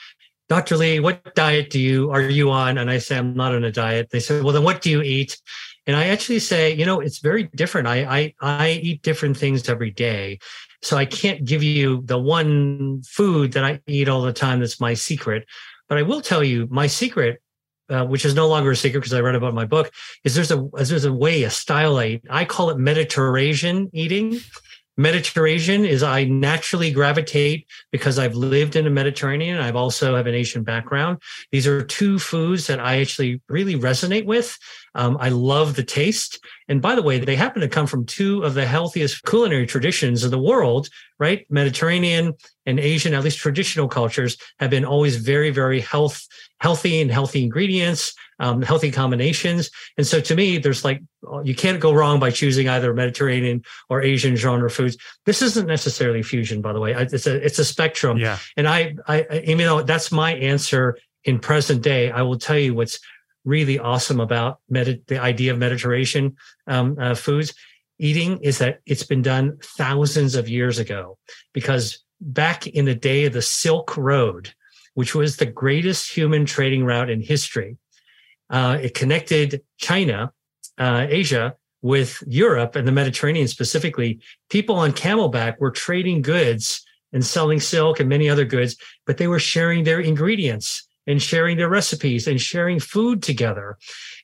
[SPEAKER 1] Dr. Li, what diet do you are you on? And I say I'm not on a diet. They say, well, then what do you eat? And I actually say, you know, it's very different. I I, I eat different things every day. So I can't give you the one food that I eat all the time that's my secret but I will tell you my secret, uh, which is no longer a secret because I wrote about my book, is there's a there's a way a style I I call it Mediterasian eating. Mediterasian is I naturally gravitate because I've lived in the Mediterranean. I've also have an Asian background. These are two foods that I actually really resonate with. Um, I love the taste. And by the way, they happen to come from two of the healthiest culinary traditions of the world, right? Mediterranean and Asian, at least traditional cultures, have been always very, very health, healthy and healthy ingredients, um, healthy combinations. And so to me, there's like, uh, you can't go wrong by choosing either Mediterranean or Asian genre foods. This isn't necessarily fusion, by the way. It's a, it's a spectrum. Yeah. And I, I, even though that's my answer in present day. I will tell you what's really awesome about med- the idea of Mediterasian um, uh, foods eating is that it's been done thousands of years ago because back in the day of the Silk Road, which was the greatest human trading route in history, uh, it connected China, uh, Asia, with Europe and the Mediterranean specifically. People on camelback were trading goods and selling silk and many other goods, but they were sharing their ingredients and sharing their recipes and sharing food together.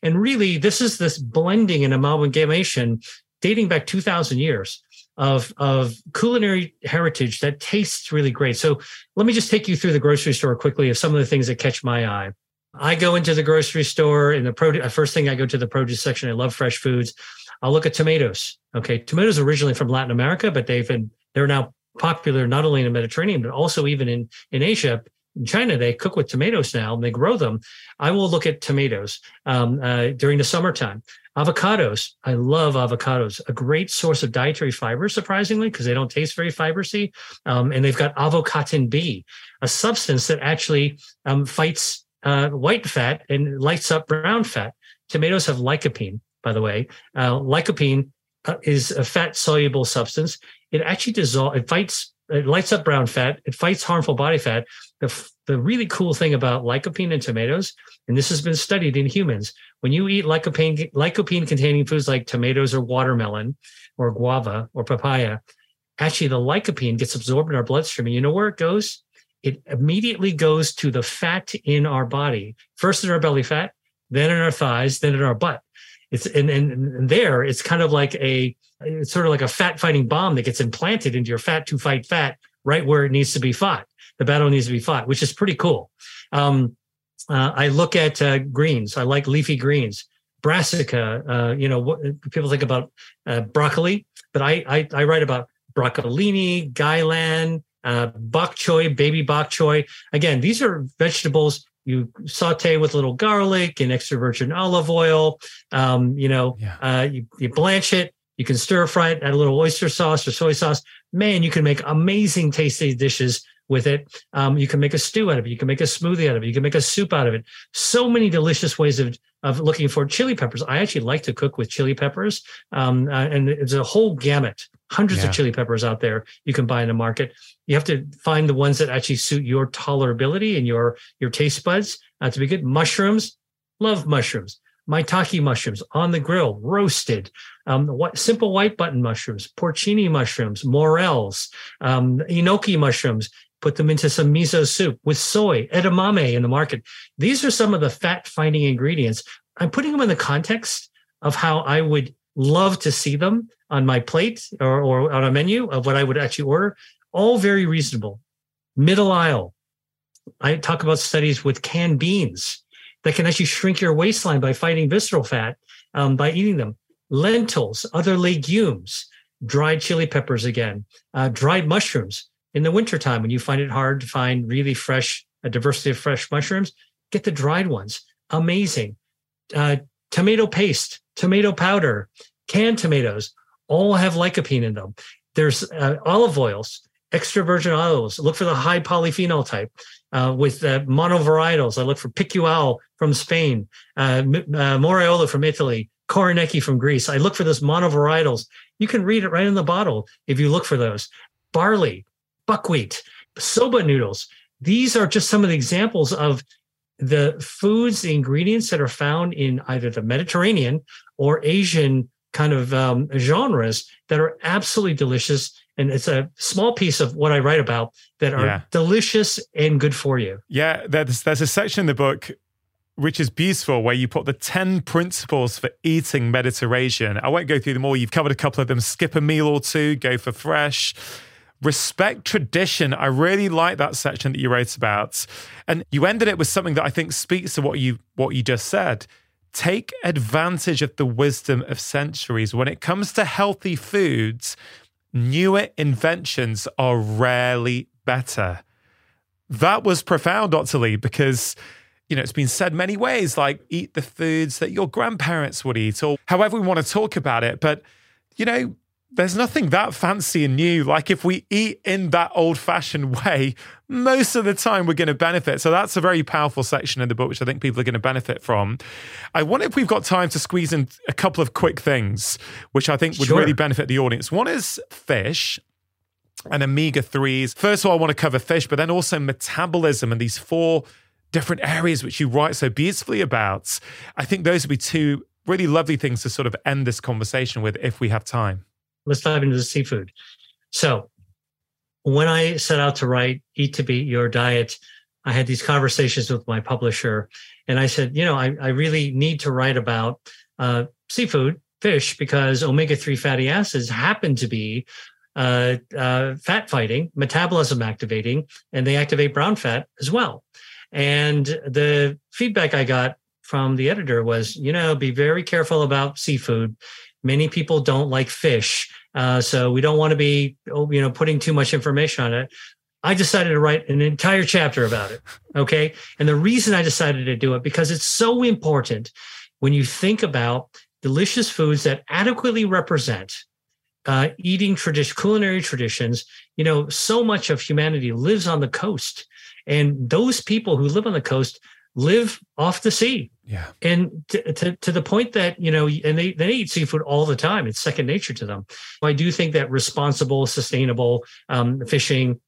[SPEAKER 1] And really, this is this blending and amalgamation dating back 2000 years of, of culinary heritage that tastes really great. So let me just take you through the grocery store quickly of some of the things that catch my eye. I go into the grocery store and the produce, uh, first thing I go to the produce section. I love fresh foods. I'll look at tomatoes. Okay. Tomatoes originally from Latin America, but they've been, they're now popular not only in the Mediterranean, but also even in, in Asia in China, they cook with tomatoes now and they grow them. I will look at tomatoes um, uh, during the summertime. Avocados, I love avocados, a great source of dietary fiber, surprisingly, because they don't taste very fibrousy. Um, and they've got avocatin B, a substance that actually um, fights uh, white fat and lights up brown fat. Tomatoes have lycopene, by the way. Uh, lycopene uh, is a fat soluble substance. It actually dissolves, it fights it lights up brown fat. It fights harmful body fat. The, the really cool thing about lycopene in tomatoes, and this has been studied in humans, when you eat lycopene, lycopene containing foods like tomatoes or watermelon or guava or papaya, actually the lycopene gets absorbed in our bloodstream. And you know where it goes? It immediately goes to the fat in our body, first in our belly fat, then in our thighs, then in our butt. It's and, and, and there it's kind of like a it's sort of like a fat fighting bomb that gets implanted into your fat to fight fat right where it needs to be fought. The battle needs to be fought, which is pretty cool. Um, uh, I look at uh, greens. I like leafy greens. Brassica. Uh, you know, what, people think about uh, broccoli, but I, I, I write about broccolini, guylan, uh, bok choy, baby bok choy. Again, these are vegetables you saute with a little garlic and extra virgin olive oil. Um, you know, yeah. Uh, you, you, blanch it. You can stir fry it, add a little oyster sauce or soy sauce. Man, you can make amazing tasty dishes with it. Um, you can make a stew out of it. You can make a smoothie out of it. You can make a soup out of it. So many delicious ways of of looking for chili peppers. I actually like to cook with chili peppers, um, uh, and it's a whole gamut. Hundreds yeah. of chili peppers out there you can buy in the market. You have to find the ones that actually suit your tolerability and your your taste buds uh, to be good. Mushrooms, love mushrooms maitake mushrooms on the grill, roasted, um, what, simple white button mushrooms, porcini mushrooms, morels, um, enoki mushrooms. Put them into some miso soup with soy, edamame in the market. These are some of the fat finding ingredients. I'm putting them in the context of how I would love to see them on my plate or, or on a menu of what I would actually order. All very reasonable. Middle aisle. I talk about studies with canned beans that can actually shrink your waistline by fighting visceral fat um, by eating them. Lentils, other legumes, dried chili peppers again, uh, dried mushrooms in the wintertime when you find it hard to find really fresh, a diversity of fresh mushrooms, get the dried ones. Amazing. Uh, tomato paste, tomato powder, canned tomatoes all have lycopene in them. There's uh, olive oils, extra virgin oils. Look for the high polyphenol type. Uh, with uh, monovarietals, I look for Picual from Spain, uh, uh Moraiolo from Italy, Koroneiki from Greece. I look for those monovarietals. You can read it right in the bottle if you look for those. Barley, buckwheat, soba noodles. These are just some of the examples of the foods, the ingredients that are found in either the Mediterranean or Asian kind of um, genres that are absolutely delicious and it's a small piece of what I write about that are yeah. delicious and good for you.
[SPEAKER 2] Yeah, there's there's a section in the book which is beautiful where you put the 10 principles for eating Mediterasian. I won't go through them all. You've covered a couple of them. Skip a meal or two, go for fresh. Respect tradition. I really like that section that you wrote about. And you ended it with something that I think speaks to what you what you just said take advantage of the wisdom of centuries. When it comes to healthy foods, newer inventions are rarely better. That was profound, Dr. Li, because you know, it's been said many ways, like eat the foods that your grandparents would eat, or however we want to talk about it. But, you know, there's nothing that fancy and new. Like if we eat in that old fashioned way, most of the time we're going to benefit. So that's a very powerful section in the book, which I think people are going to benefit from. I wonder if we've got time to squeeze in a couple of quick things, which I think would sure. really benefit the audience. One is fish and omega 3s. First of all, I want to cover fish, but then also metabolism and these four different areas which you write so beautifully about. I think those would be two really lovely things to sort of end this conversation with if we have time
[SPEAKER 1] let's dive into the seafood. So when I set out to write Eat to Beat Your Diet, I had these conversations with my publisher, and I said, you know, I, I really need to write about uh, seafood, fish, because omega three fatty acids happen to be uh, uh, fat fighting, metabolism activating, and they activate brown fat as well. And the feedback I got from the editor was, you know, be very careful about seafood many people don't like fish. Uh, so we don't want to be, oh, you know, putting too much information on it. I decided to write an entire chapter about it. Okay. And the reason I decided to do it because it's so important when you think about delicious foods that adequately represent uh, eating tradition, culinary traditions. You know, so much of humanity lives on the coast, and those people who live on the coast live off the sea. Yeah. And to, to, to, the point that, you know, and they, they eat seafood all the time. It's second nature to them. I do think that responsible, sustainable um, fishing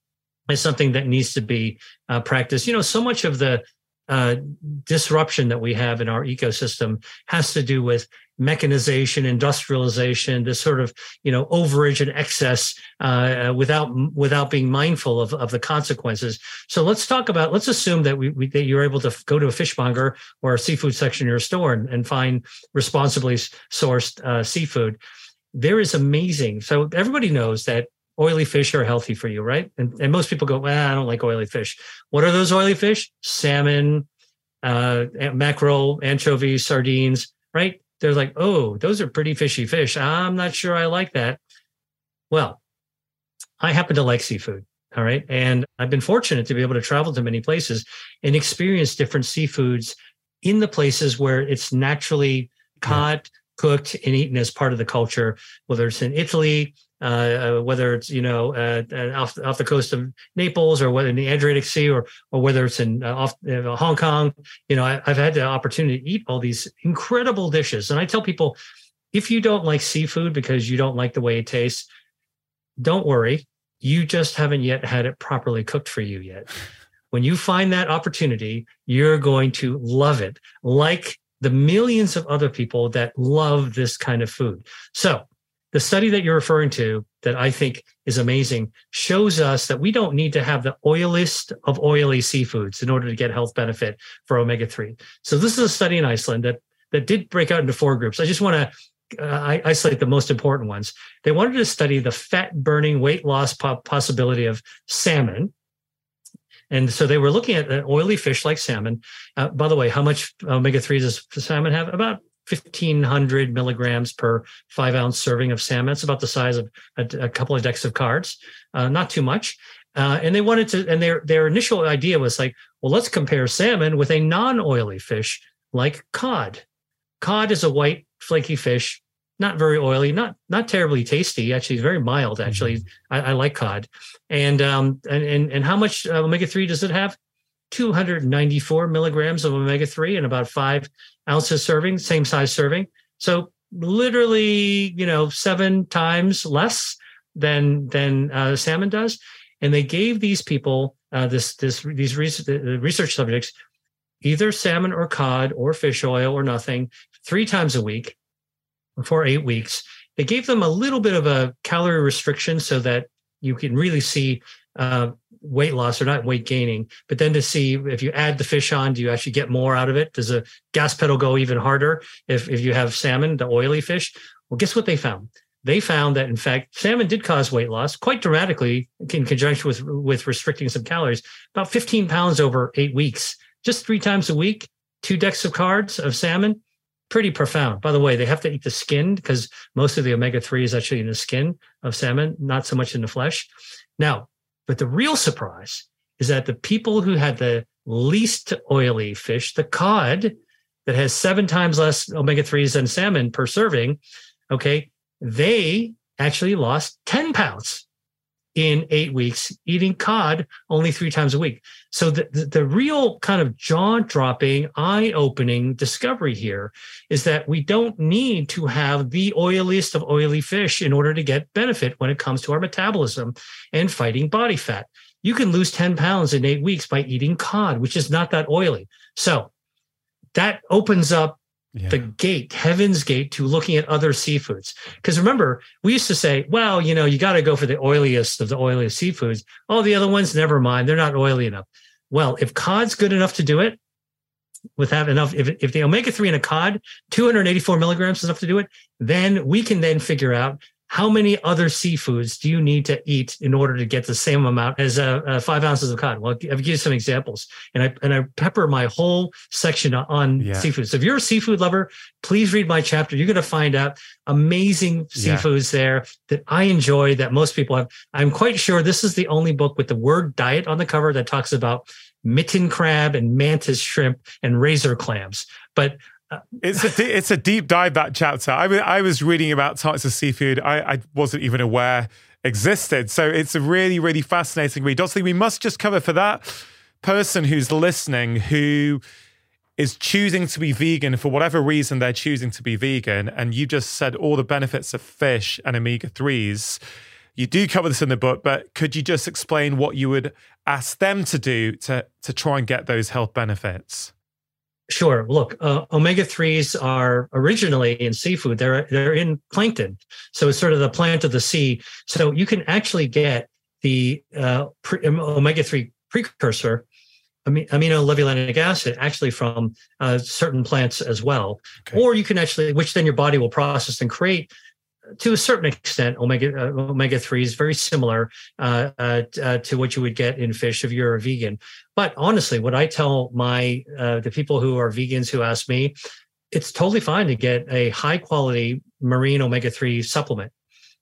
[SPEAKER 1] is something that needs to be uh, practiced. You know, so much of the uh, disruption that we have in our ecosystem has to do with mechanization, industrialization, this sort of you know overage and excess uh, without without being mindful of, of the consequences. So let's talk about. Let's assume that we, we that you're able to go to a fishmonger or a seafood section in your store and, and find responsibly sourced uh, seafood. There is amazing. So everybody knows that oily fish are healthy for you, right? And, and most people go, well, I don't like oily fish. What are those oily fish? Salmon, uh, mackerel, anchovies, sardines, right? they're like, oh, those are pretty fishy fish. I'm not sure I like that. Well, I happen to like seafood. All right. And I've been fortunate to be able to travel to many places and experience different seafoods in the places where it's naturally caught, yeah. cooked, and eaten as part of the culture, whether it's in Italy uh, uh, whether it's you know off off the coast of Naples or whether in the Adriatic Sea or or whether it's in uh, off you uh, know, Hong Kong. You know, I, I've had the opportunity to eat all these incredible dishes, and I tell people if you don't like seafood because you don't like the way it tastes, don't worry. You just haven't yet had it properly cooked for you yet. When you find that opportunity, you're going to love it, like the millions of other people that love this kind of food. So, the study that you're referring to, that I think is amazing, shows us that we don't need to have the oiliest of oily seafoods in order to get health benefit for omega 3. So, this is a study in Iceland that, that did break out into four groups. I just want to uh, isolate the most important ones. They wanted to study the fat burning weight loss po- possibility of salmon. And so they were looking at an oily fish like salmon. Uh, by the way, how much omega 3 does salmon have? About 1500 milligrams per five ounce serving of salmon. It's about the size of a, a couple of decks of cards, uh, not too much. Uh, and they wanted to, and their their initial idea was like, well, let's compare salmon with a non-oily fish like cod. Cod is a white flaky fish, not very oily, not not terribly tasty. Actually, very mild. Actually, mm-hmm. I, I, like cod. And um and and, and how much omega three does it have? 294 milligrams of omega 3 and about five ounces serving, same size serving. So literally, you know, seven times less than than uh, salmon does. And they gave these people uh, this this these research subjects either salmon or cod or fish oil or nothing three times a week for eight weeks. They gave them a little bit of a calorie restriction so that you can really see uh, weight loss or not weight gaining, but then to see if you add the fish on, do you actually get more out of it? Does the gas pedal go even harder if, if you have salmon, the oily fish? Well, guess what they found? They found that in fact, salmon did cause weight loss quite dramatically in conjunction with, with restricting some calories, about 15 pounds over eight weeks, just three times a week, two decks of cards of salmon. Pretty profound. By the way, they have to eat the skin because most of the omega 3 is actually in the skin of salmon, not so much in the flesh. Now, but the real surprise is that the people who had the least oily fish, the cod that has seven times less omega 3s than salmon per serving, okay, they actually lost 10 pounds in eight weeks, eating cod only three times a week. So the, the, the real kind of jaw dropping, eye opening discovery here is that we don't need to have the oiliest of oily fish in order to get benefit when it comes to our metabolism and fighting body fat. You can lose 10 pounds in eight weeks by eating cod, which is not that oily. So that opens up yeah. the gate, heaven's gate to looking at other seafoods. Because remember, we used to say, well, you know, you got to go for the oiliest of the oiliest seafoods. All the other ones, never mind. They're not oily enough. Well, if cod's good enough to do it, with have enough, if, if the omega 3 in a cod, 284 milligrams is enough to do it, then we can then figure out how many other seafoods do you need to eat in order to get the same amount as uh, uh, five ounces of cod? Well, I'll give you some examples, and I and I pepper my whole section on yeah. seafood. So if you're a seafood lover, please read my chapter. You're going to find out amazing seafoods yeah. there that I enjoy that most people have. I'm quite sure this is the only book with the word diet on the cover that talks about mitten crab and mantis shrimp and razor clams.
[SPEAKER 2] But it's a it's a deep dive that chapter. I mean, I was reading about types of seafood I, I wasn't even aware existed. So it's a really really fascinating read. Obviously, we must just cover for that person who's listening who is choosing to be vegan for whatever reason they're choosing to be vegan, and you just said all the benefits of fish and omega threes. You do cover this in the book, but could you just explain what you would ask them to do to to try and get those health benefits?
[SPEAKER 1] Sure. Look, uh, omega threes are originally in seafood. They're they're in plankton, so it's sort of the plant of the sea. So you can actually get the uh, pre- um, omega three precursor alpha linolenic acid actually from uh, certain plants as well okay. or you can actually which then your body will process and create to a certain extent, omega uh, omega three is very similar uh, uh, uh, to what you would get in fish if you're a vegan. But honestly, what I tell my uh, the people who are vegans who ask me, it's totally fine to get a high quality marine omega three supplement.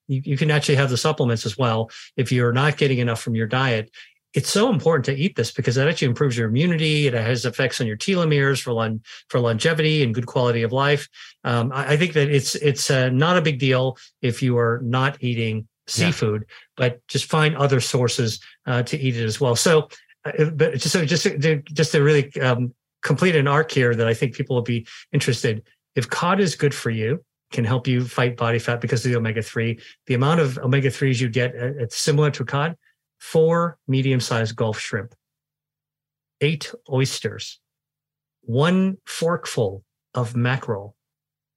[SPEAKER 1] You, you can actually have the supplements as well if you're not getting enough from your diet, it's so important to eat this because that actually improves your immunity. It has effects on your telomeres for lon- for longevity and good quality of life. Um, I, I, think that it's it's uh, not a big deal if you are not eating seafood, yeah. but just find other sources uh, to eat it as well. So, uh, but just so just to, just to really um, complete an arc here that I think people will be interested. If cod is good for you, can help you fight body fat because of the omega three. The amount of omega threes you get, uh, it's similar to cod, four medium sized Gulf shrimp, eight oysters, one forkful of mackerel,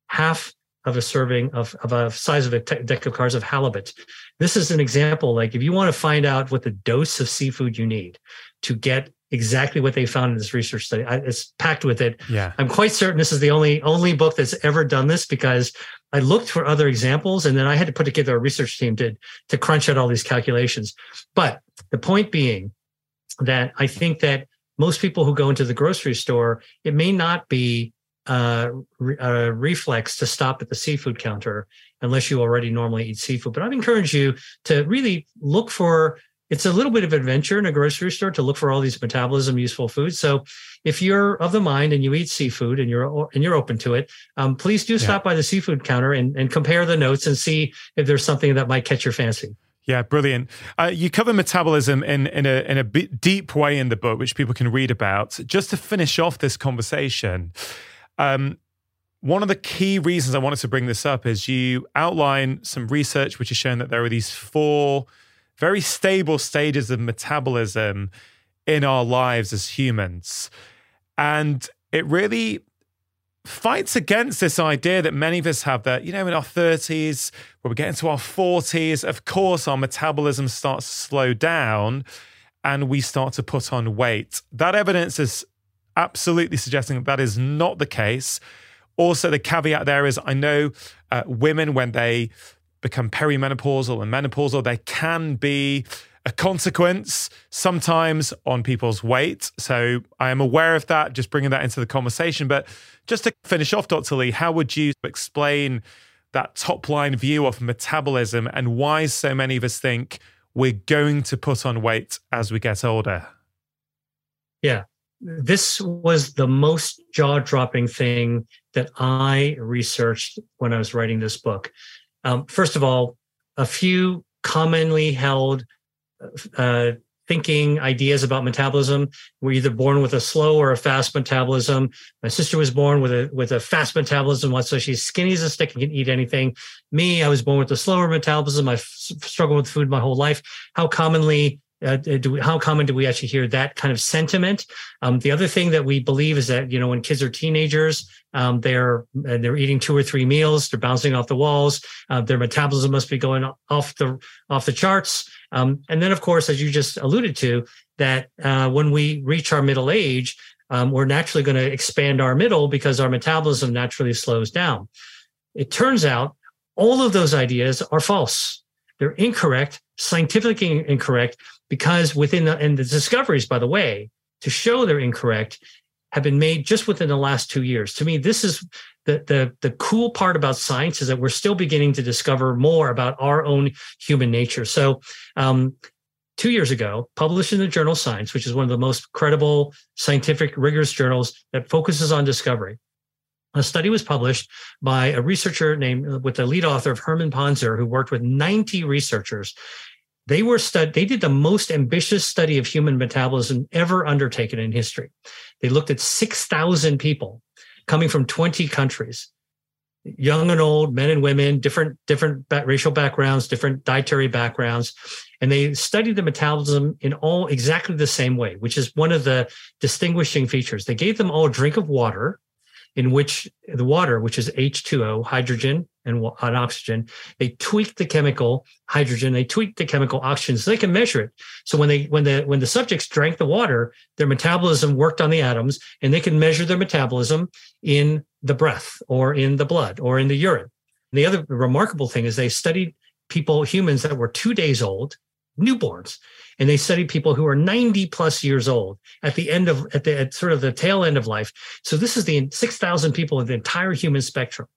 [SPEAKER 1] half of a serving of, of a size of a te- deck of cards of halibut. This is an example. Like, if you want to find out what the dose of seafood you need to get exactly what they found in this research study, I, it's packed with it. Yeah, I'm quite certain this is the only only book that's ever done this because I looked for other examples and then I had to put together a research team to, to crunch out all these calculations. But the point being that I think that most people who go into the grocery store, it may not be uh, a reflex to stop at the seafood counter unless you already normally eat seafood. But I'd encourage you to really look for it's a little bit of adventure in a grocery store to look for all these metabolism useful foods. So if you're of the mind and you eat seafood and you're and you're open to it, um, please do stop yeah. by the seafood counter and, and compare the notes and see if there's something that might catch your fancy.
[SPEAKER 2] Yeah, brilliant. Uh, you cover metabolism in in a in a b- deep way in the book, which people can read about. Just to finish off this conversation, um, one of the key reasons I wanted to bring this up is you outline some research which has shown that there are these four very stable stages of metabolism in our lives as humans. And it really fights against this idea that many of us have that, you know, in our 30s, when we get into our 40s, of course, our metabolism starts to slow down and we start to put on weight. That evidence is absolutely suggesting that that is not the case. Also, the caveat there is I know uh, women, when they become perimenopausal and menopausal. There can be a consequence sometimes on people's weight. So I am aware of that, just bringing that into the conversation. But just to finish off, Dr. Li, how would you explain that top line view of metabolism and why so many of us think we're going to put on weight as we get older?
[SPEAKER 1] Yeah. This was the most jaw dropping thing that I researched when I was writing this book. Um, first of all, a few commonly held uh, thinking ideas about metabolism. We're either born with a slow or a fast metabolism. My sister was born with a with a fast metabolism, so she's skinny as a stick and can eat anything. Me, I was born with a slower metabolism. I struggled with food my whole life. How commonly uh, uh, do we, how common do we actually hear that kind of sentiment? Um, the other thing that we believe is that you know when kids are teenagers, um, they're uh, they're eating two or three meals, they're bouncing off the walls, uh, their metabolism must be going off the off the charts. Um, and then, of course, as you just alluded to, that uh, when we reach our middle age, um, we're naturally going to expand our middle because our metabolism naturally slows down. It turns out all of those ideas are false. They're incorrect, scientifically incorrect, because within the, and the discoveries, by the way, to show they're incorrect, have been made just within the last two years. To me, this is the the the cool part about science is that we're still beginning to discover more about our own human nature. So. Um, two years ago, published in the journal Science, which is one of the most credible scientific, rigorous journals that focuses on discovery. A study was published by a researcher named with the lead author of Herman Pontzer, who worked with 90 researchers they were stud- they did the most ambitious study of human metabolism ever undertaken in history. They looked at 6,000 people coming from 20 countries, young and old, men and women, different different racial backgrounds, different dietary backgrounds, and they studied the metabolism in all exactly the same way, which is one of the distinguishing features. They gave them all a drink of water in which the water, which is H2O, hydrogen and, oxygen, they tweak the chemical hydrogen, they tweak the chemical oxygen, so they can measure it. So when they when the when the subjects drank the water, their metabolism worked on the atoms, and they can measure their metabolism in the breath or in the blood or in the urine. And the other remarkable thing is they studied people, humans that were two days old, newborns and they study people who are 90 plus years old at the end of at the at sort of the tail end of life so this is the 6000 people in the entire human spectrum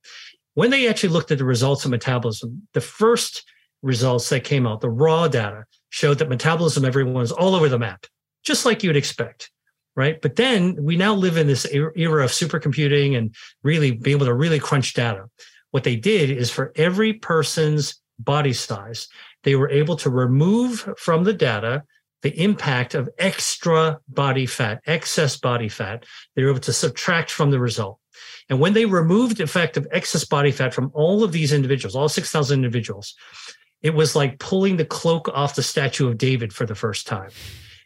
[SPEAKER 1] when they actually looked at the results of metabolism the first results that came out the raw data showed that metabolism everyone's all over the map just like you'd expect right but then we now live in this era of supercomputing and really being able to really crunch data what they did is for every person's body size they were able to remove from the data the impact of extra body fat, excess body fat. They were able to subtract from the result. And when they removed the effect of excess body fat from all of these individuals, all 6,000 individuals, it was like pulling the cloak off the statue of David for the first time.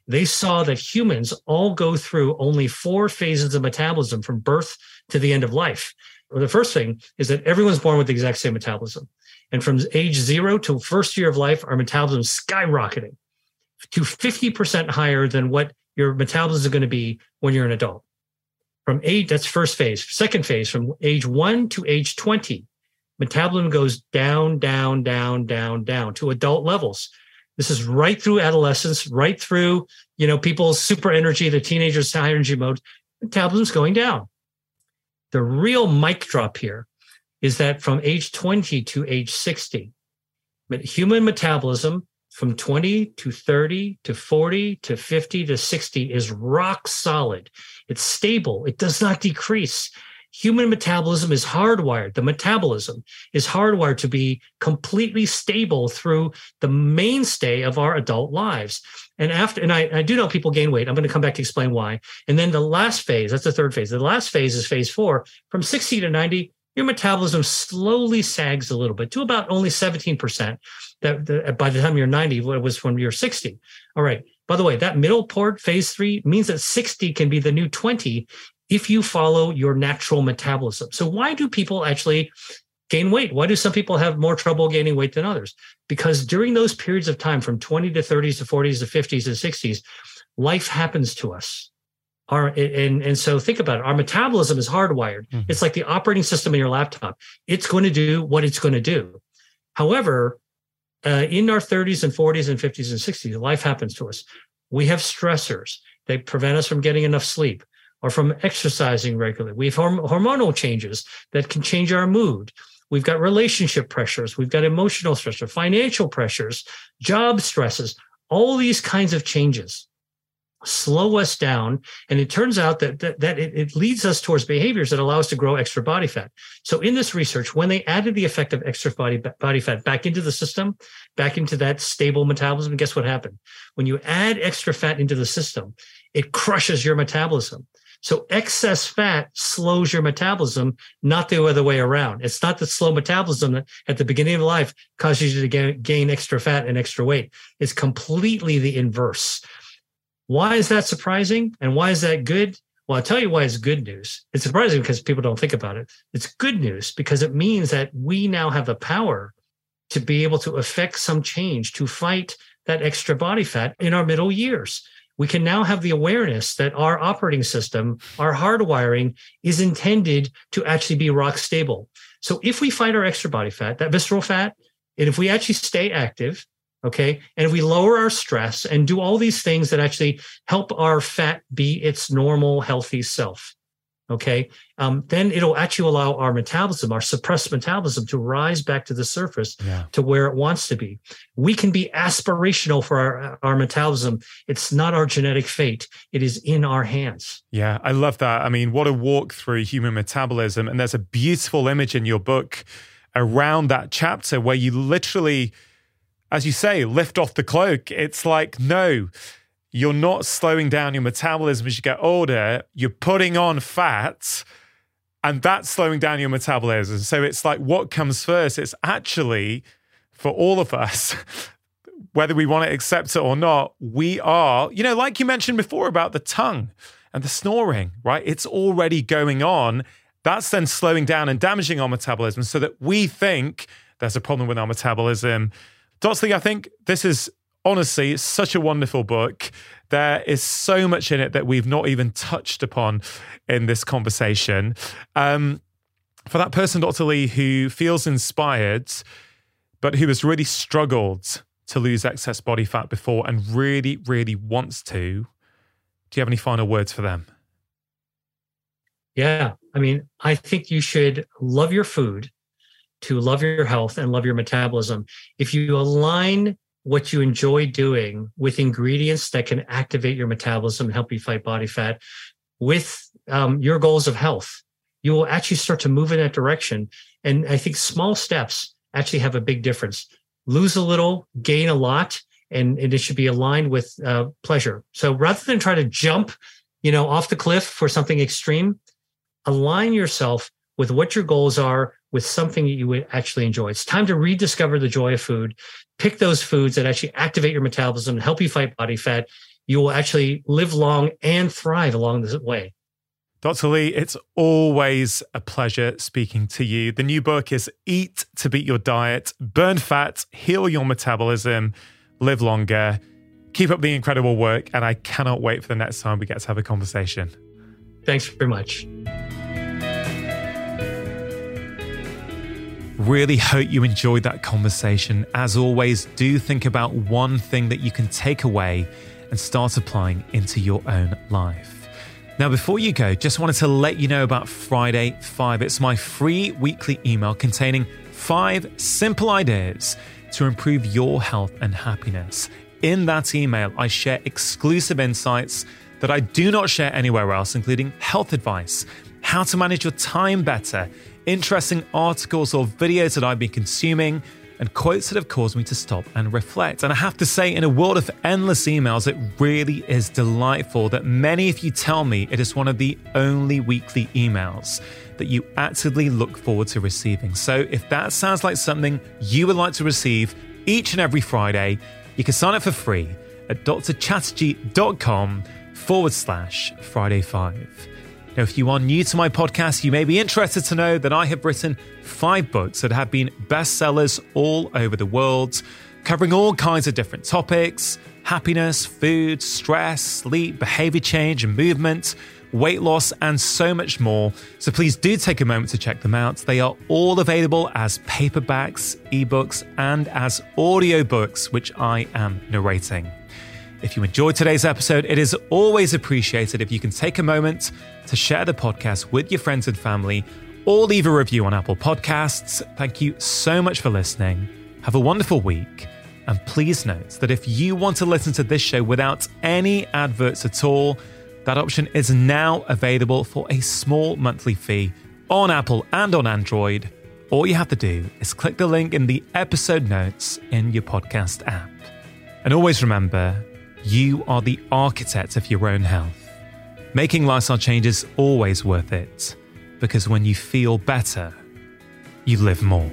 [SPEAKER 1] They saw that humans all go through only four phases of metabolism from birth to the end of life. Well, the first thing is that everyone's born with the exact same metabolism. And from age zero to first year of life, our metabolism is skyrocketing to 50% higher than what your metabolism is going to be when you're an adult. From age, that's first phase. Second phase, from age one to age 20, metabolism goes down, down, down, down, down to adult levels. This is right through adolescence, right through, you know, people's super energy, the teenagers' high energy mode, metabolism's going down. The real mic drop here is that from age 20 to age 60, human metabolism from 20 to 30 to 40 to 50 to 60 is rock solid. It's stable, it does not decrease. Human metabolism is hardwired. The metabolism is hardwired to be completely stable through the mainstay of our adult lives. And after, and I, I do know people gain weight. I'm going to come back to explain why. And then the last phase, that's the third phase. The last phase is phase four. From 60 to 90, your metabolism slowly sags a little bit to about only 17%. That, that uh, by the time you're 90, it was when you're 60. All right. By the way, that middle port phase three, means that 60 can be the new 20 if you follow your natural metabolism. So, why do people actually gain weight? Why do some people have more trouble gaining weight than others? Because during those periods of time from 20 to 30s to 40s to 50s and 60s, life happens to us our and and so think about it our metabolism is hardwired mm-hmm. it's like the operating system in your laptop it's going to do what it's going to do however uh, in our 30s and 40s and 50s and 60s life happens to us we have stressors they prevent us from getting enough sleep or from exercising regularly we have horm- hormonal changes that can change our mood we've got relationship pressures we've got emotional stressors financial pressures job stresses all these kinds of changes slow us down. And it turns out that, that, that it, it, leads us towards behaviors that allow us to grow extra body fat. So in this research, when they added the effect of extra body, body fat back into the system, back into that stable metabolism, guess what happened? When you add extra fat into the system, it crushes your metabolism. So excess fat slows your metabolism, not the other way around. It's not the slow metabolism that at the beginning of life causes you to gain, gain extra fat and extra weight. It's completely the inverse. Why is that surprising? And why is that good? Well, I'll tell you why it's good news. It's surprising because people don't think about it. It's good news because it means that we now have the power to be able to affect some change to fight that extra body fat in our middle years. We can now have the awareness that our operating system, our hardwiring is intended to actually be rock stable. So if we fight our extra body fat, that visceral fat, and if we actually stay active, Okay. And if we lower our stress and do all these things that actually help our fat be its normal, healthy self, okay, um, then it'll actually allow our metabolism, our suppressed metabolism, to rise back to the surface yeah. to where it wants to be. We can be aspirational for our, our metabolism. It's not our genetic fate, it is in our hands.
[SPEAKER 2] Yeah, I love that. I mean, what a walk through human metabolism. And there's a beautiful image in your book around that chapter where you literally as you say, lift off the cloak. It's like, no, you're not slowing down your metabolism as you get older. You're putting on fat and that's slowing down your metabolism. So it's like, what comes first? It's actually for all of us, whether we want to accept it or not, we are, you know, like you mentioned before about the tongue and the snoring, right? It's already going on. That's then slowing down and damaging our metabolism so that we think there's a problem with our metabolism. Dotsley, I think this is honestly such a wonderful book. There is so much in it that we've not even touched upon in this conversation. Um, for that person, Dr. Li, who feels inspired, but who has really struggled to lose excess body fat before and really, really wants to, do you have any final words for them?
[SPEAKER 1] Yeah. I mean, I think you should love your food to love your health and love your metabolism. If you align what you enjoy doing with ingredients that can activate your metabolism, help you fight body fat, with um, your goals of health, you will actually start to move in that direction. And I think small steps actually have a big difference. Lose a little, gain a lot, and, and it should be aligned with uh, pleasure. So rather than try to jump, you know, off the cliff for something extreme, align yourself with what your goals are, with something that you would actually enjoy. It's time to rediscover the joy of food. Pick those foods that actually activate your metabolism and help you fight body fat. You will actually live long and thrive along this way.
[SPEAKER 2] Dr. Li, it's always a pleasure speaking to you. The new book is Eat to Beat Your Diet, Burn Fat, Heal Your Metabolism, Live Longer. Keep up the incredible work, and I cannot wait for the next time we get to have a conversation.
[SPEAKER 1] Thanks very much.
[SPEAKER 2] Really hope you enjoyed that conversation. As always, do think about one thing that you can take away and start applying into your own life. Now, before you go, just wanted to let you know about Friday 5. It's my free weekly email containing five simple ideas to improve your health and happiness. In that email, I share exclusive insights that I do not share anywhere else, including health advice, how to manage your time better interesting articles or videos that I've been consuming, and quotes that have caused me to stop and reflect. And I have to say, in a world of endless emails, it really is delightful that many of you tell me it is one of the only weekly emails that you actively look forward to receiving. So if that sounds like something you would like to receive each and every Friday, you can sign up for free at drchatterjee.com forward slash Friday 5. Now, if you are new to my podcast, you may be interested to know that I have written five books that have been bestsellers all over the world, covering all kinds of different topics happiness, food, stress, sleep, behavior change, and movement weight loss, and so much more. So please do take a moment to check them out. They are all available as paperbacks, ebooks, and as audiobooks, which I am narrating. If you enjoyed today's episode, it is always appreciated if you can take a moment to share the podcast with your friends and family or leave a review on Apple Podcasts. Thank you so much for listening. Have a wonderful week. And please note that if you want to listen to this show without any adverts at all, that option is now available for a small monthly fee on Apple and on Android. All you have to do is click the link in the episode notes in your podcast app. And always remember, you are the architect of your own health. Making lifestyle changes always worth it because when you feel better, you live more.